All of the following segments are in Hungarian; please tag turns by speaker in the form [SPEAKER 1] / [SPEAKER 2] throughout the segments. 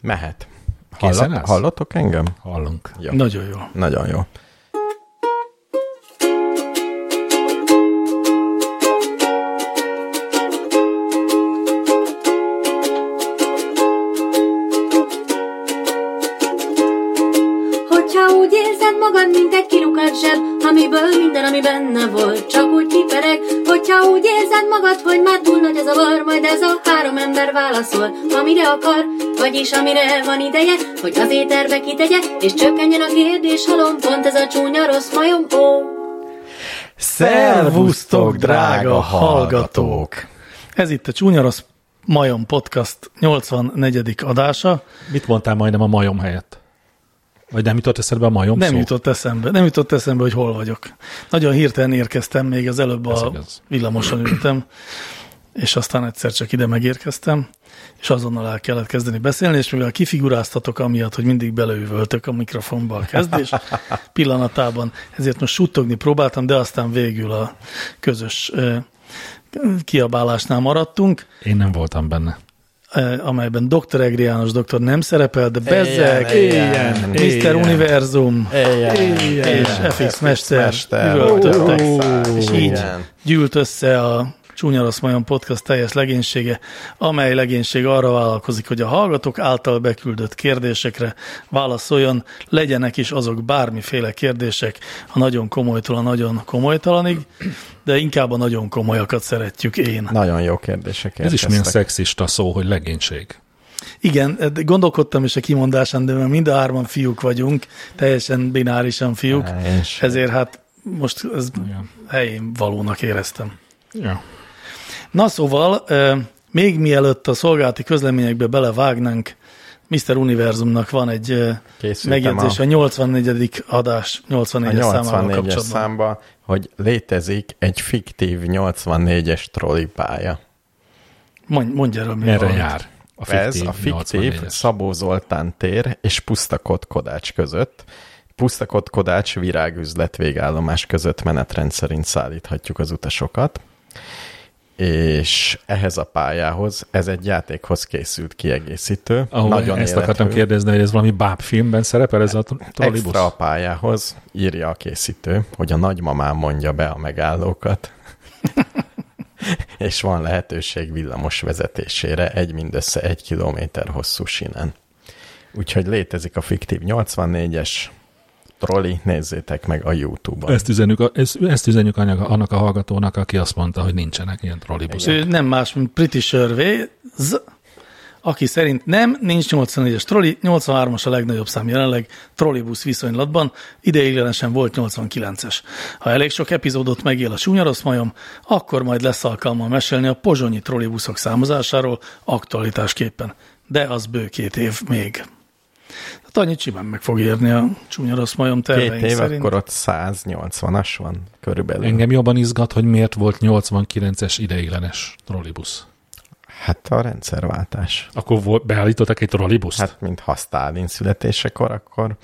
[SPEAKER 1] Mehet.
[SPEAKER 2] Állsz?
[SPEAKER 1] hallottok engem?
[SPEAKER 2] Hallunk.
[SPEAKER 1] Jó.
[SPEAKER 3] Nagyon jó.
[SPEAKER 1] Nagyon jó.
[SPEAKER 4] Hogyha úgy érzed magad, mint egy kirukat zseb, amiből minden, ami benne volt, csak úgy kipereg. Hogyha úgy érzed magad, hogy már túl nagy a zavar, majd ez a három ember válaszol, amire akar, vagyis amire van ideje, hogy az éterbe kitegye, és csökkenjen a kérdés halom, pont ez a csúnya rossz majom, ó.
[SPEAKER 3] Szervusztok, drága hallgatók! Ez itt a Csúnya Rossz Majom Podcast 84. adása.
[SPEAKER 2] Mit mondtál majdnem a majom helyett? Vagy nem jutott eszedbe a majom
[SPEAKER 3] Nem
[SPEAKER 2] szó?
[SPEAKER 3] jutott eszembe, nem jutott eszembe, hogy hol vagyok. Nagyon hirtelen érkeztem, még az előbb
[SPEAKER 2] Ez
[SPEAKER 3] a
[SPEAKER 2] igaz.
[SPEAKER 3] villamoson ültem, és aztán egyszer csak ide megérkeztem, és azonnal el kellett kezdeni beszélni, és mivel kifiguráztatok amiatt, hogy mindig beleüvöltök a mikrofonba a kezdés pillanatában, ezért most suttogni próbáltam, de aztán végül a közös kiabálásnál maradtunk,
[SPEAKER 2] Én nem voltam benne.
[SPEAKER 3] Amelyben Dr. Egri János doktor nem szerepel, de bezzeg,
[SPEAKER 1] éljen,
[SPEAKER 3] Mr. Univerzum, és FX Mester,
[SPEAKER 1] Mester.
[SPEAKER 3] üvöltöttek, és így gyűlt össze a Csúnya Rossz Majom Podcast teljes legénysége, amely legénység arra vállalkozik, hogy a hallgatók által beküldött kérdésekre válaszoljon, legyenek is azok bármiféle kérdések, a nagyon komolytól a nagyon komolytalanig, de inkább a nagyon komolyakat szeretjük én.
[SPEAKER 1] Nagyon jó kérdések
[SPEAKER 2] Ez is milyen szexista szó, hogy legénység.
[SPEAKER 3] Igen, gondolkodtam is a kimondásán, de mind a hárman fiúk vagyunk, teljesen binárisan fiúk, ezért hát most ez
[SPEAKER 2] Igen.
[SPEAKER 3] helyén valónak éreztem.
[SPEAKER 2] Ja.
[SPEAKER 3] Na szóval, még mielőtt a szolgálati közleményekbe belevágnánk, Mr. Univerzumnak van egy
[SPEAKER 1] Készültem
[SPEAKER 3] megjegyzés a 84. adás 84-es
[SPEAKER 1] a
[SPEAKER 3] számával
[SPEAKER 1] 84-es
[SPEAKER 3] kapcsolatban.
[SPEAKER 1] számba, hogy létezik egy fiktív 84-es trollipálya.
[SPEAKER 3] Mondj, mondj erről még
[SPEAKER 2] Merre
[SPEAKER 3] valamit.
[SPEAKER 2] jár? A
[SPEAKER 1] Ez a fiktív
[SPEAKER 2] 84-es.
[SPEAKER 1] Szabó Zoltán tér és Pusztakot Kodács között. Pusztakot Kodács virágüzlet végállomás között menetrend szerint szállíthatjuk az utasokat. És ehhez a pályához, ez egy játékhoz készült kiegészítő.
[SPEAKER 2] Ahol
[SPEAKER 1] nagyon
[SPEAKER 2] ezt akartam
[SPEAKER 1] élethű.
[SPEAKER 2] kérdezni, hogy ez valami báb filmben szerepel ez a tr- trollibusz?
[SPEAKER 1] Extra a pályához írja a készítő, hogy a nagymamám mondja be a megállókat, és van lehetőség villamos vezetésére egy mindössze egy kilométer hosszú sinen. Úgyhogy létezik a fiktív 84-es trolli, nézzétek meg a YouTube-on.
[SPEAKER 2] Ezt üzenjük, a, ezt, ezt üzenjük annak, annak a hallgatónak, aki azt mondta, hogy nincsenek ilyen trollibuszok.
[SPEAKER 3] Ő nem más, mint British Airways, aki szerint nem, nincs 84-es trolli, 83-as a legnagyobb szám jelenleg trollibusz viszonylatban, ideiglenesen volt 89-es. Ha elég sok epizódot megél a Csúnya Rossz majom, akkor majd lesz alkalma mesélni a pozsonyi trollibuszok számozásáról aktualitásképpen. De az bő két év még. Hát annyit simán meg fog érni a Csúnya Rossz majom
[SPEAKER 1] Két
[SPEAKER 3] terveink
[SPEAKER 1] év,
[SPEAKER 3] szerint.
[SPEAKER 1] akkor ott 180-as van körülbelül.
[SPEAKER 2] Engem jobban izgat, hogy miért volt 89-es ideiglenes trollibusz.
[SPEAKER 1] Hát a rendszerváltás.
[SPEAKER 2] Akkor volt, beállítottak egy trollibuszt? Hát,
[SPEAKER 1] mint ha Sztálin születésekor, akkor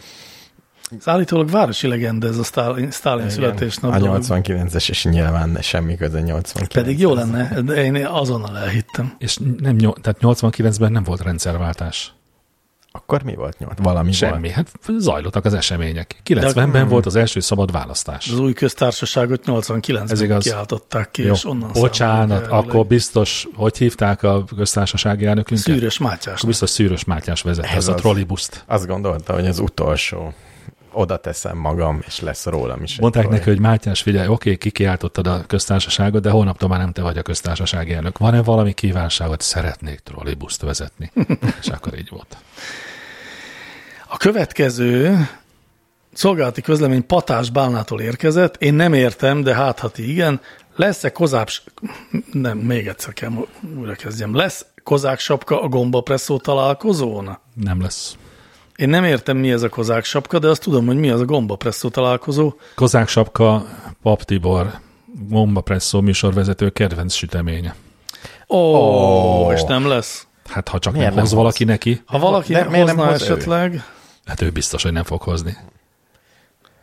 [SPEAKER 3] Ez állítólag városi legenda ez a Stalin, Stalin
[SPEAKER 1] Igen.
[SPEAKER 3] születésnap.
[SPEAKER 1] A
[SPEAKER 3] dolog.
[SPEAKER 1] 89-es, és nyilván ne- semmi köze 89
[SPEAKER 3] Pedig jó lenne, de én azonnal elhittem.
[SPEAKER 2] és nem, tehát 89-ben nem volt rendszerváltás.
[SPEAKER 1] Akkor mi volt nyolc? Valami
[SPEAKER 2] Semmi.
[SPEAKER 1] volt.
[SPEAKER 2] Hát zajlottak az események. 90-ben volt az első szabad választás.
[SPEAKER 3] Az új köztársaságot
[SPEAKER 2] Ez
[SPEAKER 3] 89-ben
[SPEAKER 2] igaz.
[SPEAKER 3] kiáltották ki,
[SPEAKER 2] Jó,
[SPEAKER 3] és onnan
[SPEAKER 2] bocsánat,
[SPEAKER 3] elvileg.
[SPEAKER 2] akkor biztos, hogy hívták a köztársasági elnökünket?
[SPEAKER 3] Szűrös Mátyás.
[SPEAKER 2] Akkor biztos Szűrös Mátyás vezette
[SPEAKER 1] Ez
[SPEAKER 2] ez a
[SPEAKER 1] az.
[SPEAKER 2] trollibuszt.
[SPEAKER 1] Azt gondolta, hogy az utolsó. Oda teszem magam, és lesz rólam is.
[SPEAKER 2] Mondták neki, hogy Mátyás, figyelj, oké, kikiáltottad a köztársaságot, de holnaptól már nem te vagy a köztársasági elnök. Van-e valami kívánságot? Szeretnék trollibuszt vezetni. És akkor így volt.
[SPEAKER 3] A következő szolgálati közlemény Patás Bálnától érkezett. Én nem értem, de hát, ha ti igen. Lesz-e kozák... Nem, még egyszer kell újra kezdjem. Lesz kozák sapka a gombapresszó találkozón?
[SPEAKER 2] Nem lesz.
[SPEAKER 3] Én nem értem, mi ez a kozák sapka, de azt tudom, hogy mi az a gombapresszó találkozó.
[SPEAKER 2] Kozák sapka, Pap Tibor, Gomba Presszó műsorvezető kedvenc süteménye.
[SPEAKER 3] Ó, oh, és nem lesz.
[SPEAKER 2] Hát ha csak
[SPEAKER 1] Miért
[SPEAKER 2] nem hoz
[SPEAKER 1] nem
[SPEAKER 2] valaki neki,
[SPEAKER 3] Ha valaki
[SPEAKER 1] De miért nem
[SPEAKER 3] hozna
[SPEAKER 1] hoz ő?
[SPEAKER 3] esetleg...
[SPEAKER 2] hát ő biztos, hogy nem fog hozni.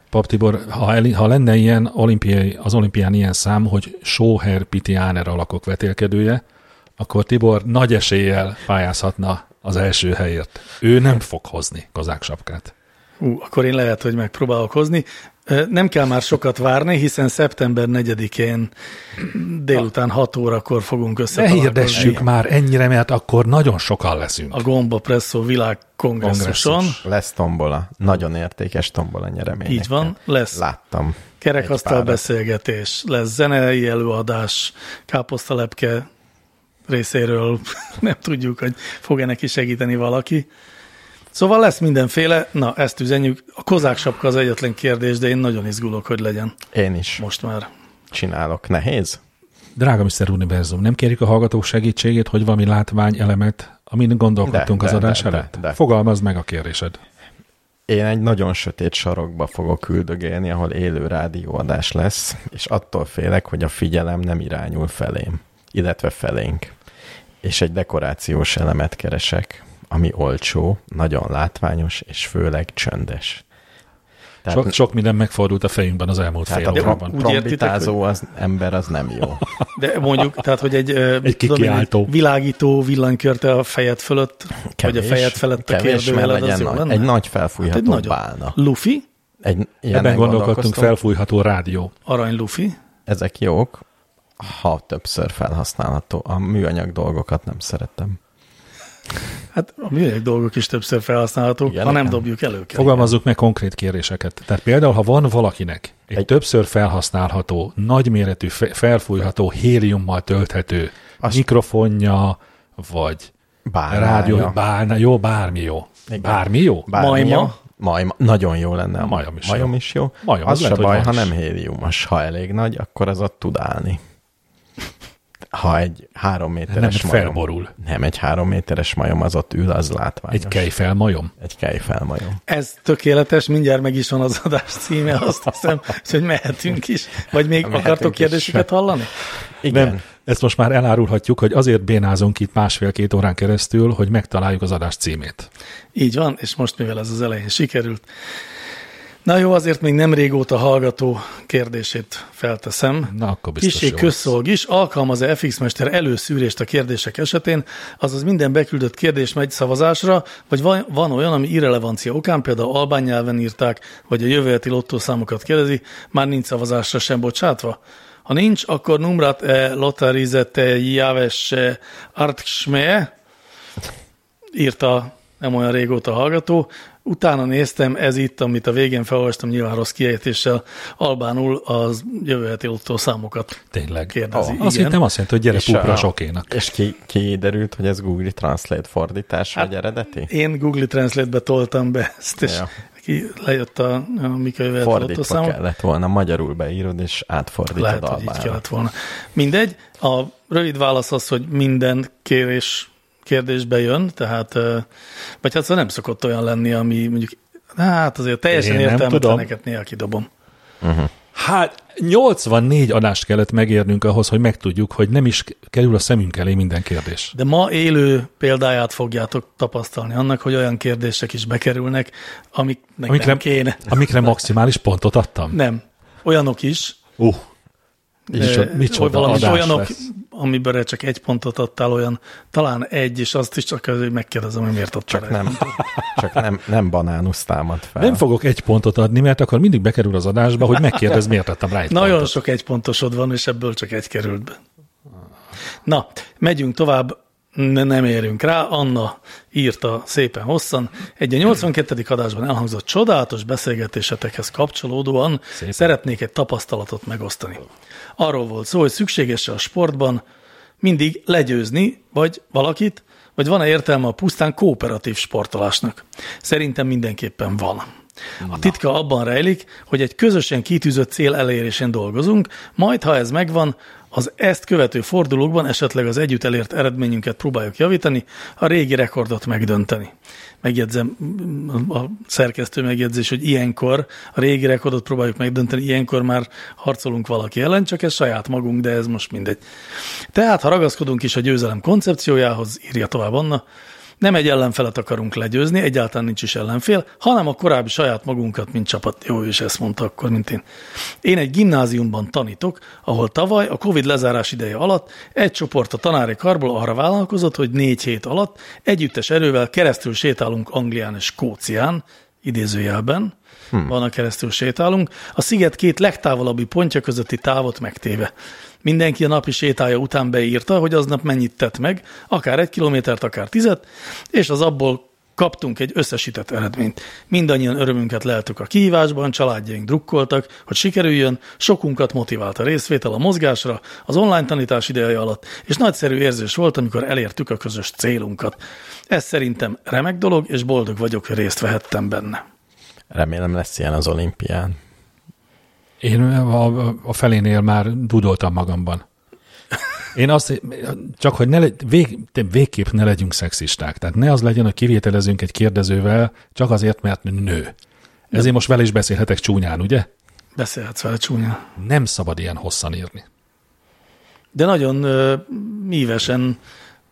[SPEAKER 2] Pap Tibor, ha, el, ha lenne ilyen olimpiai, az olimpián ilyen szám, hogy Sóher Pitiáner alakok vetélkedője, akkor Tibor nagy eséllyel pályázhatna az első helyért. Ő nem fog hozni kozák sapkát.
[SPEAKER 3] Ú, akkor én lehet, hogy megpróbálok hozni. Nem kell már sokat várni, hiszen szeptember 4-én délután 6 órakor fogunk
[SPEAKER 2] Ne
[SPEAKER 3] összetalálkozni
[SPEAKER 2] hirdessük már ennyire, mert akkor nagyon sokan leszünk.
[SPEAKER 3] a Gomba Presszó világkongresszuson.
[SPEAKER 2] Kongresszus.
[SPEAKER 1] Lesz tombola. Nagyon értékes tombola nyereményekkel.
[SPEAKER 3] Így van, lesz
[SPEAKER 1] Láttam.
[SPEAKER 3] kerekasztal beszélgetés, lesz zenei előadás, káposztalepke részéről, nem tudjuk, hogy fog-e neki segíteni valaki. Szóval lesz mindenféle, na ezt üzenjük. A kozák sapka az egyetlen kérdés, de én nagyon izgulok, hogy legyen
[SPEAKER 1] Én is
[SPEAKER 3] most már.
[SPEAKER 1] csinálok. Nehéz?
[SPEAKER 2] Drága Mr. Univerzum, nem kérjük a hallgatók segítségét, hogy valami látványelemet, amin gondolkodtunk
[SPEAKER 1] De,
[SPEAKER 2] az
[SPEAKER 1] de,
[SPEAKER 2] adás
[SPEAKER 1] de, de,
[SPEAKER 2] előtt?
[SPEAKER 1] de.
[SPEAKER 2] Fogalmazd meg a kérésed.
[SPEAKER 1] Én egy nagyon sötét sarokba fogok küldögélni, ahol élő rádióadás lesz, és attól félek, hogy a figyelem nem irányul felém, illetve felénk. És egy dekorációs elemet keresek, ami olcsó, nagyon látványos, és főleg csöndes. Tehát,
[SPEAKER 2] Sok, sok minden megfordult a fejünkben az elmúlt
[SPEAKER 1] tehát
[SPEAKER 2] fél órában.
[SPEAKER 3] Úgy értitek,
[SPEAKER 1] az ember az nem jó.
[SPEAKER 3] De mondjuk, tehát, hogy egy,
[SPEAKER 2] Egy kikiáltó.
[SPEAKER 3] egy világító villanykörte a fejed fölött, vagy a fejed felett a
[SPEAKER 1] kevés,
[SPEAKER 3] kérdőjeled, az jó
[SPEAKER 1] nagy,
[SPEAKER 3] lenne?
[SPEAKER 1] egy nagy
[SPEAKER 3] Hát
[SPEAKER 1] felfújható
[SPEAKER 3] egy nagy
[SPEAKER 1] bálna.
[SPEAKER 3] Luffy,
[SPEAKER 1] Egy,
[SPEAKER 2] Ebben gondolkodtunk felfújható rádió.
[SPEAKER 3] arany Luffy.
[SPEAKER 1] Ezek jók, ha többször felhasználható. A műanyag dolgokat nem szeretem.
[SPEAKER 3] Hát a műanyag dolgok is többször felhasználhatók,
[SPEAKER 1] Igen,
[SPEAKER 3] ha nem
[SPEAKER 1] igen.
[SPEAKER 3] dobjuk elő. kell.
[SPEAKER 2] Fogalmazzuk meg konkrét kéréseket. Tehát például, ha van valakinek egy, egy többször felhasználható, nagyméretű, fe- felfújható, héliummal tölthető
[SPEAKER 1] Azt-
[SPEAKER 2] mikrofonja, vagy
[SPEAKER 1] Bálnája.
[SPEAKER 2] rádió, bárna, jó, bármi jó.
[SPEAKER 1] Igen.
[SPEAKER 2] Bármi jó?
[SPEAKER 1] Bármi
[SPEAKER 3] Majma.
[SPEAKER 1] jó. Majma. Nagyon jó lenne. a
[SPEAKER 2] Majom is
[SPEAKER 1] majom
[SPEAKER 2] jó.
[SPEAKER 1] is jó.
[SPEAKER 2] Majom,
[SPEAKER 1] az
[SPEAKER 2] az
[SPEAKER 1] se
[SPEAKER 2] lehet,
[SPEAKER 1] baj, ha nem héliumos. Ha elég nagy, akkor az ott tud állni. Ha egy három méteres
[SPEAKER 2] Nem,
[SPEAKER 1] majom.
[SPEAKER 2] felborul.
[SPEAKER 1] Nem, egy három méteres majom az ott ül, az látványos.
[SPEAKER 2] Egy kejfelmajom?
[SPEAKER 1] Egy kejfelmajom.
[SPEAKER 3] Ez tökéletes, mindjárt meg is van az adás címe, azt hiszem, hogy mehetünk is. Vagy még
[SPEAKER 1] Mehetünk
[SPEAKER 3] akartok
[SPEAKER 1] is.
[SPEAKER 3] kérdéseket hallani?
[SPEAKER 1] Igen.
[SPEAKER 2] Nem. Ezt most már elárulhatjuk, hogy azért bénázunk itt másfél-két órán keresztül, hogy megtaláljuk az adás címét.
[SPEAKER 3] Így van, és most mivel ez az elején sikerült. Na jó, azért még nem régóta hallgató kérdését felteszem.
[SPEAKER 2] Na, akkor biztos lesz.
[SPEAKER 3] közszolg is, alkalmaz-e FX Mester előszűrést a kérdések esetén, azaz minden beküldött kérdés megy szavazásra, vagy van, van olyan, ami irrelevancia okán, például albán nyelven írták, vagy a jövő heti lottószámokat kérdezi, már nincs szavazásra sem bocsátva? Ha nincs, akkor numrat e lotarizete javes artksme, írta nem olyan régóta hallgató. Utána néztem, ez itt, amit a végén felolvastam nyilván rossz kiejtéssel, albánul az jövő heti számokat
[SPEAKER 2] Tényleg.
[SPEAKER 3] kérdezi.
[SPEAKER 2] Oh, azt hittem azt jelenti, hogy gyere
[SPEAKER 1] És
[SPEAKER 2] pupra
[SPEAKER 1] a-
[SPEAKER 2] sokénak.
[SPEAKER 1] És ki, ki derült, hogy ez Google Translate fordítás,
[SPEAKER 3] Hát,
[SPEAKER 1] vagy eredeti?
[SPEAKER 3] Én Google Translate-be toltam be ezt, és
[SPEAKER 1] Ja.
[SPEAKER 3] ki lejött a, a Mika jövő heti
[SPEAKER 1] Fordítva
[SPEAKER 3] lottószámok.
[SPEAKER 1] kellett volna, magyarul beírod, és átfordítod
[SPEAKER 3] Lehet, hogy így
[SPEAKER 1] albánra.
[SPEAKER 3] kellett volna. Mindegy, a rövid válasz az, hogy minden kérés kérdésbe jön, tehát, vagy hát szóval nem szokott olyan lenni, ami mondjuk, hát azért teljesen értelmetleneket néha kidobom.
[SPEAKER 2] Hát 84 adást kellett megérnünk ahhoz, hogy megtudjuk, hogy nem is kerül a szemünk elé minden kérdés.
[SPEAKER 3] De ma élő példáját fogjátok tapasztalni annak, hogy olyan kérdések is bekerülnek, amiknek
[SPEAKER 2] Amikre,
[SPEAKER 3] nem kéne.
[SPEAKER 2] amikre maximális pontot adtam.
[SPEAKER 3] Nem. Olyanok is,
[SPEAKER 2] Uh, micsoda
[SPEAKER 3] valami
[SPEAKER 2] adás
[SPEAKER 3] olyanok,
[SPEAKER 2] lesz.
[SPEAKER 3] Amiből csak egy pontot adtál, olyan talán egy, és azt is csak azért megkérdezem, hogy miért adtál
[SPEAKER 1] Csak
[SPEAKER 3] egy.
[SPEAKER 1] nem, csak nem, nem banánusz támad fel.
[SPEAKER 2] nem fogok egy pontot adni, mert akkor mindig bekerül az adásba, hogy megkérdez, miért adtam rá egy
[SPEAKER 3] Nagyon
[SPEAKER 2] pontot.
[SPEAKER 3] sok egypontosod van, és ebből csak egy került be. Na, megyünk tovább, ne, nem érünk rá. Anna írta szépen hosszan. Egy a 82. adásban elhangzott csodálatos beszélgetésetekhez kapcsolódóan
[SPEAKER 2] Szépen.
[SPEAKER 3] szeretnék egy tapasztalatot megosztani. Arról volt szó, hogy szükséges a sportban mindig legyőzni, vagy valakit, vagy van-e értelme a pusztán kooperatív sportolásnak? Szerintem mindenképpen van. A titka abban rejlik, hogy egy közösen kitűzött cél elérésén dolgozunk, majd ha ez megvan, az ezt követő fordulókban esetleg az együtt elért eredményünket próbáljuk javítani, a régi rekordot megdönteni. Megjegyzem, a szerkesztő megjegyzés, hogy ilyenkor a régi rekordot próbáljuk megdönteni, ilyenkor már harcolunk valaki ellen, csak ez saját magunk, de ez most mindegy. Tehát, ha ragaszkodunk is a győzelem koncepciójához, írja tovább Anna, Nem egy ellenfelet akarunk legyőzni, egyáltalán nincs is ellenfél, hanem a korábbi saját magunkat, mint csapat. Jó, is ezt mondta akkor, mint én. Én egy gimnáziumban tanítok, ahol tavaly a Covid lezárás ideje alatt egy csoport a tanári karból arra vállalkozott, hogy négy hét alatt együttes erővel keresztül sétálunk Anglián és Skócián, idézőjelben, hmm. van a keresztül sétálunk, a sziget két legtávolabbi pontja közötti távot megtéve. Mindenki a napi sétája után beírta, hogy aznap mennyit tett meg, akár egy kilométert, akár tizet, és az abból kaptunk egy összesített eredményt. Mindannyian örömünket leltük a kihívásban, családjaink drukkoltak, hogy sikerüljön, sokunkat motivált a részvétel a mozgásra, az online tanítás ideje alatt, és nagyszerű érzés volt, amikor elértük a közös célunkat. Ez szerintem remek dolog, és boldog vagyok, hogy részt vehettem benne.
[SPEAKER 1] Remélem lesz ilyen az olimpián.
[SPEAKER 2] Én a, a felénél már dudoltam magamban. Én azt, csak hogy ne legy, vég, végképp ne legyünk szexisták. Tehát ne az legyen, hogy kivételezünk egy kérdezővel, csak azért, mert nő. Ezért most vele is beszélhetek csúnyán, ugye?
[SPEAKER 3] Beszélhetsz vele csúnyán.
[SPEAKER 2] Nem szabad ilyen hosszan írni.
[SPEAKER 3] De nagyon uh, mívesen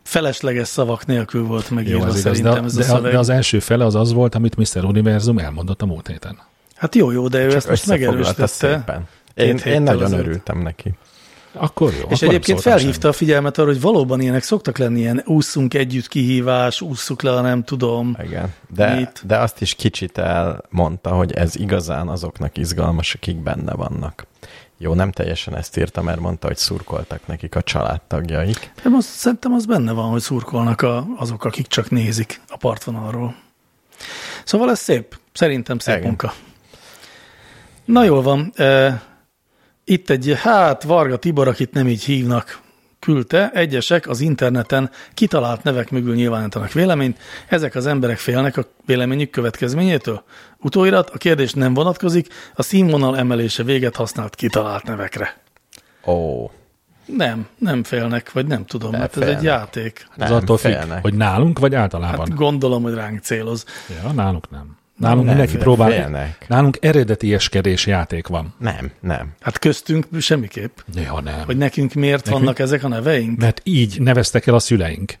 [SPEAKER 3] felesleges szavak nélkül volt megírva
[SPEAKER 2] az igaz,
[SPEAKER 3] szerintem
[SPEAKER 2] de,
[SPEAKER 3] ez a
[SPEAKER 2] de,
[SPEAKER 3] szöveg.
[SPEAKER 2] de az első fele az az volt, amit Mr. Univerzum elmondott a múlt héten.
[SPEAKER 3] Hát jó, jó, de ő ezt most megerősítette.
[SPEAKER 1] Én, én nagyon
[SPEAKER 3] ezelőtt.
[SPEAKER 1] örültem neki.
[SPEAKER 2] Akkor jó.
[SPEAKER 3] És
[SPEAKER 2] akkor
[SPEAKER 3] egyébként felhívta a figyelmet arra, hogy valóban ilyenek szoktak lenni, ilyen ússzunk együtt kihívás, ússzuk le, nem tudom.
[SPEAKER 1] Igen. De,
[SPEAKER 3] Mit?
[SPEAKER 1] de azt is kicsit elmondta, hogy ez igazán azoknak izgalmas, akik benne vannak. Jó, nem teljesen ezt írta, mert mondta, hogy szurkoltak nekik a családtagjaik.
[SPEAKER 3] De most szerintem az benne van, hogy szurkolnak a, azok, akik csak nézik a partvonalról. Szóval ez szép. Szerintem szép
[SPEAKER 1] Igen.
[SPEAKER 3] munka. Na jól van. Itt egy, hát Varga Tibor, akit nem így hívnak, küldte, egyesek az interneten kitalált nevek mögül nyilvánítanak véleményt, ezek az emberek félnek a véleményük következményétől. Utóirat, a kérdés nem vonatkozik, a színvonal emelése véget használt kitalált nevekre.
[SPEAKER 1] Ó,
[SPEAKER 3] Nem, nem félnek, vagy nem tudom, mert ez egy játék.
[SPEAKER 2] Ez
[SPEAKER 1] nem,
[SPEAKER 2] attól függ,
[SPEAKER 1] félnek.
[SPEAKER 2] hogy nálunk, vagy általában.
[SPEAKER 3] Hát gondolom, hogy ránk céloz.
[SPEAKER 2] ja, nálunk nem. Nálunk
[SPEAKER 1] nem,
[SPEAKER 2] mindenki
[SPEAKER 1] de
[SPEAKER 2] próbál.
[SPEAKER 1] félnek.
[SPEAKER 2] Nálunk eredetieskedés játék van.
[SPEAKER 1] Nem, nem.
[SPEAKER 3] Hát köztünk semmiképp.
[SPEAKER 2] Néha nem.
[SPEAKER 3] Hogy nekünk miért
[SPEAKER 2] Nekünk-
[SPEAKER 3] vannak ezek a neveink?
[SPEAKER 2] Mert így neveztek el a szüleink.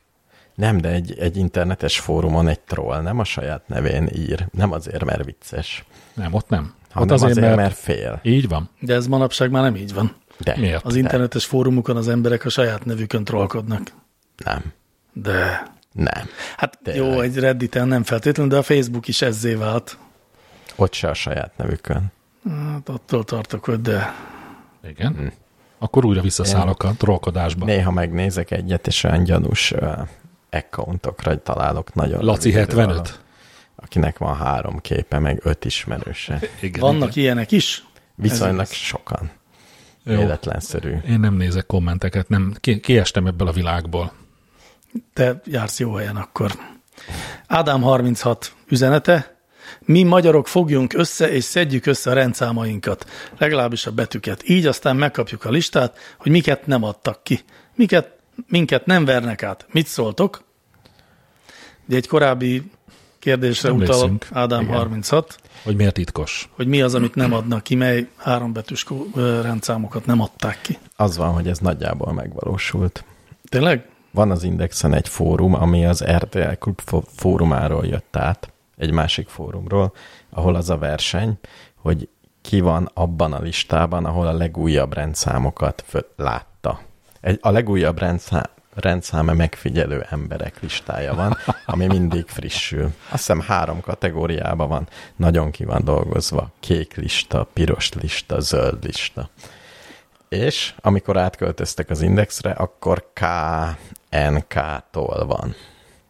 [SPEAKER 1] Nem, de egy, egy internetes fórumon egy troll nem a saját nevén ír. Nem azért, mert vicces,
[SPEAKER 2] Nem, ott nem.
[SPEAKER 1] hanem
[SPEAKER 2] ott azért, mert...
[SPEAKER 1] mert fél.
[SPEAKER 2] Így van.
[SPEAKER 3] De ez manapság már nem így van.
[SPEAKER 1] De,
[SPEAKER 2] Miért?
[SPEAKER 3] Az
[SPEAKER 1] de,
[SPEAKER 3] internetes fórumokon az emberek a saját nevükön trollkodnak.
[SPEAKER 1] Nem,
[SPEAKER 3] De...
[SPEAKER 1] nem.
[SPEAKER 3] Hát
[SPEAKER 1] Tényleg.
[SPEAKER 3] jó, egy Redditen nem feltétlenül, de a Facebook is ezzé vált.
[SPEAKER 1] Ott se a saját nevükön.
[SPEAKER 3] Hát attól tartok, hogy de...
[SPEAKER 2] Igen.
[SPEAKER 1] Hm.
[SPEAKER 2] Akkor újra visszaszállok a trollkodásba.
[SPEAKER 1] Néha megnézek egyet, és olyan gyanús uh, accountokra találok nagyon.
[SPEAKER 2] Laci
[SPEAKER 1] rövid idő
[SPEAKER 2] 75.
[SPEAKER 1] alatt, Akinek van három képe, meg öt ismerőse.
[SPEAKER 2] Igen,
[SPEAKER 3] Vannak
[SPEAKER 2] igen.
[SPEAKER 3] ilyenek is?
[SPEAKER 1] Viszonylag
[SPEAKER 3] Ez
[SPEAKER 1] sokan.
[SPEAKER 2] Jó.
[SPEAKER 1] Véletlenszerű.
[SPEAKER 2] Én nem nézek kommenteket, nem. Ki, kiestem ebből a világból.
[SPEAKER 3] Te jársz jó helyen akkor. Ádám 36 üzenete. Mi magyarok fogjunk össze és szedjük össze a rendszámainkat, legalábbis a betűket. Így aztán megkapjuk a listát, hogy miket nem adtak ki. Miket, minket nem vernek át. Mit szóltok? Ugye egy korábbi kérdésre utal
[SPEAKER 2] Emlékszünk.
[SPEAKER 3] Ádám
[SPEAKER 1] Igen.
[SPEAKER 3] 36,
[SPEAKER 2] Hogy miért titkos?
[SPEAKER 3] hogy mi az, amit nem adnak ki, mely hárombetűs rendszámokat nem adták ki.
[SPEAKER 1] Az van, hogy ez nagyjából megvalósult.
[SPEAKER 3] Tényleg?
[SPEAKER 1] Van az Indexen egy fórum, ami az RTL Klub fó- fórumáról jött át, egy másik fórumról, ahol az a verseny, hogy ki van abban a listában, ahol a legújabb rendszámokat látta. Egy, a legújabb rendszám, rendszáma megfigyelő emberek listája van, ami mindig frissül. Azt hiszem három kategóriában van, nagyon ki van dolgozva. Kék lista, piros lista, zöld lista. És amikor átköltöztek az indexre, akkor KNK-tól van.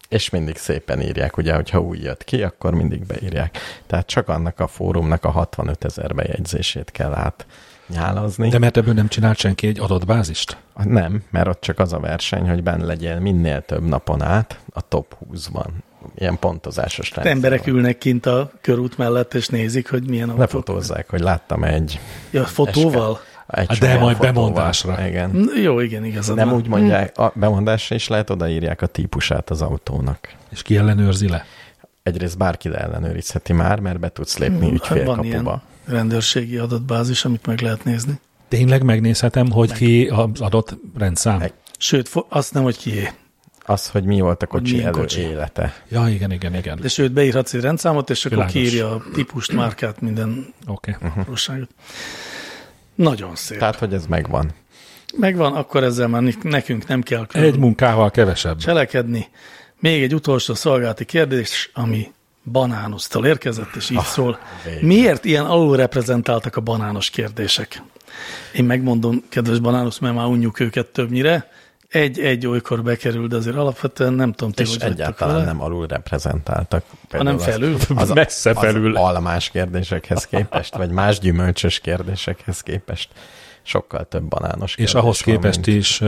[SPEAKER 1] És mindig szépen írják, ugye, hogyha új jött ki, akkor mindig beírják. Tehát csak annak a fórumnak a 65 ezer bejegyzését kell átnyálazni.
[SPEAKER 2] De mert ebből nem csinált senki egy adott bázist?
[SPEAKER 1] Nem, mert ott csak az a verseny, hogy benne legyél minél több napon át a top 20-ban. Ilyen pontozásos
[SPEAKER 3] De
[SPEAKER 1] rendszer
[SPEAKER 3] emberek
[SPEAKER 1] van.
[SPEAKER 3] ülnek kint a körút mellett, és nézik, hogy milyen autók.
[SPEAKER 1] Lefotózzák, hogy láttam egy...
[SPEAKER 3] Ja, fotóval?
[SPEAKER 1] Egy
[SPEAKER 2] Hát de majd
[SPEAKER 1] fotóval.
[SPEAKER 2] bemondásra.
[SPEAKER 1] Igen.
[SPEAKER 3] Jó, igen, igazad
[SPEAKER 1] Nem
[SPEAKER 3] van.
[SPEAKER 1] úgy mondják, a bemondásra is lehet, odaírják a típusát az autónak.
[SPEAKER 2] És ki ellenőrzi le?
[SPEAKER 1] Egyrészt bárki le ellenőrizheti már, mert be tudsz lépni
[SPEAKER 3] Hát van
[SPEAKER 1] ügyfélkapuba.
[SPEAKER 3] ilyen rendőrségi adatbázis, amit meg lehet nézni.
[SPEAKER 2] Tényleg megnézhetem, hogy ki az adott rendszám?
[SPEAKER 1] Meg.
[SPEAKER 3] Sőt, azt nem, hogy kié.
[SPEAKER 1] Az, hogy mi volt a kocsi
[SPEAKER 3] milyen
[SPEAKER 1] elő
[SPEAKER 3] kocsi.
[SPEAKER 1] élete.
[SPEAKER 2] Ja, igen, igen, igen.
[SPEAKER 3] De sőt, beírhatsz egy rendszámot, és akkor
[SPEAKER 2] Világos.
[SPEAKER 3] kiírja a típust, márkát, minden
[SPEAKER 2] Oké. Okay.
[SPEAKER 3] apróságot. Nagyon szép.
[SPEAKER 1] Tehát, hogy ez megvan.
[SPEAKER 3] Megvan, akkor ezzel már nekünk nem kell külön
[SPEAKER 2] Egy munkával kevesebb.
[SPEAKER 3] cselekedni. Még egy utolsó szolgálati kérdés, ami banánusztól érkezett, és így
[SPEAKER 1] Ah,
[SPEAKER 3] szól.
[SPEAKER 1] végre.
[SPEAKER 3] Miért ilyen alulreprezentáltak a banános kérdések? Én megmondom, kedves banánusz, mert már unjuk őket többnyire. Egy-egy olykor bekerül, de azért alapvetően nem tudom, ti
[SPEAKER 1] És
[SPEAKER 3] hogy
[SPEAKER 1] egyáltalán
[SPEAKER 3] vele.
[SPEAKER 1] nem alul reprezentáltak.
[SPEAKER 3] Hanem felül.
[SPEAKER 1] Az, a-
[SPEAKER 2] Messze
[SPEAKER 1] az
[SPEAKER 2] felül.
[SPEAKER 1] almás kérdésekhez képest, vagy más gyümölcsös kérdésekhez képest sokkal több banános
[SPEAKER 2] És ahhoz
[SPEAKER 1] van,
[SPEAKER 2] képest
[SPEAKER 1] mint-
[SPEAKER 2] is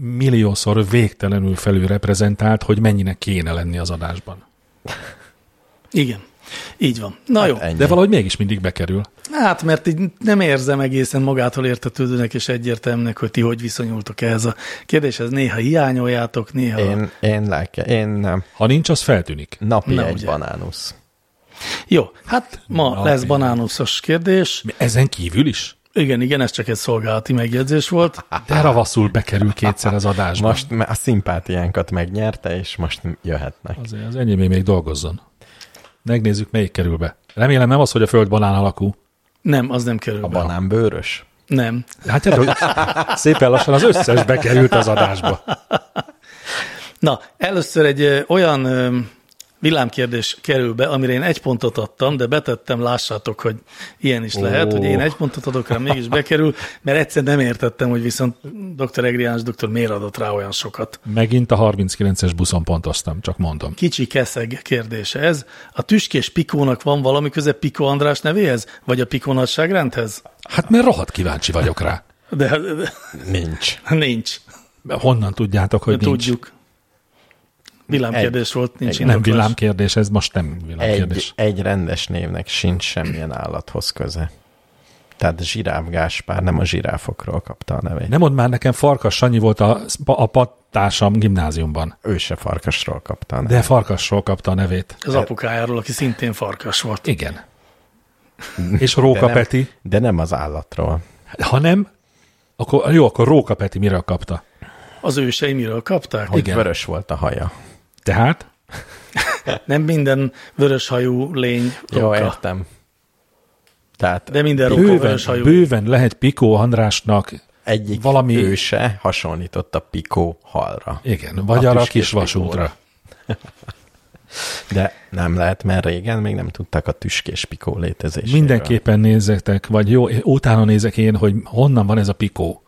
[SPEAKER 2] milliószor végtelenül felül reprezentált, hogy mennyinek kéne lenni az adásban.
[SPEAKER 3] Igen, így van. Na
[SPEAKER 1] Hát
[SPEAKER 3] jó,
[SPEAKER 1] ennyi.
[SPEAKER 2] De valahogy mégis mindig bekerül.
[SPEAKER 3] Hát mert így nem érzem egészen magától értetődőnek és egyértelműnek, hogy ti hogy viszonyultok ehhez a kérdéshez. Néha hiányoljátok, néha...
[SPEAKER 1] Én, én lelke, én nem.
[SPEAKER 2] Ha nincs, az feltűnik.
[SPEAKER 1] Napi
[SPEAKER 3] Na,
[SPEAKER 1] egy
[SPEAKER 3] ugye.
[SPEAKER 1] banánusz.
[SPEAKER 3] Jó, hát ma
[SPEAKER 2] Na,
[SPEAKER 3] lesz banánuszos kérdés.
[SPEAKER 2] Ezen kívül is?
[SPEAKER 3] Igen, igen, ez csak egy szolgálati megjegyzés volt.
[SPEAKER 2] De ravaszul bekerül kétszer az adásba.
[SPEAKER 1] Most a szimpátiánkat megnyerte, és most jöhetnek.
[SPEAKER 2] Azért az enyémé még dolgozzon. Megnézzük, melyik kerül be. Remélem nem az, hogy a föld banán alakú.
[SPEAKER 3] Nem, az nem kerül
[SPEAKER 1] A
[SPEAKER 3] be.
[SPEAKER 1] banánbőrös?
[SPEAKER 3] Nem.
[SPEAKER 2] Hát hogy szépen lassan az összes bekerült az adásba.
[SPEAKER 3] Na, először egy olyan villámkérdés kerül be, amire én egy pontot adtam, de betettem, lássátok, hogy ilyen is lehet,
[SPEAKER 1] Ó.
[SPEAKER 3] hogy én egy pontot adok rá, mégis bekerül, mert egyszer nem értettem, hogy viszont dr. Egri János doktor miért adott rá olyan sokat.
[SPEAKER 2] Megint a 39-es buszon pontoztam, csak mondom.
[SPEAKER 3] Kicsi keszeg kérdése ez. A tüskés Pikónak van valami köze Pikó András nevéhez, vagy a Pikó nagyságrendhez?
[SPEAKER 2] Hát mert rohadt kíváncsi vagyok rá.
[SPEAKER 3] De, de
[SPEAKER 1] Nincs.
[SPEAKER 3] nincs.
[SPEAKER 2] Honnan tudjátok, hogy
[SPEAKER 3] De
[SPEAKER 2] nincs?
[SPEAKER 3] tudjuk. Villámkérdés volt, nincs
[SPEAKER 1] egy-
[SPEAKER 2] Nem villámkérdés, ez most nem villámkérdés.
[SPEAKER 1] Egy, egy rendes névnek sincs semmilyen állathoz köze. Tehát Zsiráf Gáspár nem a zsiráfokról kapta a nevét.
[SPEAKER 2] Nem mondd már nekem, Farkas Sanyi volt a, a pattársam gimnáziumban.
[SPEAKER 1] Ő se farkasról kapta a nevét.
[SPEAKER 2] De Farkasról kapta a nevét.
[SPEAKER 3] Az apukájáról, aki szintén farkas volt.
[SPEAKER 2] Igen. És Róka
[SPEAKER 1] De nem,
[SPEAKER 2] Peti.
[SPEAKER 1] de nem az állatról.
[SPEAKER 2] Ha nem, akkor jó, akkor Róka Peti miről kapta?
[SPEAKER 3] Az ősei miről kapták?
[SPEAKER 1] Hogy
[SPEAKER 2] Igen.
[SPEAKER 1] vörös volt a haja.
[SPEAKER 2] Tehát?
[SPEAKER 3] Nem minden vöröshajú lény
[SPEAKER 1] Jó,
[SPEAKER 3] róka.
[SPEAKER 1] értem. Tehát
[SPEAKER 3] De minden
[SPEAKER 2] Bőven,
[SPEAKER 3] vöröshajú.
[SPEAKER 2] bőven lehet Pikó Andrásnak,
[SPEAKER 1] egyik
[SPEAKER 2] valami-
[SPEAKER 1] őse hasonlított a Pikó halra.
[SPEAKER 2] igen, vagy
[SPEAKER 1] A
[SPEAKER 2] arra a kis vasútra.
[SPEAKER 1] De nem lehet, mert régen még nem tudták a tüskés Pikó létezéséről.
[SPEAKER 2] Mindenképpen nézzetek, vagy jó, utána nézek én, hogy honnan van ez a Pikó.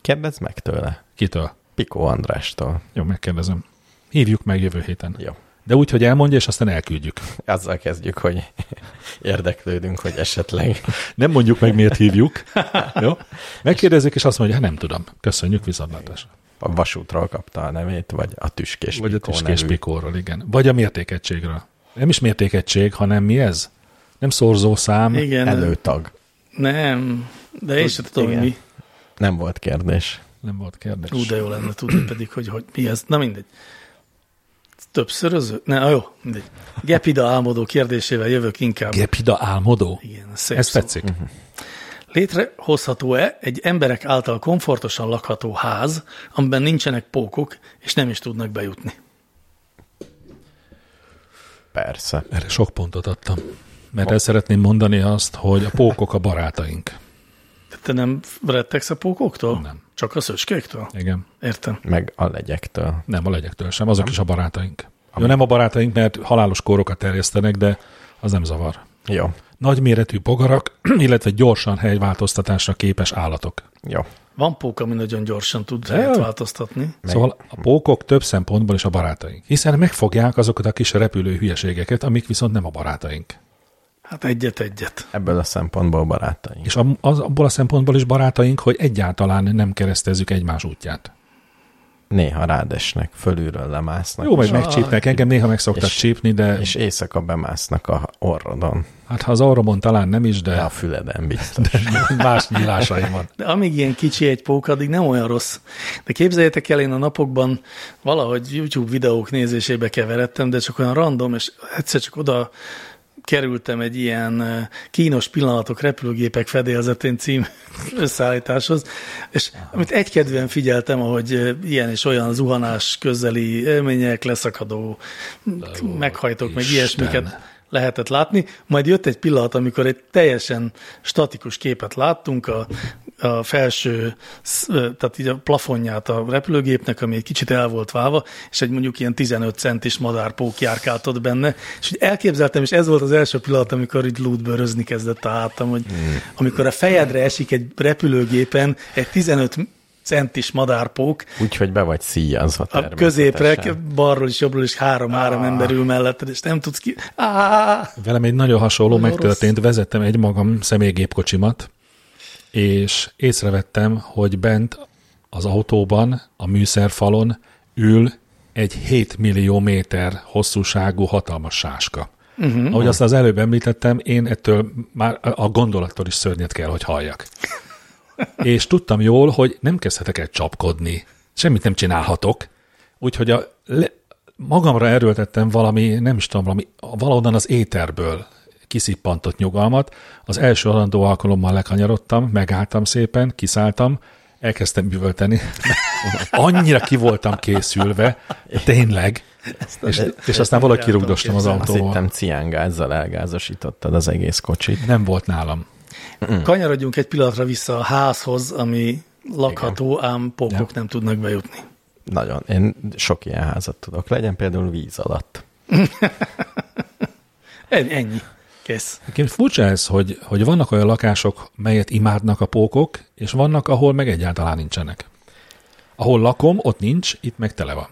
[SPEAKER 1] Kérdezz meg tőle.
[SPEAKER 2] Kitől?
[SPEAKER 1] Pikó Andrástól.
[SPEAKER 2] Jó, megkérdezem. Hívjuk meg jövő héten.
[SPEAKER 1] Jó.
[SPEAKER 2] De úgy, hogy elmondja, és aztán elküldjük.
[SPEAKER 1] Azzal kezdjük, hogy érdeklődünk, hogy esetleg
[SPEAKER 2] Nem mondjuk meg, miért hívjuk. Jó? Megkérdezzük, és azt mondja, hát nem tudom. Köszönjük viszontlátásra.
[SPEAKER 1] a vasútról kapta a nevét, vagy a tüskés
[SPEAKER 2] Vagy a tüskés pikóról, igen. Vagy a mértékegységről. Nem is mértékegység, hanem mi ez? Nem szorzószám.
[SPEAKER 3] Igen.
[SPEAKER 1] Előtag.
[SPEAKER 3] Nem. De én sem tudom, mi.
[SPEAKER 1] Nem volt kérdés.
[SPEAKER 2] Nem volt kérdés.
[SPEAKER 3] Ú, de jó lenne tudni pedig, hogy, hogy mi ez. Na mindegy. Többszöröző? Ne, jó, mindegy. Gepida álmodó kérdésével jövök inkább.
[SPEAKER 2] Gepida álmodó?
[SPEAKER 3] Igen, szép
[SPEAKER 2] Ez
[SPEAKER 3] szó.
[SPEAKER 2] tetszik.
[SPEAKER 1] Mhm.
[SPEAKER 3] Létrehozható-e egy emberek által komfortosan lakható ház, amiben nincsenek pókok, és nem is tudnak bejutni?
[SPEAKER 1] Persze.
[SPEAKER 2] Erre sok pontot adtam. Mert el szeretném mondani azt, hogy a pókok a barátaink.
[SPEAKER 3] Te nem rettegsz a pókoktól?
[SPEAKER 2] Nem.
[SPEAKER 3] Csak a szöcskéktől?
[SPEAKER 2] Igen.
[SPEAKER 3] Értem.
[SPEAKER 1] Meg a legyektől.
[SPEAKER 2] Nem a legyektől sem, azok is a barátaink. Jó, nem a barátaink, mert halálos kórokat terjesztenek, de az nem zavar.
[SPEAKER 1] Jó.
[SPEAKER 2] Nagyméretű bogarak, illetve gyorsan helyváltoztatásra képes állatok.
[SPEAKER 1] Jó.
[SPEAKER 3] Van pók, ami nagyon gyorsan tud
[SPEAKER 2] De-
[SPEAKER 3] helyet változtatni.
[SPEAKER 2] Meg. Szóval a pókok több szempontból is a barátaink. Hiszen megfogják azokat a kis repülő hülyeségeket, amik viszont nem a barátaink.
[SPEAKER 3] Hát egyet-egyet.
[SPEAKER 1] Ebből a szempontból barátaink.
[SPEAKER 2] És az, abból a szempontból is barátaink, hogy egyáltalán nem keresztezzük egymás útját.
[SPEAKER 1] Néha rádesnek, fölülről lemásznak.
[SPEAKER 2] Jó, vagy megcsípnek, engem néha meg szoktak
[SPEAKER 1] és-
[SPEAKER 2] csípni, de
[SPEAKER 1] és éjszaka bemásznak a orrodon.
[SPEAKER 2] hát ha az orromon talán nem is,
[SPEAKER 1] De a
[SPEAKER 2] de
[SPEAKER 1] füleden biztos.
[SPEAKER 2] más nyílásaim van.
[SPEAKER 3] De amíg ilyen kicsi egy pók, addig nem olyan rossz. De képzeljétek el, én a napokban valahogy YouTube videók nézésébe keveredtem, de csak olyan random, és egyszer csak oda kerültem egy ilyen kínos pillanatok repülőgépek fedélzetén cím összeállításhoz, és amit egykedvűen figyeltem, ahogy ilyen és olyan zuhanás közeli élmények, leszakadó meghajtók, meg ilyesmiket lehetett látni. Majd jött egy pillanat, amikor egy teljesen statikus képet láttunk, a, a felső, tehát így a plafonját a repülőgépnek, ami egy kicsit el volt válva, és egy mondjuk ilyen 15 centis madárpók járkált ott benne, és úgy elképzeltem, és ez volt az első pillanat, amikor így lútbőrözni kezdett a hátam, hogy amikor a fejedre esik egy repülőgépen egy 15 centis madárpók,
[SPEAKER 1] Úgyhogy be vagy szíjazva
[SPEAKER 3] a középre, balról is, jobbról is három-három ember ül melletted, és nem tudsz ki... Á,
[SPEAKER 2] Velem egy nagyon hasonló
[SPEAKER 3] Nagyon
[SPEAKER 2] megtörtént, vezettem egy magam személygépkocsimat, és észrevettem, hogy bent az autóban, a műszerfalon ül egy 7 millió méter hosszúságú hatalmas sáska. Uh-huh. Ahogy azt az előbb említettem, én ettől már a gondolattól is szörnyet kell, hogy halljak. és tudtam jól, hogy nem kezdhetek el csapkodni. Semmit nem csinálhatok. Úgyhogy a le, magamra erőltettem valami, nem is tudom, valami, valahonnan az éterből kiszippantott nyugalmat. Az első alandó alkalommal lekanyarodtam, megálltam szépen, kiszálltam, elkezdtem üvölteni. Annyira ki voltam készülve, tényleg. És, és aztán valahogy
[SPEAKER 3] el tudom
[SPEAKER 2] kirugdostam az
[SPEAKER 3] képzelni.
[SPEAKER 1] Azt
[SPEAKER 2] autóval.
[SPEAKER 1] hittem ciángázzal elgázosítottad az egész kocsit.
[SPEAKER 2] Nem volt nálam.
[SPEAKER 3] Kanyarodjunk egy pillanatra vissza a házhoz, ami lakható, ám pókok
[SPEAKER 2] Ja.
[SPEAKER 3] nem tudnak bejutni.
[SPEAKER 1] Nagyon. Én sok ilyen házat tudok. Legyen például víz alatt.
[SPEAKER 3] Ennyi. Kész.
[SPEAKER 2] Egyébként furcsa ez, hogy, hogy vannak olyan lakások, melyet imádnak a pókok, és vannak, ahol meg egyáltalán nincsenek. Ahol lakom, ott nincs, itt meg tele van.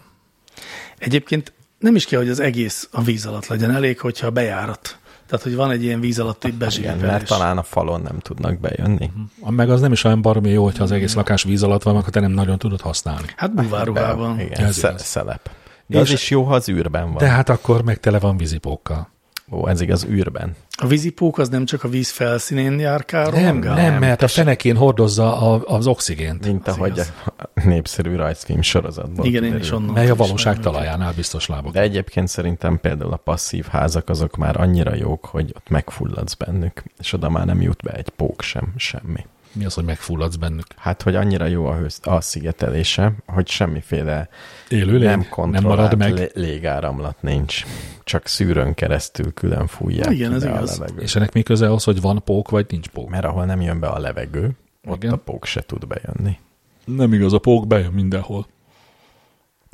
[SPEAKER 3] Egyébként nem is kell, hogy az egész a víz alatt legyen, elég, hogyha bejárat. Tehát, hogy van egy ilyen víz alatti
[SPEAKER 1] Igen,
[SPEAKER 3] bezsírvelés.
[SPEAKER 1] mert talán a falon nem tudnak bejönni.
[SPEAKER 2] Meg az nem is olyan baromi jó, hogyha az egész lakás víz alatt van, akkor te nem nagyon tudod használni.
[SPEAKER 3] Hát búváruhában.
[SPEAKER 1] Igen,
[SPEAKER 2] Ez
[SPEAKER 1] sze- szelep. De az
[SPEAKER 2] És-
[SPEAKER 1] is jó, ha az űrben van.
[SPEAKER 2] De hát akkor meg tele van vízipókkal.
[SPEAKER 1] Ó, ez igaz, űrben.
[SPEAKER 3] A vízipók az nem csak a víz felszínén járkál,
[SPEAKER 2] Nem,
[SPEAKER 3] rohangál?
[SPEAKER 2] nem, mert a fenekén hordozza a, az oxigént,
[SPEAKER 1] Mint
[SPEAKER 3] Az
[SPEAKER 1] ahogy
[SPEAKER 3] igaz.
[SPEAKER 1] a népszerű rajzfilm sorozatban.
[SPEAKER 3] Igen, én is onnan.
[SPEAKER 2] mely a valóság
[SPEAKER 3] őket.
[SPEAKER 2] talajánál biztos lábok.
[SPEAKER 1] De egyébként szerintem például a passzív házak azok már annyira jók, hogy ott megfulladsz bennük, és oda már nem jut be egy pók sem, semmi.
[SPEAKER 2] Mi az, hogy megfulladsz bennük?
[SPEAKER 1] Hát, hogy annyira jó a, hősz, a szigetelése, hogy semmiféle
[SPEAKER 2] Élő lény?
[SPEAKER 1] nem
[SPEAKER 2] Nem
[SPEAKER 1] kontrollált
[SPEAKER 2] marad meg?
[SPEAKER 1] lé- légáramlat nincs. Csak szűrőn keresztül külön fújják
[SPEAKER 3] Igen, ez igaz.
[SPEAKER 1] a levegőt.
[SPEAKER 2] És ennek mi köze az, hogy van pók, vagy nincs pók?
[SPEAKER 1] Mert ahol nem jön be a levegő, ott
[SPEAKER 2] Igen.
[SPEAKER 1] a pók se tud bejönni.
[SPEAKER 2] Nem igaz, a pók bejön mindenhol.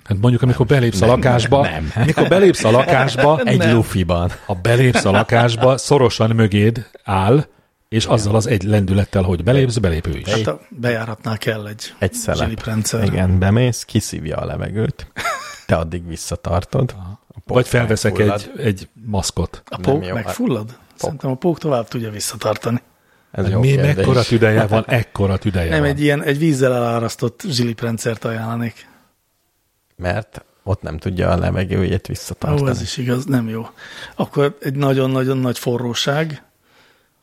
[SPEAKER 2] Hát mondjuk, amikor belépsz
[SPEAKER 1] nem,
[SPEAKER 2] a lakásba,
[SPEAKER 1] nem.
[SPEAKER 2] amikor belépsz a lakásba,
[SPEAKER 1] Egy
[SPEAKER 3] Nem.
[SPEAKER 1] lufiban.
[SPEAKER 2] ha belépsz a lakásba, szorosan mögéd áll, és azzal az egy lendülettel, hogy belépsz, belépő is.
[SPEAKER 3] Hát a bejáratnál kell egy,
[SPEAKER 1] Egy
[SPEAKER 3] zsiliprendszer.
[SPEAKER 1] Igen, bemész, kiszívja a levegőt, te addig visszatartod.
[SPEAKER 2] Vagy felveszek
[SPEAKER 1] megfullad.
[SPEAKER 2] egy, egy maszkot.
[SPEAKER 3] A pók
[SPEAKER 1] jó.
[SPEAKER 3] megfullad? Szerintem a pók tovább tudja visszatartani.
[SPEAKER 1] Ez jó
[SPEAKER 2] Mi
[SPEAKER 1] kérdés.
[SPEAKER 2] mekkora tüdeje van, ekkora tüdeje
[SPEAKER 3] Nem,
[SPEAKER 2] van.
[SPEAKER 3] egy ilyen egy vízzel elárasztott zsiliprendszert ajánlanék.
[SPEAKER 1] Mert ott nem tudja a levegőjét
[SPEAKER 3] Ó,
[SPEAKER 1] visszatartani.
[SPEAKER 3] ez is igaz, nem jó. Akkor egy nagyon-nagyon nagy forróság.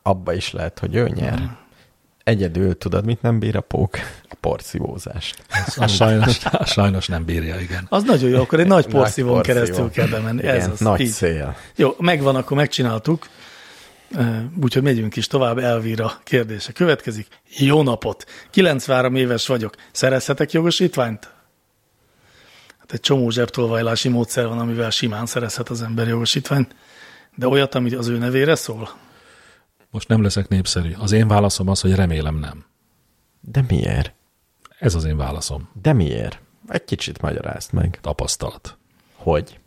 [SPEAKER 1] Abba is lehet, hogy ő nyer. Egyedül tudod, mit nem bír a pók? A porszívózást.
[SPEAKER 2] Az sajnos, sajnos nem bírja, igen.
[SPEAKER 3] Az nagyon jó, akkor egy nagy
[SPEAKER 1] Nagy
[SPEAKER 3] porszívón
[SPEAKER 1] porszívó.
[SPEAKER 3] keresztül kell bemenni.
[SPEAKER 1] Igen,
[SPEAKER 3] Ez az.
[SPEAKER 1] nagy
[SPEAKER 3] így.
[SPEAKER 1] szél.
[SPEAKER 3] Jó, megvan, akkor megcsináltuk. Úgyhogy megyünk is tovább, Elvira kérdése következik. Jó napot! 93 éves vagyok. Szerezhetek jogosítványt? Hát egy csomó zsebtolvajlási módszer van, amivel simán szerezhet az ember jogosítványt, de olyat, ami az ő nevére szól?
[SPEAKER 2] Most nem leszek népszerű. Az én válaszom az, hogy remélem nem.
[SPEAKER 1] De miért?
[SPEAKER 2] Ez az én válaszom.
[SPEAKER 1] De miért? Egy kicsit magyarázd meg.
[SPEAKER 2] Tapasztalat.
[SPEAKER 1] Hogy?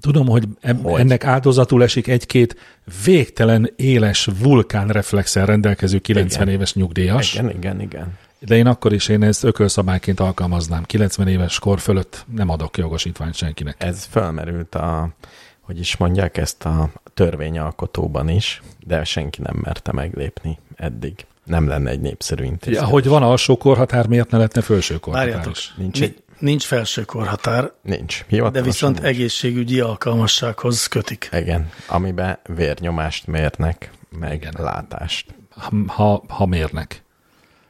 [SPEAKER 2] Tudom, hogy, eb-
[SPEAKER 1] Hogy?
[SPEAKER 2] ennek áldozatul esik egy-két végtelen éles vulkánreflexel rendelkező 90
[SPEAKER 1] Igen.
[SPEAKER 2] éves nyugdíjas,
[SPEAKER 1] Igen, igen, igen.
[SPEAKER 2] de én akkor is én ezt ökölszabályként alkalmaznám. 90 éves kor fölött nem adok jogosítványt senkinek.
[SPEAKER 1] Ez fölmerült a, hogy is mondják ezt a törvényalkotóban is, de senki nem merte meglépni eddig. Nem lenne egy népszerű
[SPEAKER 2] Ja,
[SPEAKER 1] intézkedés.
[SPEAKER 2] hogy van alsó korhatár, miért ne lehetne felső korhatár
[SPEAKER 3] Várjátok,
[SPEAKER 2] is?
[SPEAKER 1] Nincs
[SPEAKER 3] Ni-
[SPEAKER 1] egy-
[SPEAKER 3] nincs felső korhatár,
[SPEAKER 1] Nincs.
[SPEAKER 3] de viszont
[SPEAKER 1] nincs.
[SPEAKER 3] egészségügyi alkalmassághoz kötik.
[SPEAKER 1] Igen, amiben vérnyomást mérnek, meg
[SPEAKER 2] Igen.
[SPEAKER 1] Látást.
[SPEAKER 2] Ha, ha, ha mérnek.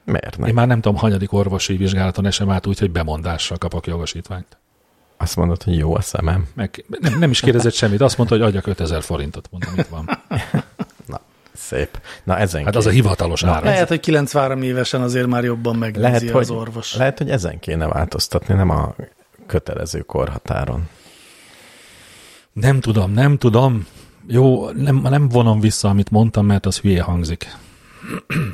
[SPEAKER 1] Mérnek.
[SPEAKER 2] Én már nem tudom, hanyadik orvosi vizsgálaton esem át úgy, hogy bemondással kapok jogosítványt.
[SPEAKER 1] Azt mondod, hogy jó a szemem.
[SPEAKER 2] Meg nem, nem is kérdezett semmit, azt mondta, hogy adjak 5000 forintot, mondom, itt van.
[SPEAKER 1] Na, szép. Na ezen
[SPEAKER 2] Hát az a hivatalos ára.
[SPEAKER 3] Lehet, hogy 93 évesen azért már jobban megnézi
[SPEAKER 1] lehet,
[SPEAKER 3] az
[SPEAKER 1] hogy,
[SPEAKER 3] orvos.
[SPEAKER 1] lehet, hogy ezen kéne változtatni, nem a kötelező korhatáron.
[SPEAKER 2] Nem tudom, nem Jó, nem, nem vonom vissza, amit mondtam, mert az hülye hangzik.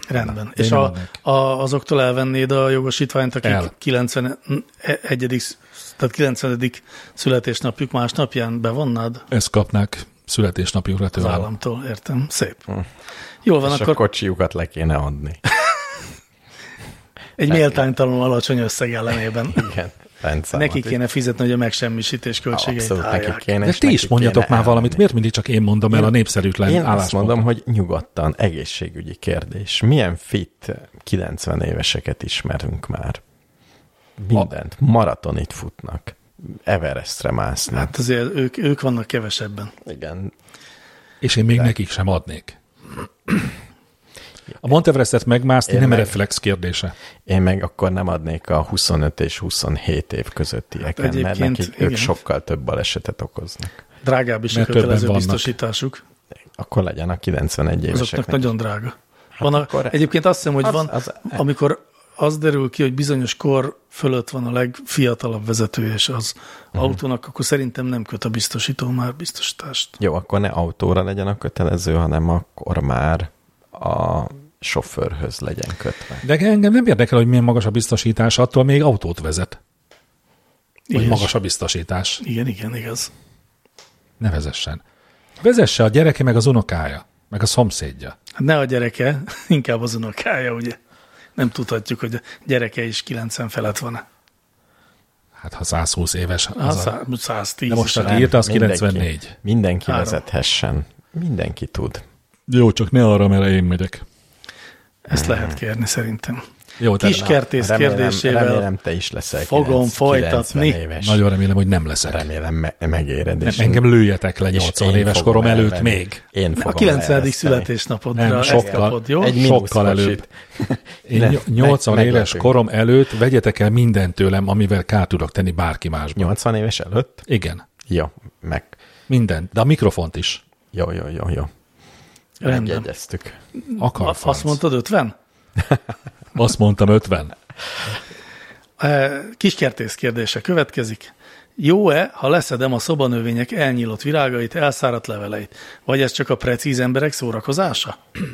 [SPEAKER 3] Rendben.
[SPEAKER 2] én
[SPEAKER 3] És a, a, azoktól elvennéd a jogosítványt, akik
[SPEAKER 2] El.
[SPEAKER 3] 91. tehát 90. születésnapjuk másnapján bevonnád
[SPEAKER 2] Ezt kapnák születésnapjukra
[SPEAKER 3] az
[SPEAKER 2] tőlem.
[SPEAKER 3] államtól, értem. Szép. Jól van,
[SPEAKER 1] És
[SPEAKER 3] akkor
[SPEAKER 1] a kocsiukat le kéne adni.
[SPEAKER 3] egy méltánytalanul alacsony összeg ellenében.
[SPEAKER 1] Igen. rendszámot
[SPEAKER 3] Neki kéne fizetni, hogy a megsemmisítés költségeit
[SPEAKER 1] Abszolút neki
[SPEAKER 3] állják.
[SPEAKER 1] kéne.
[SPEAKER 2] De ti is
[SPEAKER 1] neki
[SPEAKER 2] mondjatok
[SPEAKER 1] kéne
[SPEAKER 2] már valamit,
[SPEAKER 1] elmenni.
[SPEAKER 2] miért mindig csak én mondom el a népszerűtlen
[SPEAKER 1] Én azt mondom, hogy nyugodtan, egészségügyi kérdés. Milyen fit 90 éveseket ismerünk már? Mindent. Maratonit futnak. Everestre másznak.
[SPEAKER 3] Hát azért ők, ők vannak kevesebben.
[SPEAKER 1] Igen.
[SPEAKER 2] És én még nekik sem adnék. A Monteverestet megmászni
[SPEAKER 1] Én
[SPEAKER 2] nem
[SPEAKER 1] meg-
[SPEAKER 2] reflex kérdése.
[SPEAKER 1] Én meg akkor nem adnék a 25 és 27 év közöttieken,
[SPEAKER 3] Hát
[SPEAKER 1] mert nekik
[SPEAKER 3] igen.
[SPEAKER 1] ők sokkal több balesetet okoznak.
[SPEAKER 3] Drágább is a
[SPEAKER 2] Mert többen
[SPEAKER 3] kötelező biztosításuk.
[SPEAKER 1] Akkor legyen a 91
[SPEAKER 3] Azoknak
[SPEAKER 1] éveseknek.
[SPEAKER 3] nagyon drága. Van a,
[SPEAKER 1] akkor-
[SPEAKER 3] egyébként azt hiszem, hogy
[SPEAKER 1] az-
[SPEAKER 3] van,
[SPEAKER 1] az-
[SPEAKER 3] amikor az derül ki, hogy bizonyos kor fölött van a legfiatalabb vezető, és az uh-huh. autónak, akkor szerintem nem köt a biztosító már biztosítást.
[SPEAKER 1] Jó, akkor ne autóra legyen a kötelező, hanem akkor már a sofőrhöz legyen kötve.
[SPEAKER 2] De engem nem érdekel, hogy milyen magas a biztosítás, attól még autót vezet. Vagy
[SPEAKER 3] Igen.
[SPEAKER 2] magas a biztosítás.
[SPEAKER 3] Igen, igen, igaz.
[SPEAKER 2] Ne vezessen. Vezesse a gyereke, meg az unokája, meg a szomszédja.
[SPEAKER 3] Hát ne a gyereke, inkább az unokája, ugye. Nem tudhatjuk, hogy a gyereke is 90 felett van.
[SPEAKER 2] Hát ha 120 éves, az a...
[SPEAKER 3] szá- 110
[SPEAKER 2] De most aki írta, az
[SPEAKER 1] mindenki-
[SPEAKER 2] 94.
[SPEAKER 1] Mindenki
[SPEAKER 3] Három.
[SPEAKER 1] vezethessen. Mindenki tud.
[SPEAKER 2] Jó, csak ne arra, mert én megyek.
[SPEAKER 3] Ezt lehet kérni szerintem.
[SPEAKER 2] Jó, tehát
[SPEAKER 3] Kiskertész
[SPEAKER 1] Remélem,
[SPEAKER 3] kérdésével
[SPEAKER 1] remélem te is leszel
[SPEAKER 3] fogom
[SPEAKER 1] 9,
[SPEAKER 3] folytatni.
[SPEAKER 1] 90 Éves.
[SPEAKER 2] nagyon remélem, hogy nem leszek.
[SPEAKER 1] Remélem me- megéred.
[SPEAKER 2] Nem,
[SPEAKER 1] és
[SPEAKER 2] engem lőjetek le
[SPEAKER 1] és
[SPEAKER 2] 80
[SPEAKER 1] én
[SPEAKER 2] éves korom előtt
[SPEAKER 1] elvenni.
[SPEAKER 2] még.
[SPEAKER 1] Én
[SPEAKER 3] A
[SPEAKER 1] fogom
[SPEAKER 3] 90.
[SPEAKER 1] leereszteni.
[SPEAKER 3] születésnapodra
[SPEAKER 2] Nem,
[SPEAKER 3] ezt
[SPEAKER 2] sokkal.
[SPEAKER 3] kapod, jó?
[SPEAKER 1] Egy
[SPEAKER 2] Sokkal előbb. Én
[SPEAKER 1] Ne-
[SPEAKER 2] ny- 80
[SPEAKER 1] meg-
[SPEAKER 2] éves
[SPEAKER 1] meglepünk.
[SPEAKER 2] korom előtt vegyetek el mindent tőlem, amivel kár tudok tenni bárki másban.
[SPEAKER 1] 80 éves előtt?
[SPEAKER 2] Igen,
[SPEAKER 1] Jó, meg.
[SPEAKER 2] mindent, de a mikrofont is.
[SPEAKER 1] Jó, jó, jó, jó.
[SPEAKER 3] Rendben.
[SPEAKER 1] Megjegyeztük.
[SPEAKER 2] Akar
[SPEAKER 3] A-. Azt mondtad 50?
[SPEAKER 2] Azt mondtam 50.
[SPEAKER 3] Eh, Kiskertész kérdése következik. Jó-e, ha leszedem a szobanövények elnyílott virágait, elszáradt leveleit? Vagy ez csak a precíz emberek szórakozása?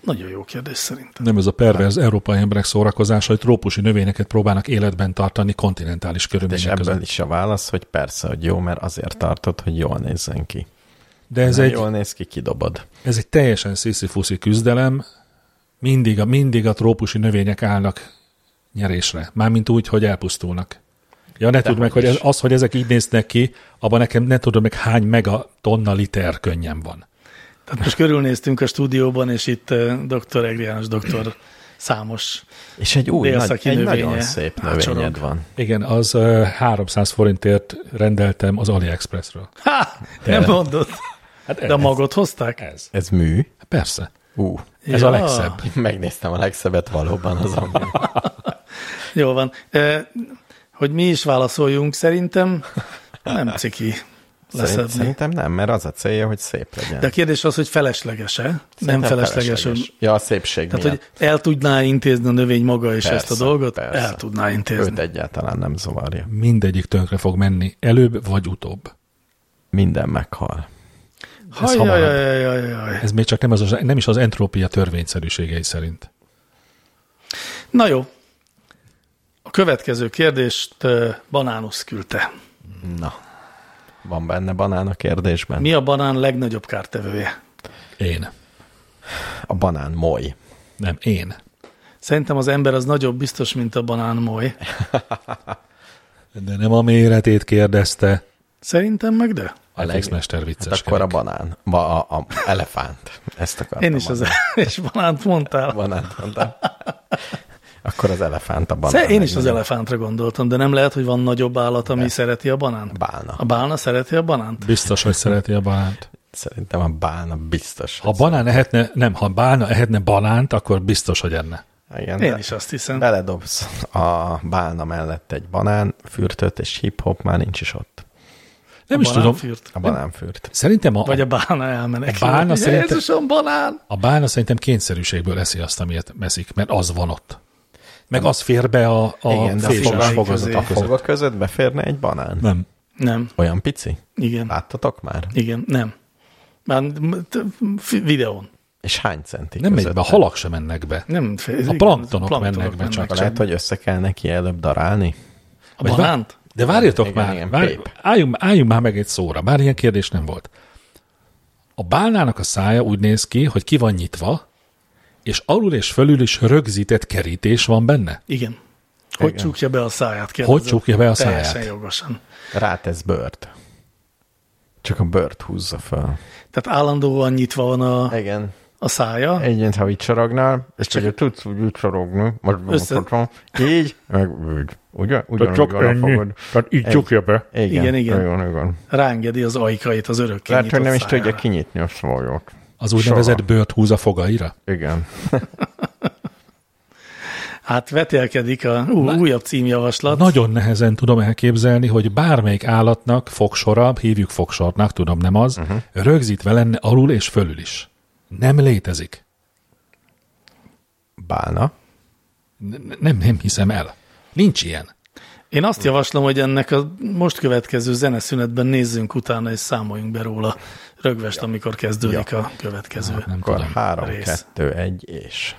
[SPEAKER 3] Nagyon jó kérdés szerintem.
[SPEAKER 2] Nem ez a perverz európai emberek szórakozása, hogy trópusi növényeket próbálnak életben tartani kontinentális
[SPEAKER 1] És
[SPEAKER 2] körülmények között.
[SPEAKER 1] is a válasz, hogy persze, hogy jó, mert azért tartod, hogy jól nézzen ki.
[SPEAKER 2] De ez
[SPEAKER 1] Nem
[SPEAKER 2] egy,
[SPEAKER 1] jól néz ki, kidobod.
[SPEAKER 2] ez egy teljesen sziszi küzdelem, mindig a, mindig a trópusi növények állnak nyerésre. Mármint úgy, hogy elpusztulnak. Ja, ne tudd meg, hogy ez, az, hogy ezek így néznek ki, abban nekem ne tudom meg hány megatonna liter könnyen van.
[SPEAKER 3] Tehát most körülnéztünk a stúdióban, és itt eh, dr. Egri János doktor számos
[SPEAKER 1] És egy új, nagy, egy
[SPEAKER 3] növénye
[SPEAKER 1] nagyon szép
[SPEAKER 3] ácsorog.
[SPEAKER 1] növényed van.
[SPEAKER 2] Igen, az uh, 300 forintért rendeltem az AliExpressről.
[SPEAKER 3] Ha! Nem mondod.
[SPEAKER 2] Hát
[SPEAKER 3] De a magot hozták?
[SPEAKER 2] Ez.
[SPEAKER 1] Ez mű?
[SPEAKER 2] Persze.
[SPEAKER 1] Ú,
[SPEAKER 2] Ez a legszebb.
[SPEAKER 1] megnéztem a legszebbet valóban az ami.
[SPEAKER 3] Jó van. Hogy mi is válaszoljunk, szerintem nem ciki leszedni.
[SPEAKER 1] szerintem nem, mert az a célja, hogy szép legyen.
[SPEAKER 3] De a kérdés az, hogy felesleges-e? Nem
[SPEAKER 1] Szerintem
[SPEAKER 3] felesleges, hogy
[SPEAKER 1] Ja, a szépség
[SPEAKER 3] Tehát,
[SPEAKER 1] miatt.
[SPEAKER 3] hogy el tudná intézni a növény maga is
[SPEAKER 1] Persze,
[SPEAKER 3] ezt a dolgot?
[SPEAKER 1] persze.
[SPEAKER 3] El tudná intézni.
[SPEAKER 1] Őt egyáltalán nem zavarja.
[SPEAKER 2] Mindegyik tönkre fog menni, előbb vagy utóbb.
[SPEAKER 1] Minden meghal.
[SPEAKER 3] Haj,
[SPEAKER 2] hamarabb.
[SPEAKER 3] jaj, jaj, jaj, jaj.
[SPEAKER 2] Ez még csak nem, az, nem is az entrópia törvényszerűségei szerint.
[SPEAKER 3] Na jó. A következő kérdést Banánusz küldte.
[SPEAKER 1] Na, van benne banán a kérdésben?
[SPEAKER 3] Mi a banán legnagyobb kártevője?
[SPEAKER 2] Én.
[SPEAKER 1] A banán moly.
[SPEAKER 2] Nem, én.
[SPEAKER 3] Szerintem az ember az nagyobb biztos, mint a banán moly.
[SPEAKER 2] De nem a méretét kérdezte.
[SPEAKER 3] Szerintem meg de.
[SPEAKER 2] Alex
[SPEAKER 1] leg-
[SPEAKER 2] Mester
[SPEAKER 1] Hát
[SPEAKER 2] vicces.
[SPEAKER 1] akkor a banán. Ba, a, a elefánt. Ezt akartam
[SPEAKER 3] Én is az és banánt mondtál.
[SPEAKER 1] Banánt mondtam. Akkor az elefánt a banán.
[SPEAKER 3] Én is az elefántra gondoltam, de nem lehet, hogy van nagyobb állat, ami szereti a banánt?
[SPEAKER 1] Bálna.
[SPEAKER 3] A bálna szereti a banánt?
[SPEAKER 2] Biztos, hogy szereti a banánt.
[SPEAKER 1] Szerintem a bálna biztos.
[SPEAKER 2] Ha banán ehetne, nem, ha bálna ehetne banánt, akkor biztos, hogy enne.
[SPEAKER 1] Igen,
[SPEAKER 3] Én
[SPEAKER 1] de
[SPEAKER 3] is azt hiszem.
[SPEAKER 1] beledobsz a bálna mellett egy banán fürtöt, és hip-hop már nincs is ott.
[SPEAKER 2] Nem
[SPEAKER 3] A
[SPEAKER 2] is tudom.
[SPEAKER 3] banánfürt.
[SPEAKER 1] A banánfürt.
[SPEAKER 2] Szerintem a,
[SPEAKER 3] Vagy a bálna elmenekül.
[SPEAKER 2] A bálna szerintem-
[SPEAKER 3] Jézusom, banán!
[SPEAKER 2] a bálna szerintem kényszerűségből eszi azt, amiért meszik, mert az van ott. Meg az fér be a, a
[SPEAKER 1] Igen, de a
[SPEAKER 2] féses
[SPEAKER 1] foga,
[SPEAKER 2] fogazatok
[SPEAKER 1] a
[SPEAKER 2] között.
[SPEAKER 1] foga között beférne egy banán?
[SPEAKER 2] Nem.
[SPEAKER 3] Nem.
[SPEAKER 1] Olyan pici?
[SPEAKER 3] Igen.
[SPEAKER 1] Láttatok már?
[SPEAKER 3] Igen. Nem. Már videón.
[SPEAKER 1] És hány centi
[SPEAKER 2] Nem megy
[SPEAKER 1] között?
[SPEAKER 2] be, a halak sem mennek be.
[SPEAKER 3] Nem, f- igen,
[SPEAKER 2] planktonok mennek be csak.
[SPEAKER 1] Lehet, hogy össze kell neki előbb darálni?
[SPEAKER 3] A
[SPEAKER 2] Vagy
[SPEAKER 3] banánt?
[SPEAKER 2] De várjatok
[SPEAKER 1] Igen,
[SPEAKER 2] már,
[SPEAKER 1] igen,
[SPEAKER 2] várj, álljunk, álljunk már meg egy szóra, bár ilyen kérdés nem volt. A bálnának a szája úgy néz ki, hogy ki van nyitva, és alul és fölül is rögzített kerítés van benne.
[SPEAKER 3] Igen. Hogy
[SPEAKER 1] Igen.
[SPEAKER 3] csukja be a száját? kérdezem.
[SPEAKER 2] Hogy csukja be a
[SPEAKER 3] Teljesen
[SPEAKER 2] száját?
[SPEAKER 3] jogosan.
[SPEAKER 1] Rátesz bört. Csak a bört húzza fel.
[SPEAKER 3] Tehát állandóan nyitva van a,
[SPEAKER 1] Igen.
[SPEAKER 3] A szája.
[SPEAKER 1] Egyébként, ha így csorognál, és csak ugye tudsz úgy, úgy csorogni, most
[SPEAKER 3] Össze-
[SPEAKER 1] így, meg úgy. Ugye? Ugyanúgy van a fogod.
[SPEAKER 2] Tehát így
[SPEAKER 1] Egy-
[SPEAKER 2] csukja be.
[SPEAKER 1] Igen,
[SPEAKER 3] Igen, igen.
[SPEAKER 1] Igen, igen.
[SPEAKER 3] Rángedi az ajkait az örökké
[SPEAKER 1] Lehet, hogy nem is
[SPEAKER 3] szájára.
[SPEAKER 1] tudja kinyitni a szvajót.
[SPEAKER 2] Az úgynevezett
[SPEAKER 1] Soha.
[SPEAKER 2] bőrt húz a fogaira?
[SPEAKER 1] Igen.
[SPEAKER 3] Hát vetélkedik a ú, újabb címjavaslat.
[SPEAKER 2] Nagyon nehezen tudom elképzelni, hogy bármelyik állatnak fogsora, hívjuk fogsornak, tudom, nem az, uh-huh. rögzítve lenne alul és fölül is. Nem létezik.
[SPEAKER 1] Bálna.
[SPEAKER 2] N- Nem, nem hiszem el. Nincs ilyen.
[SPEAKER 3] Én azt javaslom, hogy ennek a most következő zeneszünetben nézzünk utána, és számoljunk be róla rögvest, amikor kezdődik a következő.
[SPEAKER 2] Nem
[SPEAKER 1] Akkor
[SPEAKER 2] tudom.
[SPEAKER 1] három,
[SPEAKER 3] rész.
[SPEAKER 1] kettő, egy, és...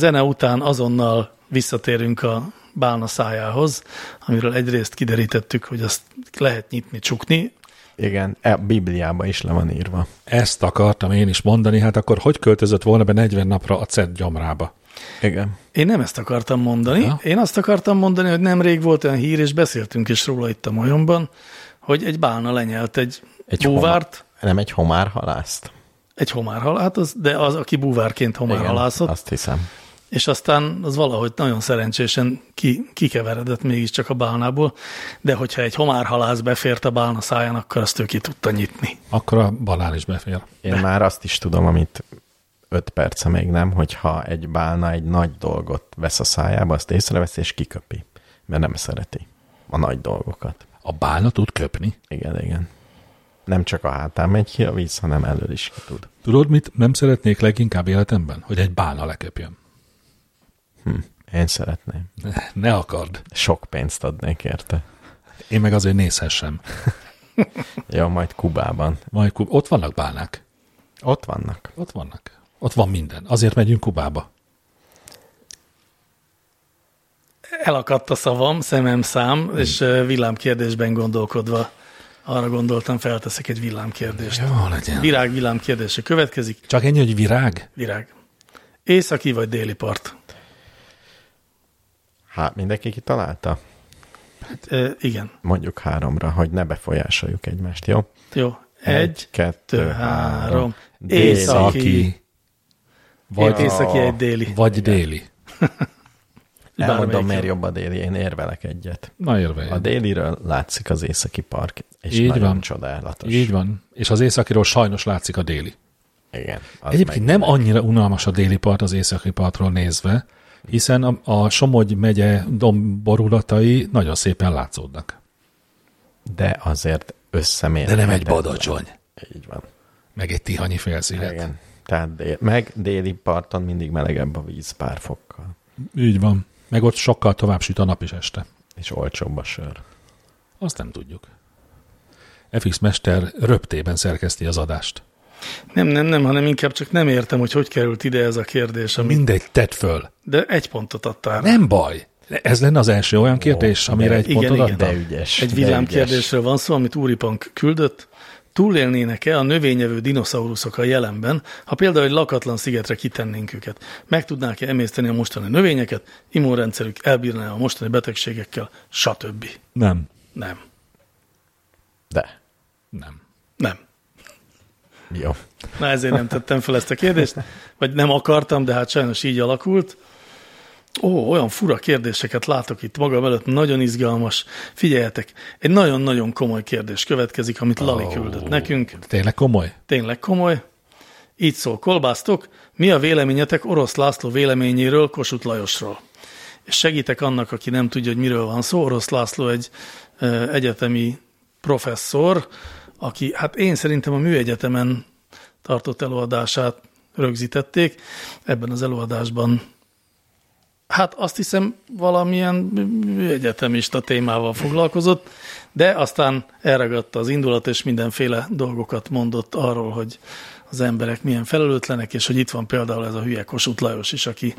[SPEAKER 3] zene után azonnal visszatérünk a bálna szájához, amiről egyrészt kiderítettük, hogy azt lehet nyitni, csukni.
[SPEAKER 1] Igen, e, a Bibliában is le van írva.
[SPEAKER 2] Ezt akartam én is mondani, hát akkor hogy költözött volna be 40 napra a CED gyomrába?
[SPEAKER 1] Igen.
[SPEAKER 3] Én nem ezt akartam mondani.
[SPEAKER 2] Ja.
[SPEAKER 3] Én azt akartam mondani, hogy nemrég volt olyan hír, és beszéltünk is róla itt a majomban, hogy egy bálna lenyelt egy, egy búvárt,
[SPEAKER 1] Nem egy homárhalászt?
[SPEAKER 3] egy homárhalát, az, de az, aki búvárként homárhalászott,
[SPEAKER 1] azt hiszem.
[SPEAKER 3] És aztán az valahogy nagyon szerencsésen ki, kikeveredett mégiscsak a bálnából, de hogyha egy homárhalász befért a bálna száján, akkor azt ő ki tudta nyitni.
[SPEAKER 2] Akkor a banán is befér.
[SPEAKER 1] Én már azt is tudom, amit öt perce még nem, hogyha egy bálna egy nagy dolgot vesz a szájába, azt észrevesz és kiköpi, mert nem szereti a nagy dolgokat.
[SPEAKER 2] A bálna tud köpni?
[SPEAKER 1] Igen, igen. Nem csak a hátán megy ki a víz, hanem elől is ki tud.
[SPEAKER 2] Tudod, mit nem szeretnék leginkább életemben? Hogy egy bána leköpjön.
[SPEAKER 1] Én szeretném.
[SPEAKER 2] Ne, akard.
[SPEAKER 1] Sok pénzt adnék érte.
[SPEAKER 2] Én meg azért nézhessem.
[SPEAKER 1] Ja, majd Kubában.
[SPEAKER 2] Majd Kub- ott vannak bánák.
[SPEAKER 1] Ott vannak.
[SPEAKER 2] Ott vannak. Ott van minden. Azért megyünk Kubába.
[SPEAKER 3] Elakadt a szavam, szemem szám, és ö, villámkérdésben gondolkodva arra gondoltam, felteszek egy villámkérdést.
[SPEAKER 2] Jó legyen.
[SPEAKER 3] Virág villámkérdése következik.
[SPEAKER 2] Csak ennyi, hogy virág?
[SPEAKER 3] Virág. Északi vagy déli part?
[SPEAKER 1] Hát mindenki kitalálta?
[SPEAKER 3] E, igen.
[SPEAKER 1] Mondjuk háromra, hogy ne befolyásoljuk egymást, jó?
[SPEAKER 3] Jó. Egy,
[SPEAKER 1] kettő,
[SPEAKER 3] három.
[SPEAKER 1] Déli.
[SPEAKER 3] Északi.
[SPEAKER 2] Vagy,
[SPEAKER 3] Egy északi, egy déli.
[SPEAKER 2] vagy déli.
[SPEAKER 1] Elmondom, miért jobb a déli, én érvelek egyet.
[SPEAKER 2] Na
[SPEAKER 1] A
[SPEAKER 2] érve.
[SPEAKER 1] déliről látszik az északi park, és
[SPEAKER 2] Így
[SPEAKER 1] nagyon
[SPEAKER 2] van.
[SPEAKER 1] csodálatos.
[SPEAKER 2] Így van. És az északiról sajnos látszik a déli.
[SPEAKER 1] Igen.
[SPEAKER 2] Egyébként
[SPEAKER 1] meg-
[SPEAKER 2] nem annyira unalmas a déli part az északi partról nézve, hiszen a, a Somogy megye domborulatai nagyon szépen látszódnak.
[SPEAKER 1] De azért összemérhetetlen. Így van.
[SPEAKER 2] meg egy tihanyi felsziget.
[SPEAKER 1] Igen. Tehát dél, meg déli parton mindig melegebb a víz pár fokkal,
[SPEAKER 2] Így van. Meg ott sokkal tovább süt a nap is este.
[SPEAKER 1] és olcsóbb a sör.
[SPEAKER 2] Azt nem tudjuk. FX Mester röptében szerkeszti az adást.
[SPEAKER 3] Nem, nem, nem, hanem inkább csak nem értem, hogy hogy került ide ez a kérdés. Ami...
[SPEAKER 2] Mindegy, tedd föl.
[SPEAKER 3] De egy pontot adtál.
[SPEAKER 2] Nem baj. Ez lenne az első olyan kérdés,
[SPEAKER 1] Ó,
[SPEAKER 2] amire
[SPEAKER 1] de-
[SPEAKER 2] egy
[SPEAKER 3] igen,
[SPEAKER 2] pontot
[SPEAKER 3] igen.
[SPEAKER 2] adtam?
[SPEAKER 1] De ügyes.
[SPEAKER 3] Egy villámkérdésről van szó, amit Úripank küldött. Túlélnének-e a növényevő dinoszauruszok a jelenben, ha például egy lakatlan szigetre kitennénk őket? Meg tudnák-e emészteni a mostani növényeket, immunrendszerük elbírná a mostani betegségekkel, stb.
[SPEAKER 2] Nem.
[SPEAKER 3] Nem.
[SPEAKER 1] De.
[SPEAKER 2] Nem.
[SPEAKER 3] Nem.
[SPEAKER 1] Jó.
[SPEAKER 3] Na ezért nem tettem fel ezt a kérdést, vagy nem akartam, de hát sajnos így alakult. Ó, olyan fura kérdéseket látok itt magam előtt, nagyon izgalmas. Figyeljetek, egy nagyon-nagyon komoly kérdés következik, amit Lali küldött nekünk.
[SPEAKER 2] Tényleg komoly?
[SPEAKER 3] Tényleg komoly. Így szól, kolbásztok, mi a véleményetek Orosz László véleményéről Kossuth Lajosról? És segítek annak, aki nem tudja, hogy miről van szó. Orosz László egy egyetemi professzor, aki, hát én szerintem a műegyetemen tartott előadását rögzítették. Ebben az előadásban Hát azt hiszem valamilyen egyetemista témával foglalkozott, de aztán elragadta az indulat, és mindenféle dolgokat mondott arról, hogy az emberek milyen felelőtlenek, és hogy itt van például ez a hülye Kossuth Lajos is, aki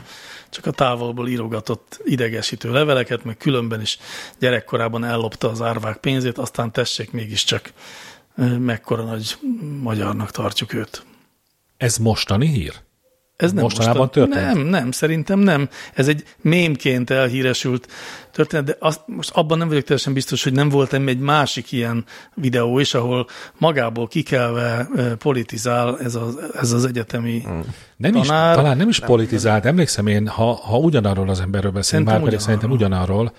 [SPEAKER 3] csak a távolból írogatott idegesítő leveleket, meg különben is gyerekkorában ellopta az árvák pénzét, aztán tessék mégiscsak mekkora nagy magyarnak tartjuk őt.
[SPEAKER 2] Ez mostani hír?
[SPEAKER 3] Ez nem
[SPEAKER 2] Mostanában
[SPEAKER 3] mostan-
[SPEAKER 2] történt?
[SPEAKER 3] Nem, nem, szerintem nem. Ez egy mémként elhíresült történet, de azt, most abban nem vagyok teljesen biztos, hogy nem volt egy másik ilyen videó is, ahol magából kikelve politizál ez az, ez az egyetemi
[SPEAKER 2] Nem is,
[SPEAKER 3] Tanár-
[SPEAKER 2] talán nem is politizált. Emlékszem én, ha, ha ugyanarról az emberről beszél,
[SPEAKER 3] Szerintem
[SPEAKER 2] már pedig szerintem ugyanarról,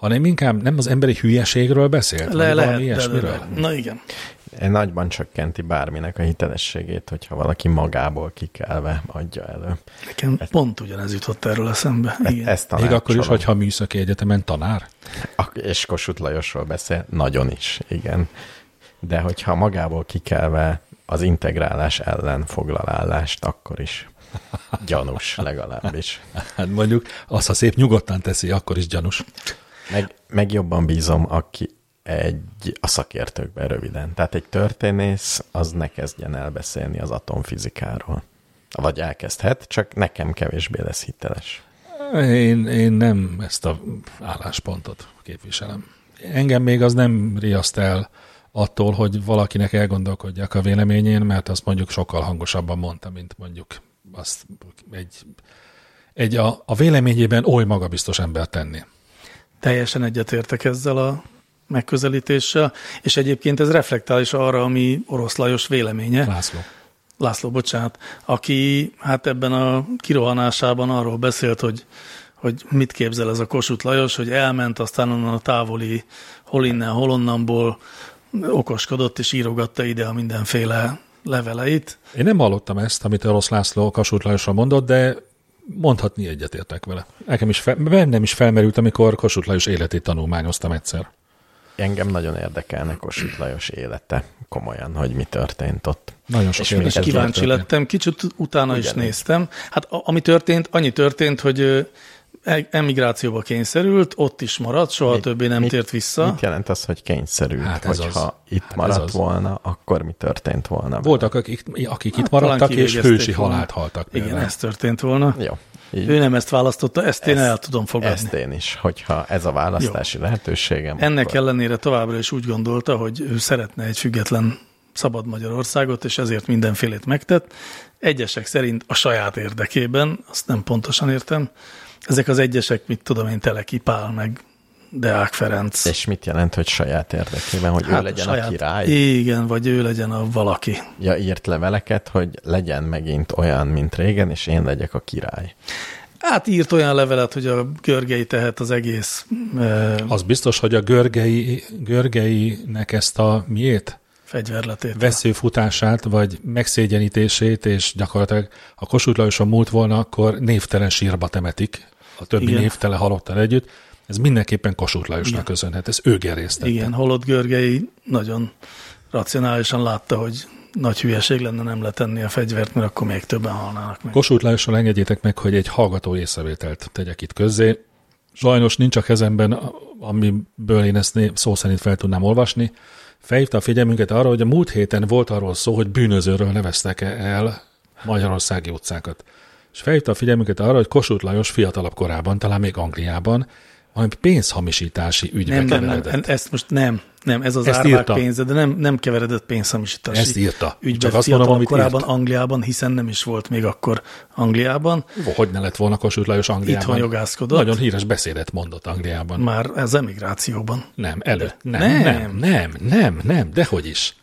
[SPEAKER 2] hanem inkább nem az emberi hülyeségről beszélt,
[SPEAKER 3] le lehet.
[SPEAKER 2] valami
[SPEAKER 3] De, de,
[SPEAKER 2] ilyesmiről.
[SPEAKER 3] de. Na igen.
[SPEAKER 1] Nagyban csökkenti bárminek a hitelességét, hogyha valaki magából kikelve adja elő.
[SPEAKER 3] Nekem pont ugyanez jutott erről eszembe. Igen.
[SPEAKER 1] Ezt
[SPEAKER 2] Még akkor is, hogyha műszaki egyetemen tanár.
[SPEAKER 1] Ak- És Kossuth Lajosról beszél, nagyon is, igen. De hogyha magából kikelve az integrálás ellen foglal állást, akkor is gyanús legalábbis.
[SPEAKER 2] Hát mondjuk azt, ha szép nyugodtan teszi, akkor is gyanús.
[SPEAKER 1] Meg, meg jobban bízom, aki egy a szakértőkben röviden. Tehát egy történész, az ne kezdjen el beszélni az atomfizikáról. Vagy elkezdhet, csak nekem kevésbé lesz hiteles.
[SPEAKER 2] Én, én nem ezt a álláspontot képviselem. Engem még az nem riaszt el attól, hogy valakinek elgondolkodjak a véleményén, mert azt mondjuk sokkal hangosabban mondta, mint mondjuk azt egy, egy a, a véleményében oly magabiztos ember tenni.
[SPEAKER 3] Teljesen egyetértek ezzel a megközelítéssel, és egyébként ez reflektál is arra, ami Orosz Lajos véleménye.
[SPEAKER 2] László.
[SPEAKER 3] László, bocsánat, aki hát ebben a kirohanásában arról beszélt, hogy, hogy mit képzel ez a Kossuth Lajos, hogy elment, aztán onnan a távoli hol innen, hol onnanból okoskodott és írogatta ide a mindenféle leveleit.
[SPEAKER 2] Én nem hallottam ezt, amit Orosz László Kossuth Lajosra mondott, de mondhatni egyetértek vele. Nekem is fel, bennem is felmerült, amikor Kossuth Lajos életét tanulmányoztam egyszer.
[SPEAKER 1] engem nagyon érdekelne Kossuth Lajos élete, komolyan, hogy mi történt ott.
[SPEAKER 2] Nagyon sok
[SPEAKER 1] És
[SPEAKER 3] Kíváncsi
[SPEAKER 2] történt.
[SPEAKER 3] lettem, kicsit utána is
[SPEAKER 1] Ugyanígy.
[SPEAKER 3] néztem. Hát a- ami történt, annyi történt, hogy emigrációba kényszerült, ott is maradt, soha
[SPEAKER 1] Mit-
[SPEAKER 3] többé nem
[SPEAKER 1] mit-
[SPEAKER 3] tért vissza.
[SPEAKER 1] Mit jelent az, hogy kényszerült?
[SPEAKER 2] Hát ez
[SPEAKER 1] Hogyha
[SPEAKER 2] az.
[SPEAKER 1] itt
[SPEAKER 2] Hát ez
[SPEAKER 1] maradt
[SPEAKER 2] az.
[SPEAKER 1] volna, akkor mi történt volna?
[SPEAKER 2] Voltak, akik, akik itt
[SPEAKER 3] Hát talán
[SPEAKER 2] maradtak, és hősi
[SPEAKER 3] volna.
[SPEAKER 2] halált haltak.
[SPEAKER 3] Igen,
[SPEAKER 2] például.
[SPEAKER 3] ez történt volna.
[SPEAKER 1] Jó. Így,
[SPEAKER 3] Ő nem ezt választotta, ezt én
[SPEAKER 1] Ezt-
[SPEAKER 3] el tudom fogadni.
[SPEAKER 1] ezt én is, hogyha ez a választási lehetőségem.
[SPEAKER 3] Ennek
[SPEAKER 1] akkor...
[SPEAKER 3] ellenére továbbra is úgy gondolta, hogy ő szeretne egy független szabad Magyarországot, és ezért mindenfélét megtett. Egyesek szerint a saját érdekében, azt nem pontosan értem. Ezek az egyesek, mit tudom én, Teleki Pál, meg Deák Ferenc.
[SPEAKER 1] És mit jelent, hogy saját érdekében, hogy hát ő legyen a király?
[SPEAKER 3] Igen, vagy ő legyen a valaki.
[SPEAKER 1] Ja, írt leveleket, hogy legyen megint olyan, mint régen, és én legyek a király.
[SPEAKER 3] Hát írt olyan levelet, hogy a Görgei tehet az egész e,
[SPEAKER 2] Az biztos, hogy a Görgei, Görgeinek ezt a miét?
[SPEAKER 3] Fegyverletét.
[SPEAKER 2] veszőfutását, vagy megszégyenítését, és gyakorlatilag ha Kossuth Lajoson múlt volna, akkor névtelen sírba temetik a többi
[SPEAKER 3] Igen.
[SPEAKER 2] Névtelen halottal együtt. Ez mindenképpen Kossuth Lajosnak köszönhet, ez ő gerésztette.
[SPEAKER 3] Igen, holott Görgei nagyon racionálisan látta, hogy nagy hülyeség lenne nem letenni a fegyvert, mert akkor még többen halnának meg.
[SPEAKER 2] Kossuth Lajosról engedjétek meg, hogy egy hallgató észrevételt tegyek itt közzé. Sajnos nincs a kezemben, amiből én ezt szó szerint fel tudnám olvasni. Felhívta a figyelmünket arra, hogy a múlt héten volt arról szó, hogy bűnözőről neveztek el magyarországi utcákat. És felhívta a figyelmünket arra, hogy Kossuth Lajos fiatalabb korában, talán még Angliában, valami pénzhamisítási ügybe
[SPEAKER 3] Nem, nem, nem, ezt most nem, nem, ez az
[SPEAKER 2] Ezt
[SPEAKER 3] árvák
[SPEAKER 2] írta.
[SPEAKER 3] pénze, de nem, nem keveredett pénzhamisítási
[SPEAKER 2] Ezt írta.
[SPEAKER 3] ügybe
[SPEAKER 2] Csak azt mondom, amit
[SPEAKER 3] korában
[SPEAKER 2] írt.
[SPEAKER 3] Angliában, hiszen nem is volt még akkor Angliában,
[SPEAKER 2] Hogy ne lett volna Kossuth Lajos Angliában?
[SPEAKER 3] Itthon jogászkodott.
[SPEAKER 2] Nagyon híres beszédet mondott Angliában.
[SPEAKER 3] már ez emigrációban.
[SPEAKER 2] Nem, előtt. Nem,
[SPEAKER 3] Nem.
[SPEAKER 2] nem, nem, nem, nem, dehogy is.